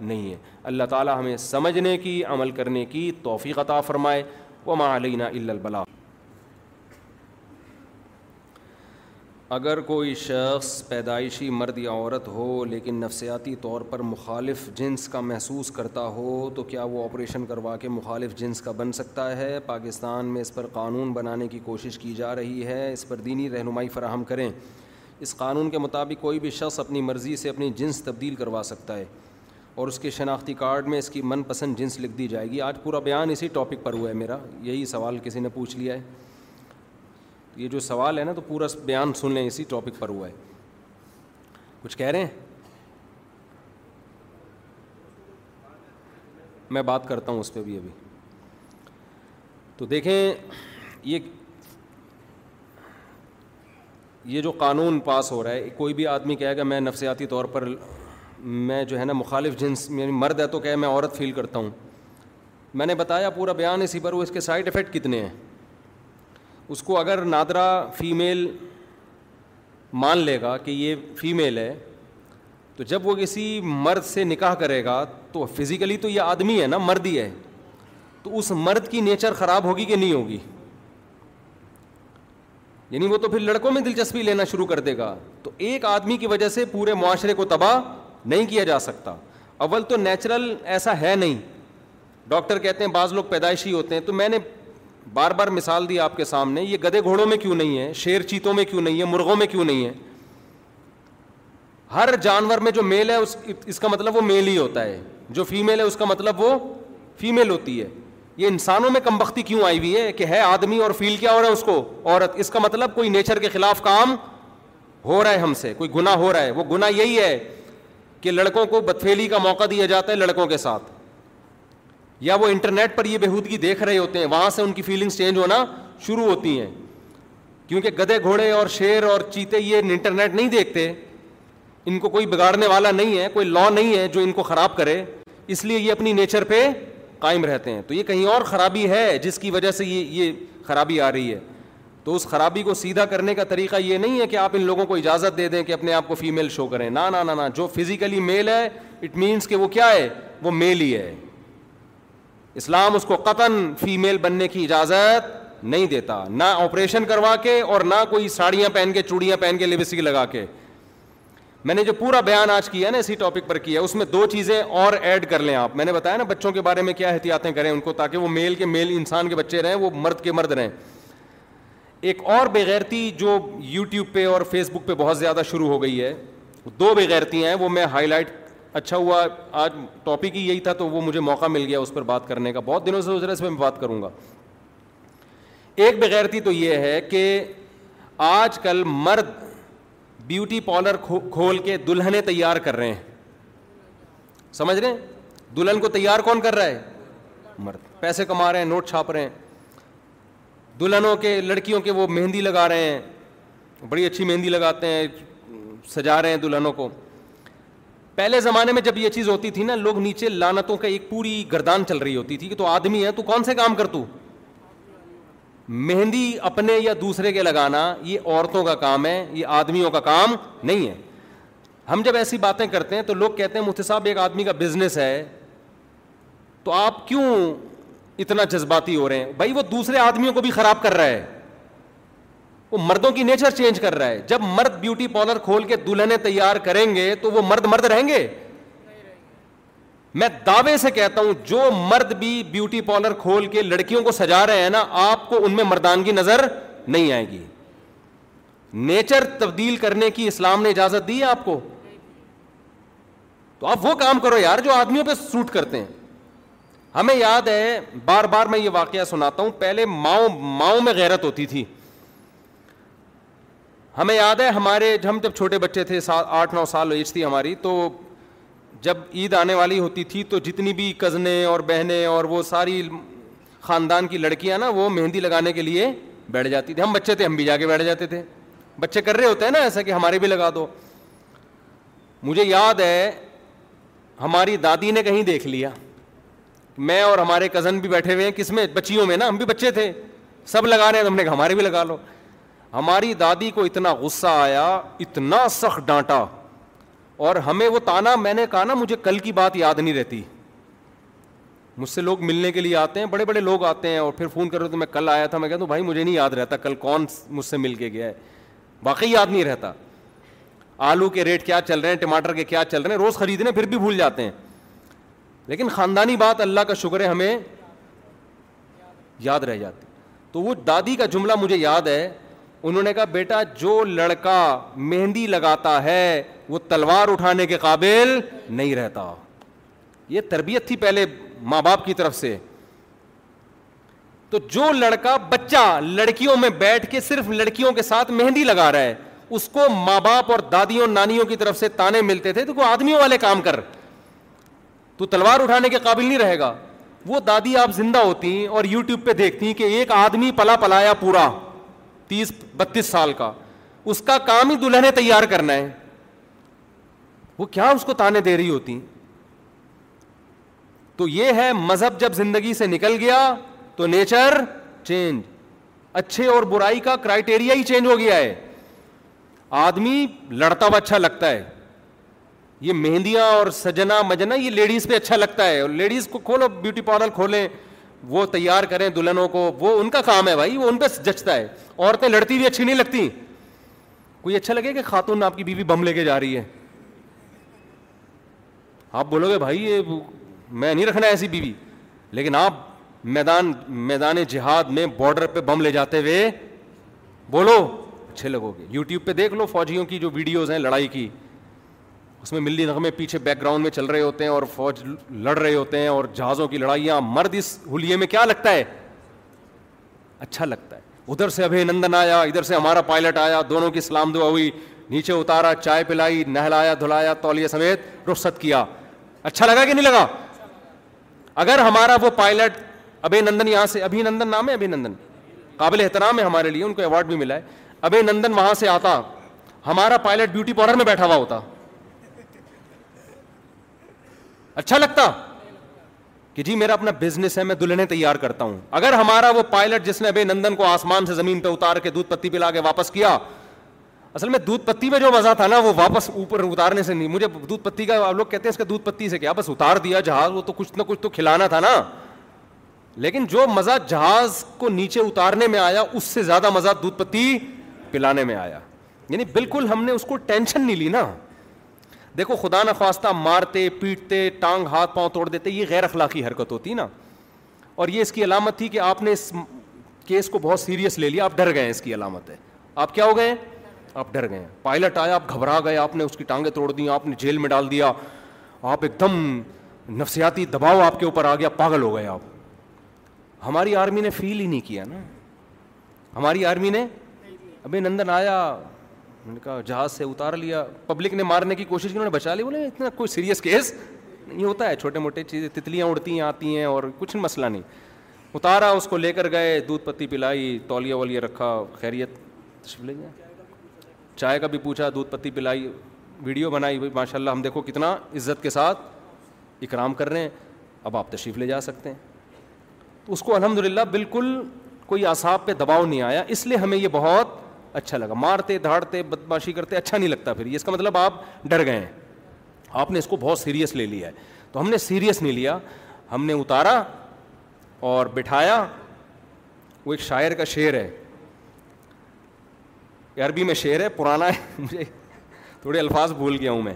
نہیں ہے اللہ تعالیٰ ہمیں سمجھنے کی عمل کرنے کی توفیق عطا فرمائے وہ الا البلاغ اگر کوئی شخص پیدائشی مرد یا عورت ہو لیکن نفسیاتی طور پر مخالف جنس کا محسوس کرتا ہو تو کیا وہ آپریشن کروا کے مخالف جنس کا بن سکتا ہے پاکستان میں اس پر قانون بنانے کی کوشش کی جا رہی ہے اس پر دینی رہنمائی فراہم کریں اس قانون کے مطابق کوئی بھی شخص اپنی مرضی سے اپنی جنس تبدیل کروا سکتا ہے اور اس کے شناختی کارڈ میں اس کی من پسند جنس لکھ دی جائے گی آج پورا بیان اسی ٹاپک پر ہوا ہے میرا یہی سوال کسی نے پوچھ لیا ہے یہ جو سوال ہے نا تو پورا بیان سن لیں اسی ٹاپک پر ہوا ہے کچھ کہہ رہے ہیں میں بات کرتا ہوں اس پہ بھی ابھی تو دیکھیں یہ یہ جو قانون پاس ہو رہا ہے کوئی بھی آدمی کہے گا میں نفسیاتی طور پر میں جو ہے نا مخالف جنس یعنی مرد ہے تو کہے میں عورت فیل کرتا ہوں میں نے بتایا پورا بیان اسی پر وہ اس کے سائڈ افیکٹ کتنے ہیں اس کو اگر نادرا فیمیل مان لے گا کہ یہ فیمیل ہے تو جب وہ کسی مرد سے نکاح کرے گا تو فزیکلی تو یہ آدمی ہے نا مرد ہی ہے تو اس مرد کی نیچر خراب ہوگی کہ نہیں ہوگی یعنی وہ تو پھر لڑکوں میں دلچسپی لینا شروع کر دے گا تو ایک آدمی کی وجہ سے پورے معاشرے کو تباہ نہیں کیا جا سکتا اول تو نیچرل ایسا ہے نہیں ڈاکٹر کہتے ہیں بعض لوگ پیدائشی ہوتے ہیں تو میں نے بار بار مثال دی آپ کے سامنے یہ گدے گھوڑوں میں کیوں نہیں ہے شیر چیتوں میں کیوں نہیں ہے مرغوں میں کیوں نہیں ہے ہر جانور میں جو میل ہے اس کا مطلب وہ میل ہی ہوتا ہے جو فیمیل ہے اس کا مطلب وہ فیمیل ہوتی ہے یہ انسانوں میں کم بختی کیوں آئی ہوئی ہے کہ ہے آدمی اور فیل کیا ہو رہا ہے اس کو عورت اس کا مطلب کوئی نیچر کے خلاف کام ہو رہا ہے ہم سے کوئی گناہ ہو رہا ہے وہ گناہ یہی ہے کہ لڑکوں کو بدفیلی کا موقع دیا جاتا ہے لڑکوں کے ساتھ یا وہ انٹرنیٹ پر یہ بےحودگی دیکھ رہے ہوتے ہیں وہاں سے ان کی فیلنگس چینج ہونا شروع ہوتی ہیں کیونکہ گدے گھوڑے اور شیر اور چیتے یہ انٹرنیٹ نہیں دیکھتے ان کو کوئی بگاڑنے والا نہیں ہے کوئی لا نہیں ہے جو ان کو خراب کرے اس لیے یہ اپنی نیچر پہ قائم رہتے ہیں تو یہ کہیں اور خرابی ہے جس کی وجہ سے یہ یہ خرابی آ رہی ہے تو اس خرابی کو سیدھا کرنے کا طریقہ یہ نہیں ہے کہ آپ ان لوگوں کو اجازت دے دیں کہ اپنے آپ کو فیمیل شو کریں نہ جو فزیکلی میل ہے اٹ مینس کہ وہ کیا ہے وہ میل ہی ہے اسلام اس کو قطن فیمیل بننے کی اجازت نہیں دیتا نہ آپریشن کروا کے اور نہ کوئی ساڑیاں پہن کے چوڑیاں پہن کے لبسگی لگا کے میں نے جو پورا بیان آج کیا نا اسی ٹاپک پر کیا اس میں دو چیزیں اور ایڈ کر لیں آپ میں نے بتایا نا بچوں کے بارے میں کیا احتیاطیں کریں ان کو تاکہ وہ میل کے میل انسان کے بچے رہیں وہ مرد کے مرد رہیں ایک اور بغیرتی جو یوٹیوب پہ اور فیس بک پہ بہت زیادہ شروع ہو گئی ہے دو بغیرتیاں ہیں وہ میں ہائی لائٹ اچھا ہوا آج ٹاپک ہی یہی تھا تو وہ مجھے موقع مل گیا اس پر بات کرنے کا بہت دنوں سے سوچ رہا اس پہ میں بات کروں گا ایک بغیرتی تو یہ ہے کہ آج کل مرد بیوٹی پارلر کھول کے دلہنیں تیار کر رہے ہیں سمجھ رہے ہیں دلہن کو تیار کون کر رہا ہے مرد پیسے کما رہے ہیں نوٹ چھاپ رہے ہیں دلہنوں کے لڑکیوں کے وہ مہندی لگا رہے ہیں بڑی اچھی مہندی لگاتے ہیں سجا رہے ہیں دلہنوں کو پہلے زمانے میں جب یہ چیز ہوتی تھی نا لوگ نیچے لانتوں کا ایک پوری گردان چل رہی ہوتی تھی کہ تو آدمی ہے تو کون سے کام کر تو مہندی اپنے یا دوسرے کے لگانا یہ عورتوں کا کام ہے یہ آدمیوں کا کام نہیں ہے ہم جب ایسی باتیں کرتے ہیں تو لوگ کہتے ہیں مفتی صاحب ایک آدمی کا بزنس ہے تو آپ کیوں اتنا جذباتی ہو رہے ہیں بھائی وہ دوسرے آدمیوں کو بھی خراب کر رہا ہے وہ مردوں کی نیچر چینج کر رہا ہے جب مرد بیوٹی پارلر کھول کے دلہنے تیار کریں گے تو وہ مرد مرد رہیں گے میں دعوے سے کہتا ہوں جو مرد بھی بیوٹی پارلر کھول کے لڑکیوں کو سجا رہے ہیں نا آپ کو ان میں مردانگی نظر نہیں آئے گی نیچر تبدیل کرنے کی اسلام نے اجازت دی آپ کو تو آپ وہ کام کرو یار جو آدمیوں پہ سوٹ کرتے ہیں ہمیں یاد ہے بار بار میں یہ واقعہ سناتا ہوں پہلے ماؤں ماؤں میں غیرت ہوتی تھی ہمیں یاد ہے ہمارے ہم جب چھوٹے بچے تھے سات آٹھ نو سال ایج تھی ہماری تو جب عید آنے والی ہوتی تھی تو جتنی بھی کزنیں اور بہنیں اور وہ ساری خاندان کی لڑکیاں نا وہ مہندی لگانے کے لیے بیٹھ جاتی تھی ہم بچے تھے ہم بھی جا کے بیٹھ جاتے تھے بچے کر رہے ہوتے ہیں نا ایسا کہ ہمارے بھی لگا دو مجھے یاد ہے ہماری دادی نے کہیں دیکھ لیا میں اور ہمارے کزن بھی بیٹھے ہوئے ہیں کس میں بچیوں میں نا ہم بھی بچے تھے سب لگا رہے ہیں ہم نے کہا ہمارے بھی لگا لو ہماری دادی کو اتنا غصہ آیا اتنا سخت ڈانٹا اور ہمیں وہ تانا میں نے کہا نا مجھے کل کی بات یاد نہیں رہتی مجھ سے لوگ ملنے کے لیے آتے ہیں بڑے بڑے لوگ آتے ہیں اور پھر فون کر رہے تو میں کل آیا تھا میں کہتا ہوں بھائی مجھے نہیں یاد رہتا کل کون مجھ سے مل کے گیا ہے واقعی یاد نہیں رہتا آلو کے ریٹ کیا چل رہے ہیں ٹماٹر کے کیا چل رہے ہیں روز خریدنے پھر بھی بھول جاتے ہیں لیکن خاندانی بات اللہ کا شکر ہے ہمیں یاد رہ جاتی تو وہ دادی کا جملہ مجھے یاد ہے انہوں نے کہا بیٹا جو لڑکا مہندی لگاتا ہے وہ تلوار اٹھانے کے قابل نہیں رہتا یہ تربیت تھی پہلے ماں باپ کی طرف سے تو جو لڑکا بچہ لڑکیوں میں بیٹھ کے صرف لڑکیوں کے ساتھ مہندی لگا رہا ہے اس کو ماں باپ اور دادیوں نانیوں کی طرف سے تانے ملتے تھے تو وہ آدمیوں والے کام کر تو تلوار اٹھانے کے قابل نہیں رہے گا وہ دادی آپ زندہ ہوتی اور یوٹیوب پہ دیکھتی کہ ایک آدمی پلا پلایا پورا تیس بتیس سال کا اس کا کام ہی دلہنیں تیار کرنا ہے وہ کیا اس کو تانے دے رہی ہوتی تو یہ ہے مذہب جب زندگی سے نکل گیا تو نیچر چینج اچھے اور برائی کا کرائٹیریا ہی چینج ہو گیا ہے آدمی لڑتا ہوا اچھا لگتا ہے یہ مہندیاں اور سجنا مجنا یہ لیڈیز پہ اچھا لگتا ہے لیڈیز کو کھولو بیوٹی پارلر کھولیں وہ تیار کریں دلہنوں کو وہ ان کا کام ہے بھائی وہ ان پہ جچتا ہے عورتیں لڑتی بھی اچھی نہیں لگتی کوئی اچھا لگے کہ خاتون آپ کی بیوی بم لے کے جا رہی ہے آپ بولو گے بھائی یہ میں نہیں رکھنا ایسی بیوی لیکن آپ میدان میدان جہاد میں بارڈر پہ بم لے جاتے ہوئے بولو اچھے لگو گے یوٹیوب پہ دیکھ لو فوجیوں کی جو ویڈیوز ہیں لڑائی کی اس میں ملی نغمے پیچھے بیک گراؤنڈ میں چل رہے ہوتے ہیں اور فوج لڑ رہے ہوتے ہیں اور جہازوں کی لڑائیاں مرد اس ہولیے میں کیا لگتا ہے اچھا لگتا ہے ادھر سے ابھی نندن آیا ادھر سے ہمارا پائلٹ آیا دونوں کی سلام دعا ہوئی نیچے اتارا چائے پلائی نہلایا دھلایا تولیہ سمیت رخصت کیا اچھا لگا کہ نہیں لگا اگر ہمارا وہ پائلٹ ابھی نندن یہاں سے ابھی نندن نام ہے ابھی نندن قابل احترام ہے ہمارے لیے ان کو ایوارڈ بھی ملا ہے ابھی نندن وہاں سے آتا ہمارا پائلٹ بیوٹی پارلر میں بیٹھا ہوا ہوتا اچھا لگتا کہ جی میرا اپنا بزنس ہے میں دلہنیں تیار کرتا ہوں اگر ہمارا وہ پائلٹ جس نے ابھی نندن کو آسمان سے زمین پہ اتار کے دودھ پتی پلا کے واپس کیا اصل میں دودھ پتی میں جو مزہ تھا نا وہ واپس اوپر اتارنے سے نہیں مجھے دودھ پتی کا آپ لوگ کہتے ہیں اس کا دودھ پتی سے کیا بس اتار دیا جہاز وہ تو کچھ نہ کچھ تو کھلانا تھا نا لیکن جو مزہ جہاز کو نیچے اتارنے میں آیا اس سے زیادہ مزہ دودھ پتی پلانے میں آیا یعنی بالکل ہم نے اس کو ٹینشن نہیں لی نا دیکھو خدا نخواستہ مارتے پیٹتے ٹانگ ہاتھ پاؤں توڑ دیتے یہ غیر اخلاقی حرکت ہوتی نا اور یہ اس کی علامت تھی کہ آپ نے اس کیس کو بہت سیریس لے لیا آپ ڈر گئے اس کی علامت ہے آپ کیا ہو گئے آپ ڈر گئے پائلٹ آیا آپ گھبرا گئے آپ نے اس کی ٹانگیں توڑ دیں آپ نے جیل میں ڈال دیا آپ ایک دم نفسیاتی دباؤ آپ کے اوپر آ گیا پاگل ہو گئے آپ ہماری آرمی نے فیل ہی نہیں کیا نا ہماری آرمی نے ابھی نندن آیا نے کہا جہاز سے اتار لیا پبلک نے مارنے کی کوشش کی انہوں نے بچا لی بولے اتنا کوئی سیریس کیس نہیں ہوتا ہے چھوٹے موٹے چیزیں تتلیاں اڑتی ہیں آتی ہیں اور کچھ مسئلہ نہیں اتارا اس کو لے کر گئے دودھ پتی پلائی تولیا ولی رکھا خیریت تشریف لے جائیں چائے کا بھی پوچھا دودھ پتی پلائی ویڈیو بنائی ماشاء اللہ ہم دیکھو کتنا عزت کے ساتھ اکرام کر رہے ہیں اب آپ تشریف لے جا سکتے ہیں تو اس کو الحمد للہ بالکل کوئی اعصاب پہ دباؤ نہیں آیا اس لیے ہمیں یہ بہت اچھا لگا مارتے دھاڑتے بدماشی کرتے اچھا نہیں لگتا پھر اس کا مطلب آپ ڈر گئے ہیں آپ نے اس کو بہت سیریس لے لیا ہے تو ہم نے سیریس نہیں لیا ہم نے اتارا اور بٹھایا وہ ایک شاعر کا شعر ہے عربی میں شعر ہے پرانا ہے مجھے تھوڑے الفاظ بھول گیا ہوں میں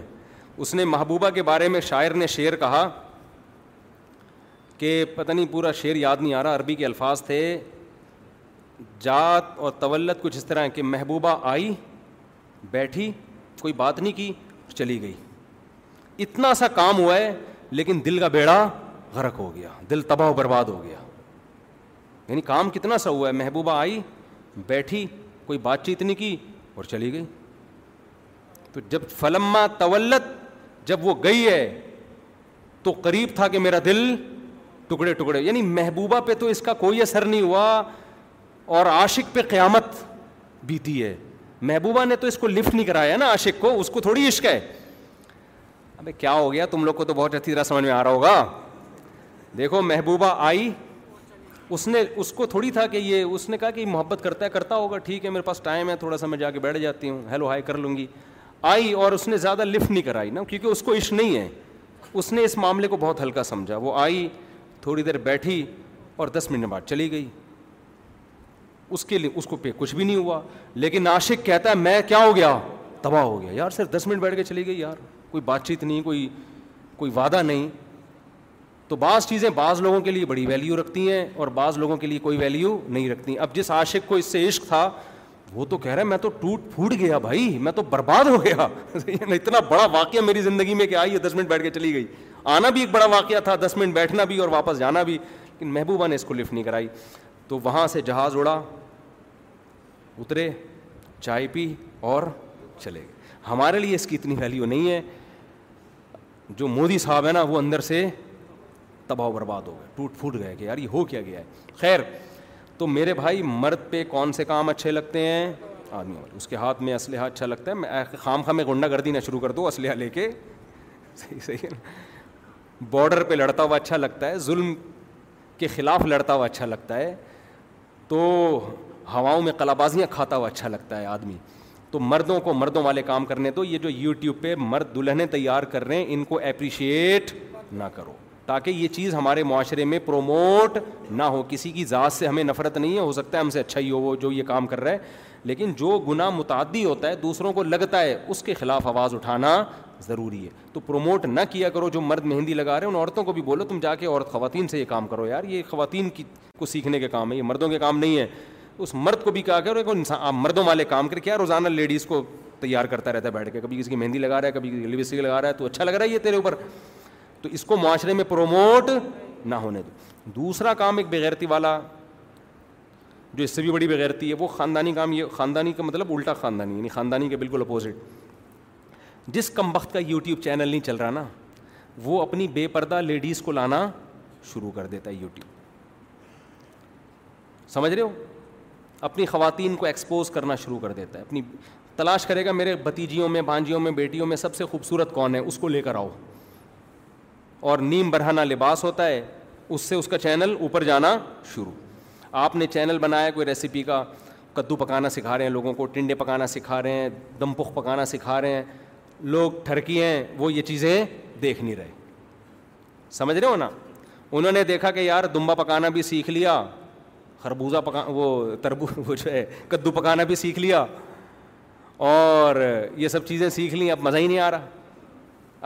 اس نے محبوبہ کے بارے میں شاعر نے شعر کہا کہ پتہ نہیں پورا شعر یاد نہیں آ رہا عربی کے الفاظ تھے جات اور طولت کچھ اس طرح ہے کہ محبوبہ آئی بیٹھی کوئی بات نہیں کی چلی گئی اتنا سا کام ہوا ہے لیکن دل کا بیڑا غرق ہو گیا دل تباہ و برباد ہو گیا یعنی کام کتنا سا ہوا ہے محبوبہ آئی بیٹھی کوئی بات چیت نہیں کی اور چلی گئی تو جب فلما طولت جب وہ گئی ہے تو قریب تھا کہ میرا دل ٹکڑے ٹکڑے یعنی محبوبہ پہ تو اس کا کوئی اثر نہیں ہوا اور عاشق پہ قیامت بیتی ہے محبوبہ نے تو اس کو لفٹ نہیں کرایا نا عاشق کو اس کو تھوڑی عشق ہے ابھی کیا ہو گیا تم لوگ کو تو بہت اچھی طرح سمجھ میں آ رہا ہوگا دیکھو محبوبہ آئی اس نے اس کو تھوڑی تھا کہ یہ اس نے کہا کہ محبت کرتا ہے کرتا ہوگا ٹھیک ہے میرے پاس ٹائم ہے تھوڑا سا میں جا کے بیٹھ جاتی ہوں ہیلو ہائی کر لوں گی آئی اور اس نے زیادہ لفٹ نہیں کرائی نا کیونکہ اس کو عشق نہیں ہے اس نے اس معاملے کو بہت ہلکا سمجھا وہ آئی تھوڑی دیر بیٹھی اور دس منٹ بعد چلی گئی اس کے لیے اس کو پہ کچھ بھی نہیں ہوا لیکن عاشق کہتا ہے میں کیا ہو گیا تباہ ہو گیا یار صرف دس منٹ بیٹھ کے چلی گئی یار کوئی بات چیت نہیں کوئی کوئی وعدہ نہیں تو بعض چیزیں بعض لوگوں کے لیے بڑی ویلیو رکھتی ہیں اور بعض لوگوں کے لیے کوئی ویلیو نہیں رکھتی اب جس عاشق کو اس سے عشق تھا وہ تو کہہ رہا ہے میں تو ٹوٹ پھوٹ گیا بھائی میں تو برباد ہو گیا اتنا بڑا واقعہ میری زندگی میں کہ آئی ہے دس منٹ بیٹھ کے چلی گئی آنا بھی ایک بڑا واقعہ تھا دس منٹ بیٹھنا بھی اور واپس جانا بھی لیکن محبوبہ نے اس کو لفٹ نہیں کرائی تو وہاں سے جہاز اڑا اترے چائے پی اور چلے گئے ہمارے لیے اس کی اتنی ویلیو نہیں ہے جو مودی صاحب ہیں نا وہ اندر سے تباہ و برباد ہو گئے ٹوٹ پھوٹ گئے کہ یار یہ ہو کیا گیا ہے خیر تو میرے بھائی مرد پہ کون سے کام اچھے لگتے ہیں آدمی والے اس کے ہاتھ میں اسلحہ اچھا لگتا ہے میں خام خواہ میں غنڈہ گردی نہ شروع کر دو اسلحہ لے کے صحیح صحیح ہے باڈر پہ لڑتا ہوا اچھا لگتا ہے ظلم کے خلاف لڑتا ہوا اچھا لگتا ہے تو ہواؤں میں قلابازیاں کھاتا ہوا اچھا لگتا ہے آدمی تو مردوں کو مردوں والے کام کرنے تو یہ جو یوٹیوب پہ مرد دلہنیں تیار کر رہے ہیں ان کو اپریشیٹ نہ کرو تاکہ یہ چیز ہمارے معاشرے میں پروموٹ نہ ہو کسی کی ذات سے ہمیں نفرت نہیں ہے ہو سکتا ہے ہم سے اچھا ہی ہو وہ جو یہ کام کر رہا ہے لیکن جو گناہ متعدی ہوتا ہے دوسروں کو لگتا ہے اس کے خلاف آواز اٹھانا ضروری ہے تو پروموٹ نہ کیا کرو جو مرد مہندی لگا رہے ہیں ان عورتوں کو بھی بولو تم جا کے عورت خواتین سے یہ کام کرو یار یہ خواتین کی کو سیکھنے کے کام ہے یہ مردوں کے کام نہیں ہے اس مرد کو بھی کہا آپ مردوں والے کام کر کے کیا روزانہ لیڈیز کو تیار کرتا رہتا ہے بیٹھ کے کبھی کسی کی مہندی لگا رہا ہے کبھی لگا رہا ہے تو اچھا لگ رہا ہے یہ تیرے اوپر تو اس کو معاشرے میں پروموٹ نہ ہونے دو دوسرا کام ایک بغیرتی والا جو اس سے بھی بڑی بغیرتی ہے وہ خاندانی کام یہ خاندانی کا مطلب الٹا خاندانی یعنی خاندانی کے بالکل اپوزٹ جس کم وقت کا یوٹیوب چینل نہیں چل رہا نا وہ اپنی بے پردہ لیڈیز کو لانا شروع کر دیتا ہے یوٹیوب سمجھ رہے ہو اپنی خواتین کو ایکسپوز کرنا شروع کر دیتا ہے اپنی تلاش کرے گا میرے بھتیجیوں میں بھانجیوں میں بیٹیوں میں سب سے خوبصورت کون ہے اس کو لے کر آؤ اور نیم برہانہ لباس ہوتا ہے اس سے اس کا چینل اوپر جانا شروع آپ نے چینل بنایا کوئی ریسیپی کا کدو پکانا سکھا رہے ہیں لوگوں کو ٹنڈے پکانا سکھا رہے ہیں دم پخ پکانا سکھا رہے ہیں لوگ ٹھرکی ہیں وہ یہ چیزیں دیکھ نہیں رہے سمجھ رہے ہو نا انہوں نے دیکھا کہ یار دمبا پکانا بھی سیکھ لیا خربوزہ پکا وہ تربو وہ جو ہے کدو پکانا بھی سیکھ لیا اور یہ سب چیزیں سیکھ لیں اب مزہ ہی نہیں آ رہا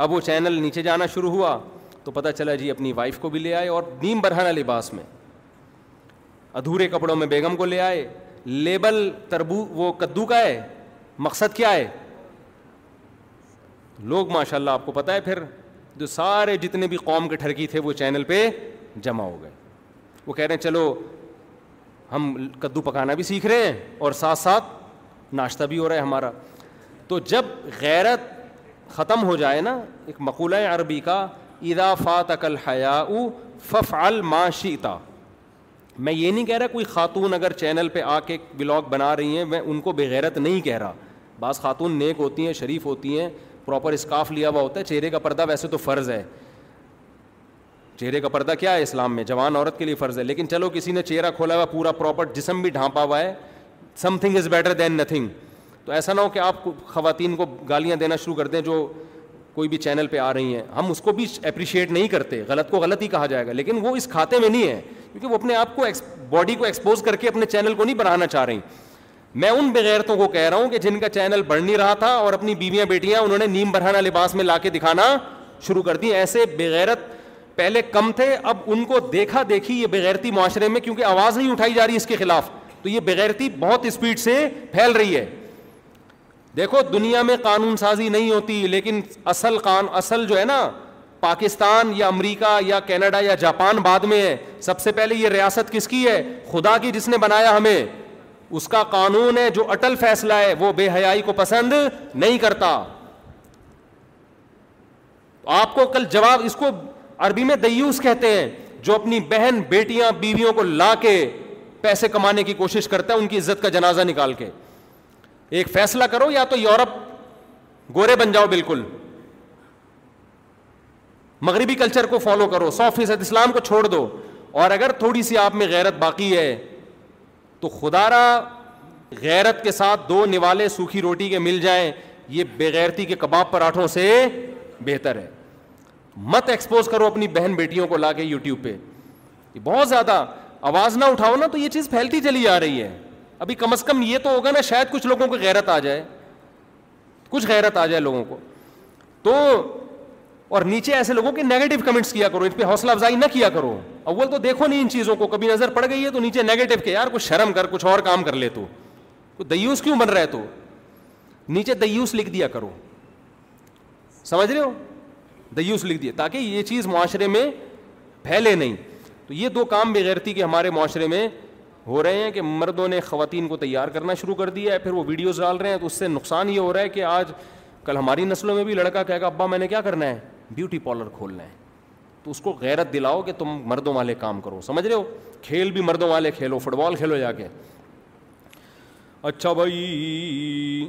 اب وہ چینل نیچے جانا شروع ہوا تو پتہ چلا جی اپنی وائف کو بھی لے آئے اور نیم برہنہ لباس میں ادھورے کپڑوں میں بیگم کو لے آئے لیبل تربو وہ کدو کا ہے مقصد کیا ہے لوگ ماشاء اللہ آپ کو پتہ ہے پھر جو سارے جتنے بھی قوم کے ٹھرکی تھے وہ چینل پہ جمع ہو گئے وہ کہہ رہے ہیں چلو ہم کدو پکانا بھی سیکھ رہے ہیں اور ساتھ ساتھ ناشتہ بھی ہو رہا ہے ہمارا تو جب غیرت ختم ہو جائے نا ایک مقولہ عربی کا ادا فات اقل حیا او فف الماشیتا میں یہ نہیں کہہ رہا کوئی خاتون اگر چینل پہ آ کے بلاگ بنا رہی ہیں میں ان کو بغیرت نہیں کہہ رہا بعض خاتون نیک ہوتی ہیں شریف ہوتی ہیں پراپر اسکاف لیا ہوا ہوتا ہے چہرے کا پردہ ویسے تو فرض ہے چہرے کا پردہ کیا ہے اسلام میں جوان عورت کے لیے فرض ہے لیکن چلو کسی نے چہرہ کھولا ہوا پورا پراپر جسم بھی ڈھانپا ہوا ہے something is better than nothing تو ایسا نہ ہو کہ آپ خواتین کو گالیاں دینا شروع کر دیں جو کوئی بھی چینل پہ آ رہی ہیں ہم اس کو بھی اپریشیٹ نہیں کرتے غلط کو غلط ہی کہا جائے گا لیکن وہ اس کھاتے میں نہیں ہے کیونکہ وہ اپنے آپ کو باڈی کو ایکسپوز کر کے اپنے چینل کو نہیں بڑھانا چاہ رہی میں ان بغیرتوں کو کہہ رہا ہوں کہ جن کا چینل بڑھ نہیں رہا تھا اور اپنی بیویاں بیٹیاں انہوں نے نیم بڑھانا لباس میں لا کے دکھانا شروع کر دی ایسے بغیرت پہلے کم تھے اب ان کو دیکھا دیکھی یہ بغیرتی معاشرے میں کیونکہ آواز نہیں اٹھائی جا رہی اس کے خلاف تو یہ بغیرتی بہت اسپیڈ سے پھیل رہی ہے دیکھو دنیا میں قانون سازی نہیں ہوتی لیکن اصل اصل قان جو ہے نا پاکستان یا امریکہ یا کینیڈا یا جاپان بعد میں ہے سب سے پہلے یہ ریاست کس کی ہے خدا کی جس نے بنایا ہمیں اس کا قانون ہے جو اٹل فیصلہ ہے وہ بے حیائی کو پسند نہیں کرتا آپ کو کل جواب اس کو عربی میں دیوس کہتے ہیں جو اپنی بہن بیٹیاں بیویوں کو لا کے پیسے کمانے کی کوشش کرتا ہے ان کی عزت کا جنازہ نکال کے ایک فیصلہ کرو یا تو یورپ گورے بن جاؤ بالکل مغربی کلچر کو فالو کرو سو فیصد اسلام کو چھوڑ دو اور اگر تھوڑی سی آپ میں غیرت باقی ہے تو خدا را غیرت کے ساتھ دو نوالے سوکھی روٹی کے مل جائیں یہ بےغیرتی کے کباب پراٹھوں سے بہتر ہے مت ایکسپوز کرو اپنی بہن بیٹیوں کو لا کے یو ٹیوب پہ بہت زیادہ آواز نہ اٹھاؤ نا تو یہ چیز پھیلتی چلی آ رہی ہے ابھی کم از کم یہ تو ہوگا نا شاید کچھ لوگوں کو غیرت آ جائے کچھ غیرت آ جائے لوگوں کو تو اور نیچے ایسے لوگوں کے نیگیٹو کمنٹس کیا کرو اس پہ حوصلہ افزائی نہ کیا کرو اول تو دیکھو نہیں ان چیزوں کو کبھی نظر پڑ گئی ہے تو نیچے نیگیٹو کے یار کچھ شرم کر کچھ اور کام کر لے تو دیوس کیوں بن رہے تو نیچے دیوس لکھ دیا کرو سمجھ رہے ہو دیوس لکھ دیے تاکہ یہ چیز معاشرے میں پھیلے نہیں تو یہ دو کام بغیرتی کے ہمارے معاشرے میں ہو رہے ہیں کہ مردوں نے خواتین کو تیار کرنا شروع کر دیا ہے پھر وہ ویڈیوز ڈال رہے ہیں تو اس سے نقصان یہ ہو رہا ہے کہ آج کل ہماری نسلوں میں بھی لڑکا کہے گا ابا میں نے کیا کرنا ہے بیوٹی پارلر کھولنا ہے تو اس کو غیرت دلاؤ کہ تم مردوں والے کام کرو سمجھ رہے ہو کھیل بھی مردوں والے کھیلو فٹ بال کھیلو جا کے اچھا بھائی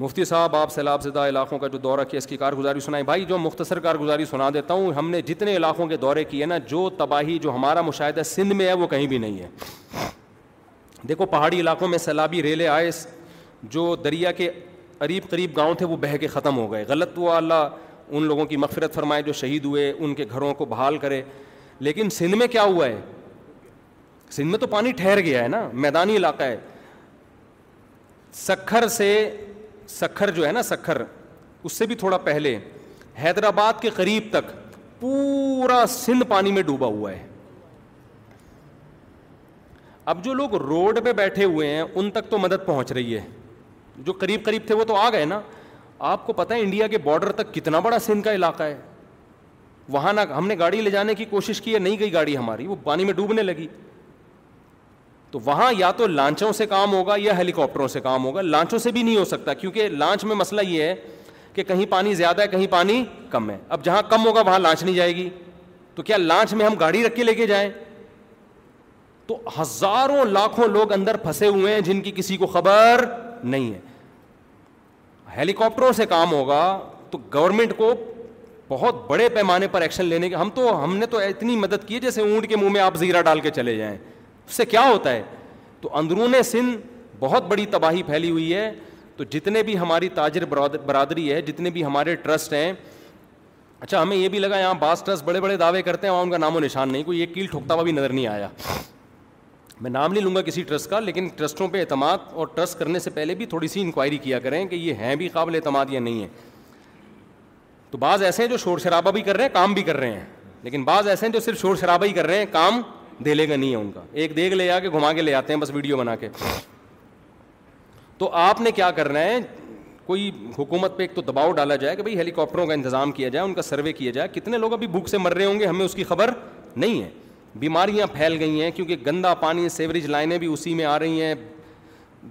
مفتی صاحب آپ سیلاب زدہ علاقوں کا جو دورہ کیا اس کی کارگزاری سنائی بھائی جو مختصر کارگزاری سنا دیتا ہوں ہم نے جتنے علاقوں کے دورے کیے نا جو تباہی جو ہمارا مشاہدہ سندھ میں ہے وہ کہیں بھی نہیں ہے دیکھو پہاڑی علاقوں میں سیلابی ریلے آئے جو دریا کے قریب قریب گاؤں تھے وہ بہہ کے ختم ہو گئے غلط وہ اللہ ان لوگوں کی مغفرت فرمائے جو شہید ہوئے ان کے گھروں کو بحال کرے لیکن سندھ میں کیا ہوا ہے سندھ میں تو پانی ٹھہر گیا ہے نا میدانی علاقہ ہے سکھر سے سکھر جو ہے نا سکھر اس سے بھی تھوڑا پہلے حیدرآباد کے قریب تک پورا سندھ پانی میں ڈوبا ہوا ہے اب جو لوگ روڈ پہ بیٹھے ہوئے ہیں ان تک تو مدد پہنچ رہی ہے جو قریب قریب تھے وہ تو آ گئے نا آپ کو پتا انڈیا کے بارڈر تک کتنا بڑا سندھ کا علاقہ ہے وہاں نہ ہم نے گاڑی لے جانے کی کوشش کی ہے نہیں گئی گاڑی ہماری وہ پانی میں ڈوبنے لگی تو وہاں یا تو لانچوں سے کام ہوگا یا ہیلی کاپٹروں سے کام ہوگا لانچوں سے بھی نہیں ہو سکتا کیونکہ لانچ میں مسئلہ یہ ہے کہ کہیں پانی زیادہ ہے کہیں پانی کم ہے اب جہاں کم ہوگا وہاں لانچ نہیں جائے گی تو کیا لانچ میں ہم گاڑی رکھ کے لے کے جائیں تو ہزاروں لاکھوں لوگ اندر پھنسے ہوئے ہیں جن کی کسی کو خبر نہیں ہے ہیلی کاپٹروں سے کام ہوگا تو گورنمنٹ کو بہت بڑے پیمانے پر ایکشن لینے کے ہم تو ہم نے تو اتنی مدد کی جیسے اونٹ کے منہ میں آپ زیرہ ڈال کے چلے جائیں سے کیا ہوتا ہے تو اندرون سن بہت بڑی تباہی پھیلی ہوئی ہے تو جتنے بھی ہماری تاجر برادری ہے جتنے بھی ہمارے ٹرسٹ ہیں اچھا ہمیں یہ بھی لگا یہاں بعض ٹرسٹ بڑے بڑے دعوے کرتے ہیں وہاں ان کا نام و نشان نہیں کوئی ایک کیل ٹھوکتا ہوا بھی نظر نہیں آیا میں نام نہیں لوں گا کسی ٹرسٹ کا لیکن ٹرسٹوں پہ اعتماد اور ٹرسٹ کرنے سے پہلے بھی تھوڑی سی انکوائری کیا کریں کہ یہ ہیں بھی قابل اعتماد یا نہیں ہے تو بعض ایسے ہیں جو شور شرابہ بھی کر رہے ہیں کام بھی کر رہے ہیں لیکن بعض ایسے ہیں جو صرف شور شرابہ ہی کر رہے ہیں کام دہلے کا نہیں ہے ان کا ایک دیکھ لے آ کے گھما کے لے آتے ہیں بس ویڈیو بنا کے تو آپ نے کیا کرنا ہے کوئی حکومت پہ ایک تو دباؤ ڈالا جائے کہ بھائی ہیلی کاپٹروں کا انتظام کیا جائے ان کا سروے کیا جائے کتنے لوگ ابھی بھوک سے مر رہے ہوں گے ہمیں اس کی خبر نہیں ہے بیماریاں پھیل گئی ہیں کیونکہ گندا پانی سیوریج لائنیں بھی اسی میں آ رہی ہیں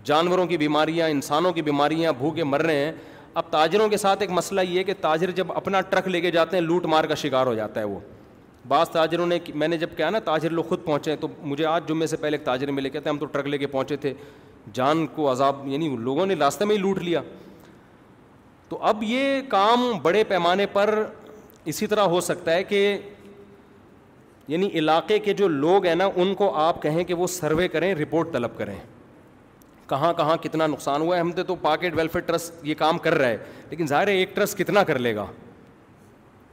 جانوروں کی بیماریاں انسانوں کی بیماریاں بھوکے مر رہے ہیں اب تاجروں کے ساتھ ایک مسئلہ یہ ہے کہ تاجر جب اپنا ٹرک لے کے جاتے ہیں لوٹ مار کا شکار ہو جاتا ہے وہ بعض تاجروں نے میں نے جب کہا نا تاجر لوگ خود پہنچے ہیں تو مجھے آج جمعے سے پہلے ایک تاجر ملے کہتے ہیں ہم تو ٹرک لے کے پہنچے تھے جان کو عذاب یعنی لوگوں نے راستے میں ہی لوٹ لیا تو اب یہ کام بڑے پیمانے پر اسی طرح ہو سکتا ہے کہ یعنی علاقے کے جو لوگ ہیں نا ان کو آپ کہیں کہ وہ سروے کریں رپورٹ طلب کریں کہاں کہاں کتنا نقصان ہوا ہے ہم تو پاکٹ ویلفیئر ٹرسٹ یہ کام کر رہا ہے لیکن ظاہر ہے ایک ٹرسٹ کتنا کر لے گا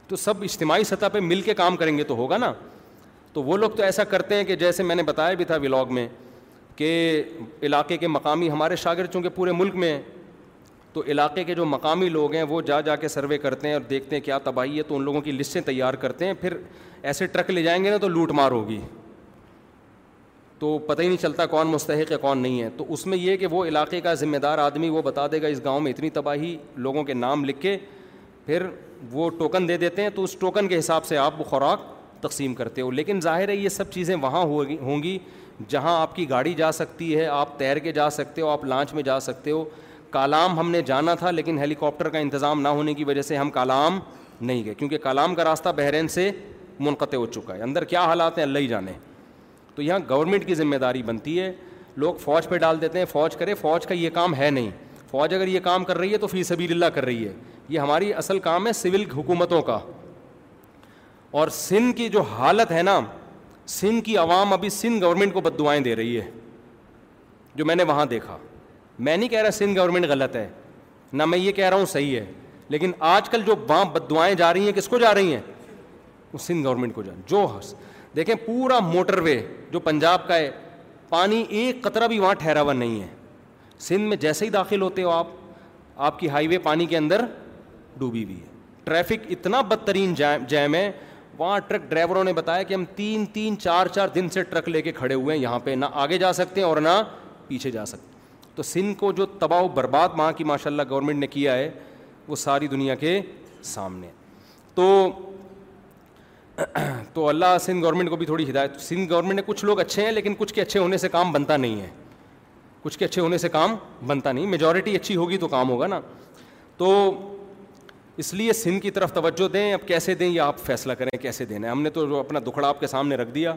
تو سب اجتماعی سطح پہ مل کے کام کریں گے تو ہوگا نا تو وہ لوگ تو ایسا کرتے ہیں کہ جیسے میں نے بتایا بھی تھا ولاگ میں کہ علاقے کے مقامی ہمارے شاگرد چونکہ پورے ملک میں ہیں تو علاقے کے جو مقامی لوگ ہیں وہ جا جا کے سروے کرتے ہیں اور دیکھتے ہیں کیا تباہی ہے تو ان لوگوں کی لسٹیں تیار کرتے ہیں پھر ایسے ٹرک لے جائیں گے نا تو لوٹ مار ہوگی تو پتہ ہی نہیں چلتا کون مستحق ہے کون نہیں ہے تو اس میں یہ کہ وہ علاقے کا ذمہ دار آدمی وہ بتا دے گا اس گاؤں میں اتنی تباہی لوگوں کے نام لکھ کے پھر وہ ٹوکن دے دیتے ہیں تو اس ٹوکن کے حساب سے آپ وہ خوراک تقسیم کرتے ہو لیکن ظاہر ہے یہ سب چیزیں وہاں ہوگی ہوں گی جہاں آپ کی گاڑی جا سکتی ہے آپ تیر کے جا سکتے ہو آپ لانچ میں جا سکتے ہو کالام ہم نے جانا تھا لیکن ہیلی کاپٹر کا انتظام نہ ہونے کی وجہ سے ہم کالام نہیں گئے کیونکہ کالام کا راستہ بحرین سے منقطع ہو چکا ہے اندر کیا حالات ہیں اللہ ہی جانے تو یہاں گورنمنٹ کی ذمہ داری بنتی ہے لوگ فوج پہ ڈال دیتے ہیں فوج کرے فوج کا یہ کام ہے نہیں فوج اگر یہ کام کر رہی ہے تو فی سبیل اللہ کر رہی ہے یہ ہماری اصل کام ہے سول حکومتوں کا اور سندھ کی جو حالت ہے نا سندھ کی عوام ابھی سندھ گورنمنٹ کو بد دعائیں دے رہی ہے جو میں نے وہاں دیکھا میں نہیں کہہ رہا سندھ گورنمنٹ غلط ہے نہ میں یہ کہہ رہا ہوں صحیح ہے لیکن آج کل جو وہاں بد دعائیں جا رہی ہیں کس کو جا رہی ہیں وہ سندھ گورنمنٹ کو جا جو دیکھیں پورا موٹر وے جو پنجاب کا ہے پانی ایک قطرہ بھی وہاں ٹھہرا ہوا نہیں ہے سندھ میں جیسے ہی داخل ہوتے ہو آپ آپ کی ہائی وے پانی کے اندر ڈوبی ہوئی ہے ٹریفک اتنا بدترین جیم ہے وہاں ٹرک ڈرائیوروں نے بتایا کہ ہم تین تین چار چار دن سے ٹرک لے کے کھڑے ہوئے ہیں یہاں پہ نہ آگے جا سکتے ہیں اور نہ پیچھے جا سکتے ہیں تو سندھ کو جو تباہ و برباد وہاں کی ماشاء اللہ گورنمنٹ نے کیا ہے وہ ساری دنیا کے سامنے تو تو اللہ سندھ گورنمنٹ کو بھی تھوڑی ہدایت سندھ گورنمنٹ نے کچھ لوگ اچھے ہیں لیکن کچھ کے اچھے ہونے سے کام بنتا نہیں ہے کچھ کے اچھے ہونے سے کام بنتا نہیں میجورٹی اچھی ہوگی تو کام ہوگا نا تو اس لیے سندھ کی طرف توجہ دیں اب کیسے دیں یا آپ فیصلہ کریں کیسے دینا ہے ہم نے تو اپنا دکھڑا آپ کے سامنے رکھ دیا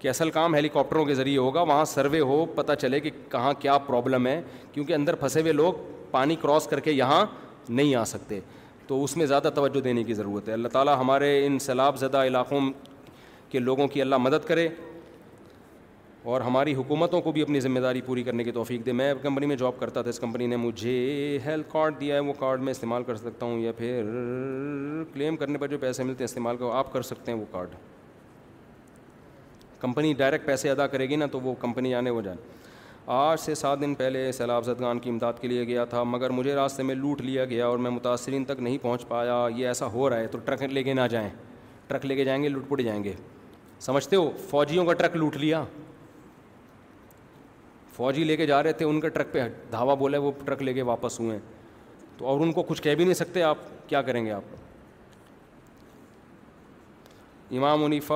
کہ اصل کام ہیلی کاپٹروں کے ذریعے ہوگا وہاں سروے ہو پتہ چلے کہ کہاں کیا پرابلم ہے کیونکہ اندر پھنسے ہوئے لوگ پانی کراس کر کے یہاں نہیں آ سکتے تو اس میں زیادہ توجہ دینے کی ضرورت ہے اللہ تعالیٰ ہمارے ان سیلاب زدہ علاقوں کے لوگوں کی اللہ مدد کرے اور ہماری حکومتوں کو بھی اپنی ذمہ داری پوری کرنے کی توفیق دے میں کمپنی میں جاب کرتا تھا اس کمپنی نے مجھے ہیلتھ کارڈ دیا ہے وہ کارڈ میں استعمال کر سکتا ہوں یا پھر کلیم کرنے پر جو پیسے ملتے ہیں استعمال آپ کر سکتے ہیں وہ کارڈ کمپنی ڈائریکٹ پیسے ادا کرے گی نا تو وہ کمپنی آنے ہو جائے آج سے سات دن پہلے سیلاب زدگان کی امداد کے لیے گیا تھا مگر مجھے راستے میں لوٹ لیا گیا اور میں متاثرین تک نہیں پہنچ پایا یہ ایسا ہو رہا ہے تو ٹرک لے کے نہ جائیں ٹرک لے کے جائیں گے لٹ پٹ جائیں گے سمجھتے ہو فوجیوں کا ٹرک لوٹ لیا فوجی لے کے جا رہے تھے ان کے ٹرک پہ بولا ہے وہ ٹرک لے کے واپس ہوئے ہیں تو اور ان کو کچھ کہہ بھی نہیں سکتے آپ کیا کریں گے آپ امام منیفا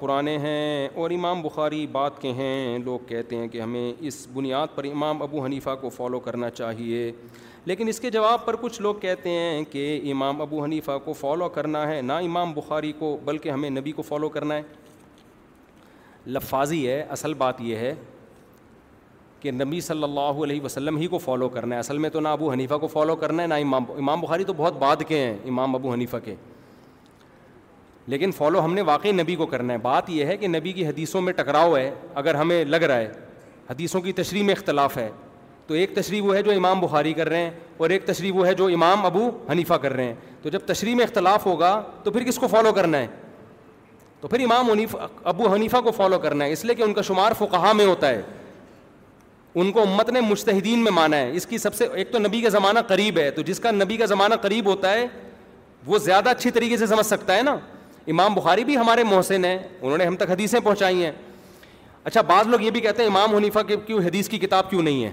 پرانے ہیں اور امام بخاری بات کے ہیں لوگ کہتے ہیں کہ ہمیں اس بنیاد پر امام ابو حنیفہ کو فالو کرنا چاہیے لیکن اس کے جواب پر کچھ لوگ کہتے ہیں کہ امام ابو حنیفہ کو فالو کرنا ہے نہ امام بخاری کو بلکہ ہمیں نبی کو فالو کرنا ہے لفاظی ہے اصل بات یہ ہے کہ نبی صلی اللہ علیہ وسلم ہی کو فالو کرنا ہے اصل میں تو نہ ابو حنیفہ کو فالو کرنا ہے نہ امام امام بخاری تو بہت بعد کے ہیں امام ابو حنیفہ کے لیکن فالو ہم نے واقعی نبی کو کرنا ہے بات یہ ہے کہ نبی کی حدیثوں میں ٹکراؤ ہے اگر ہمیں لگ رہا ہے حدیثوں کی تشریح میں اختلاف ہے تو ایک تشریح وہ ہے جو امام بخاری کر رہے ہیں اور ایک تشریح وہ ہے جو امام ابو حنیفہ کر رہے ہیں تو جب تشریح میں اختلاف ہوگا تو پھر کس کو فالو کرنا ہے تو پھر امام ابو حنیفہ کو فالو کرنا ہے اس لیے کہ ان کا شمار فقہا میں ہوتا ہے ان کو امت نے مشتحدین میں مانا ہے اس کی سب سے ایک تو نبی کا زمانہ قریب ہے تو جس کا نبی کا زمانہ قریب ہوتا ہے وہ زیادہ اچھی طریقے سے سمجھ سکتا ہے نا امام بخاری بھی ہمارے محسن ہیں انہوں نے ہم تک حدیثیں پہنچائی ہیں اچھا بعض لوگ یہ بھی کہتے ہیں امام حنیفہ کیوں حدیث کی کتاب کیوں نہیں ہے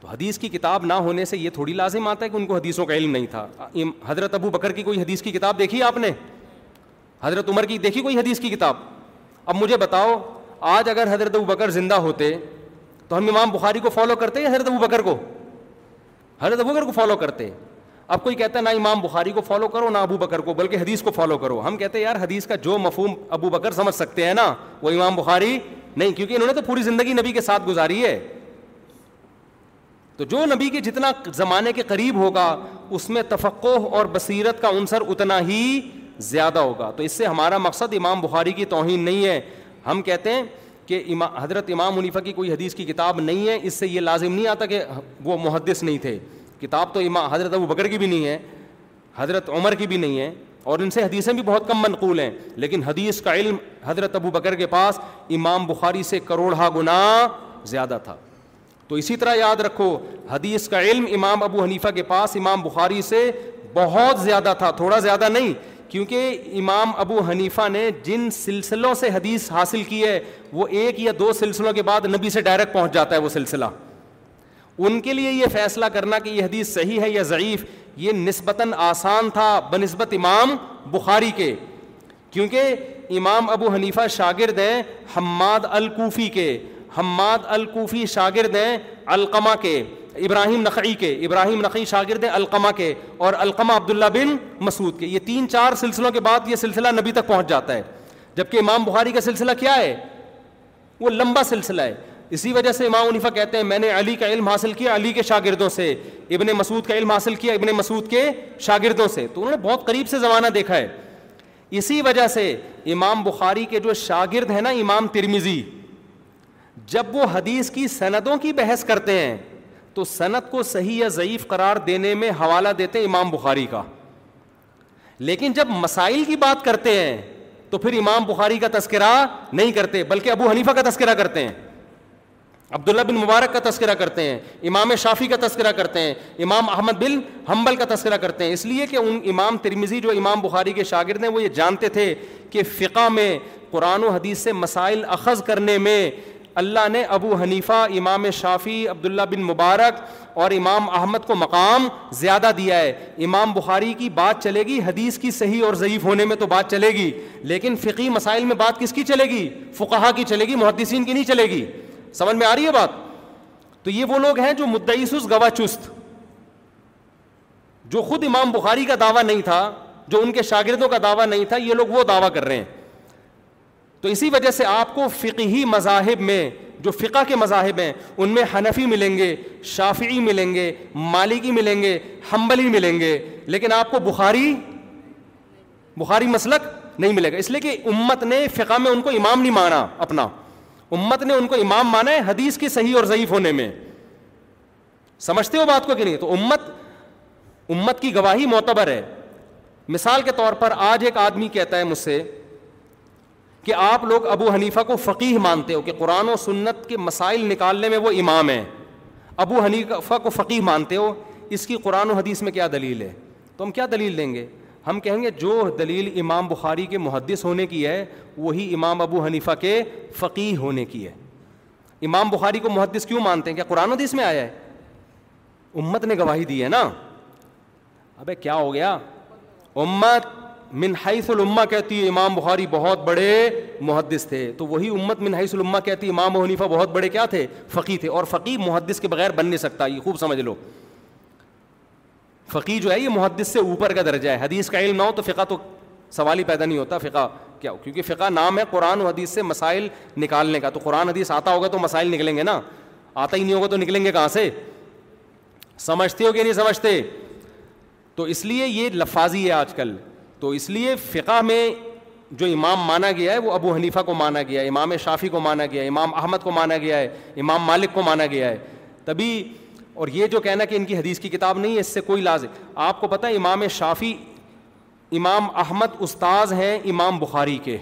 تو حدیث کی کتاب نہ ہونے سے یہ تھوڑی لازم آتا ہے کہ ان کو حدیثوں کا علم نہیں تھا حضرت ابو بکر کی کوئی حدیث کی کتاب دیکھی آپ نے حضرت عمر کی دیکھی کوئی حدیث کی کتاب اب مجھے بتاؤ آج اگر حضرت ابو بکر زندہ ہوتے تو ہم امام بخاری کو فالو کرتے یا حضرت ابو بکر کو حضرت ابو بکر کو فالو کرتے اب کوئی کہتا ہے نہ امام بخاری کو فالو کرو نہ ابو بکر کو بلکہ حدیث کو فالو کرو ہم کہتے ہیں یار حدیث کا جو مفہوم ابو بکر سمجھ سکتے ہیں نا وہ امام بخاری نہیں کیونکہ انہوں نے تو پوری زندگی نبی کے ساتھ گزاری ہے تو جو نبی کے جتنا زمانے کے قریب ہوگا اس میں تفقو اور بصیرت کا عنصر اتنا ہی زیادہ ہوگا تو اس سے ہمارا مقصد امام بخاری کی توہین نہیں ہے ہم کہتے ہیں کہ حضرت امام منیفہ کی کوئی حدیث کی کتاب نہیں ہے اس سے یہ لازم نہیں آتا کہ وہ محدث نہیں تھے کتاب تو امام حضرت ابو بکر کی بھی نہیں ہے حضرت عمر کی بھی نہیں ہے اور ان سے حدیثیں بھی بہت کم منقول ہیں لیکن حدیث کا علم حضرت ابو بکر کے پاس امام بخاری سے کروڑا گنا زیادہ تھا تو اسی طرح یاد رکھو حدیث کا علم امام ابو حنیفہ کے پاس امام بخاری سے بہت زیادہ تھا تھوڑا زیادہ نہیں کیونکہ امام ابو حنیفہ نے جن سلسلوں سے حدیث حاصل کی ہے وہ ایک یا دو سلسلوں کے بعد نبی سے ڈائریکٹ پہنچ جاتا ہے وہ سلسلہ ان کے لیے یہ فیصلہ کرنا کہ یہ حدیث صحیح ہے یا ضعیف یہ نسبتاً آسان تھا بہ نسبت امام بخاری کے کیونکہ امام ابو حنیفہ شاگرد ہیں حماد الکوفی کے حماد الکوفی شاگرد ہیں القمہ کے ابراہیم نقعی کے ابراہیم نقعی شاگرد القمہ کے اور القمہ عبداللہ بن مسعود کے یہ تین چار سلسلوں کے بعد یہ سلسلہ نبی تک پہنچ جاتا ہے جبکہ امام بخاری کا سلسلہ کیا ہے وہ لمبا سلسلہ ہے اسی وجہ سے امام عنیفہ کہتے ہیں میں نے علی کا علم حاصل کیا علی کے شاگردوں سے ابن مسعود کا علم حاصل کیا ابن مسعود کے شاگردوں سے تو انہوں نے بہت قریب سے زمانہ دیکھا ہے اسی وجہ سے امام بخاری کے جو شاگرد ہیں نا امام ترمیزی جب وہ حدیث کی سندوں کی بحث کرتے ہیں تو صنعت کو صحیح یا ضعیف قرار دینے میں حوالہ دیتے ہیں امام بخاری کا لیکن جب مسائل کی بات کرتے ہیں تو پھر امام بخاری کا تذکرہ نہیں کرتے بلکہ ابو حنیفہ کا تذکرہ کرتے ہیں عبداللہ بن مبارک کا تذکرہ کرتے ہیں امام شافی کا تذکرہ کرتے ہیں امام احمد بن حنبل کا تذکرہ کرتے ہیں اس لیے کہ ان امام ترمیزی جو امام بخاری کے شاگرد ہیں وہ یہ جانتے تھے کہ فقہ میں قرآن و حدیث سے مسائل اخذ کرنے میں اللہ نے ابو حنیفہ امام شافی عبداللہ بن مبارک اور امام احمد کو مقام زیادہ دیا ہے امام بخاری کی بات چلے گی حدیث کی صحیح اور ضعیف ہونے میں تو بات چلے گی لیکن فقی مسائل میں بات کس کی چلے گی فقہا کی چلے گی محدثین کی نہیں چلے گی سمجھ میں آ رہی ہے بات تو یہ وہ لوگ ہیں جو مدعیس گواہ چست جو خود امام بخاری کا دعویٰ نہیں تھا جو ان کے شاگردوں کا دعویٰ نہیں تھا یہ لوگ وہ دعویٰ کر رہے ہیں تو اسی وجہ سے آپ کو فقہی مذاہب میں جو فقہ کے مذاہب ہیں ان میں حنفی ملیں گے شافعی ملیں گے مالکی ملیں گے حنبلی ملیں گے لیکن آپ کو بخاری بخاری مسلک نہیں ملے گا اس لیے کہ امت نے فقہ میں ان کو امام نہیں مانا اپنا امت نے ان کو امام مانا ہے حدیث کی صحیح اور ضعیف ہونے میں سمجھتے ہو بات کو کہ نہیں تو امت امت کی گواہی معتبر ہے مثال کے طور پر آج ایک آدمی کہتا ہے مجھ سے کہ آپ لوگ ابو حنیفہ کو فقیح مانتے ہو کہ قرآن و سنت کے مسائل نکالنے میں وہ امام ہیں ابو حنیفہ کو فقیح مانتے ہو اس کی قرآن و حدیث میں کیا دلیل ہے تو ہم کیا دلیل دیں گے ہم کہیں گے جو دلیل امام بخاری کے محدث ہونے کی ہے وہی امام ابو حنیفہ کے فقیح ہونے کی ہے امام بخاری کو محدث کیوں مانتے ہیں کیا قرآن و حدیث میں آیا ہے امت نے گواہی دی ہے نا ابے کیا ہو گیا امت من حیث الامہ کہتی ہے امام بخاری بہت بڑے محدث تھے تو وہی امت من حیث الامہ کہتی ہے امام حنیفہ بہت بڑے کیا تھے فقی تھے اور فقی محدث کے بغیر بن نہیں سکتا یہ خوب سمجھ لو فقی جو ہے یہ محدث سے اوپر کا درجہ ہے حدیث کا علم نہ ہو تو فقہ تو سوال ہی پیدا نہیں ہوتا فقہ کیا کیونکہ فقہ نام ہے قرآن و حدیث سے مسائل نکالنے کا تو قرآن حدیث آتا ہوگا تو مسائل نکلیں گے نا آتا ہی نہیں ہوگا تو نکلیں گے کہاں سے سمجھتے ہو کہ نہیں سمجھتے تو اس لیے یہ لفاظی ہے آج کل تو اس لیے فقہ میں جو امام مانا گیا ہے وہ ابو حنیفہ کو مانا گیا ہے امام شافی کو مانا گیا ہے امام احمد کو مانا گیا ہے امام مالک کو مانا گیا ہے تبھی اور یہ جو کہنا کہ ان کی حدیث کی کتاب نہیں ہے اس سے کوئی لازم آپ کو پتہ ہے امام شافی امام احمد استاذ ہیں امام بخاری کے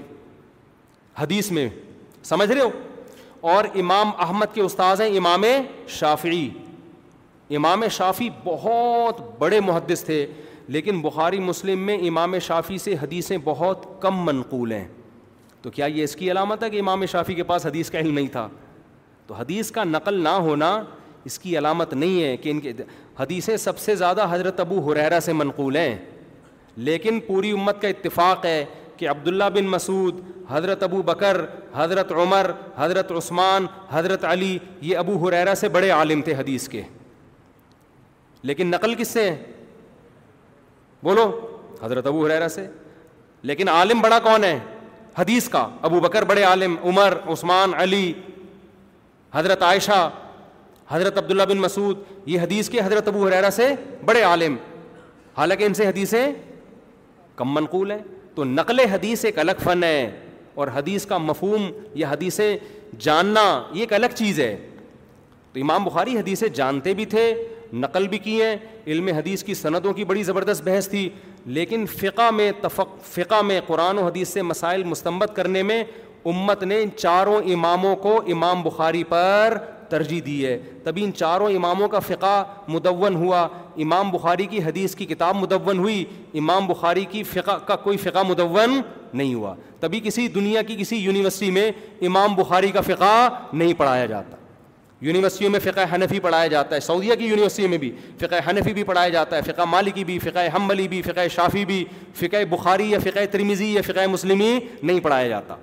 حدیث میں سمجھ رہے ہو اور امام احمد کے استاذ ہیں امام شافعی امام شافی بہت بڑے محدث تھے لیکن بخاری مسلم میں امام شافی سے حدیثیں بہت کم منقول ہیں تو کیا یہ اس کی علامت ہے کہ امام شافی کے پاس حدیث کا علم نہیں تھا تو حدیث کا نقل نہ ہونا اس کی علامت نہیں ہے کہ ان کے حدیثیں سب سے زیادہ حضرت ابو حریرا سے منقول ہیں لیکن پوری امت کا اتفاق ہے کہ عبداللہ بن مسعود حضرت ابو بکر حضرت عمر حضرت عثمان حضرت علی یہ ابو حریرا سے بڑے عالم تھے حدیث کے لیکن نقل کس سے بولو حضرت ابو حریرا سے لیکن عالم بڑا کون ہے حدیث کا ابو بکر بڑے عالم عمر عثمان علی حضرت عائشہ حضرت عبداللہ بن مسعود یہ حدیث کے حضرت ابو حریرا سے بڑے عالم حالانکہ ان سے حدیثیں کم منقول ہیں تو نقل حدیث ایک الگ فن ہے اور حدیث کا مفہوم یا حدیثیں جاننا یہ ایک الگ چیز ہے تو امام بخاری حدیثیں جانتے بھی تھے نقل بھی کی ہیں علم حدیث کی سندوں کی بڑی زبردست بحث تھی لیکن فقہ میں تفق فقہ میں قرآن و حدیث سے مسائل مستمت کرنے میں امت نے ان چاروں اماموں کو امام بخاری پر ترجیح دی ہے تبھی ان چاروں اماموں کا فقہ مدون ہوا امام بخاری کی حدیث کی کتاب مدون ہوئی امام بخاری کی فقہ کا کوئی فقہ مدون نہیں ہوا تبھی کسی دنیا کی کسی یونیورسٹی میں امام بخاری کا فقہ نہیں پڑھایا جاتا یونیورسٹیوں میں فقہ حنفی پڑھایا جاتا ہے سعودیہ کی یونیورسٹی میں بھی فقہ حنفی بھی پڑھایا جاتا ہے فقہ مالکی بھی فقہ حملی بھی فقہ شافی بھی فقہ بخاری یا فقہ ترمیزی یا فقہ مسلمی نہیں پڑھایا جاتا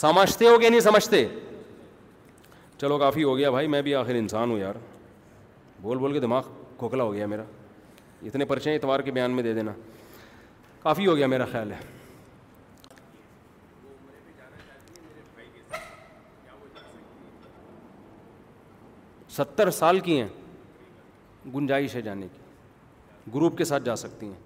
سمجھتے ہو کہ نہیں سمجھتے چلو کافی ہو گیا بھائی میں بھی آخر انسان ہوں یار بول بول کے دماغ کھوکھلا ہو گیا میرا اتنے پرچے اتوار کے بیان میں دے دینا کافی ہو گیا میرا خیال ہے ستر سال کی ہیں گنجائش ہے جانے کی گروپ کے ساتھ جا سکتی ہیں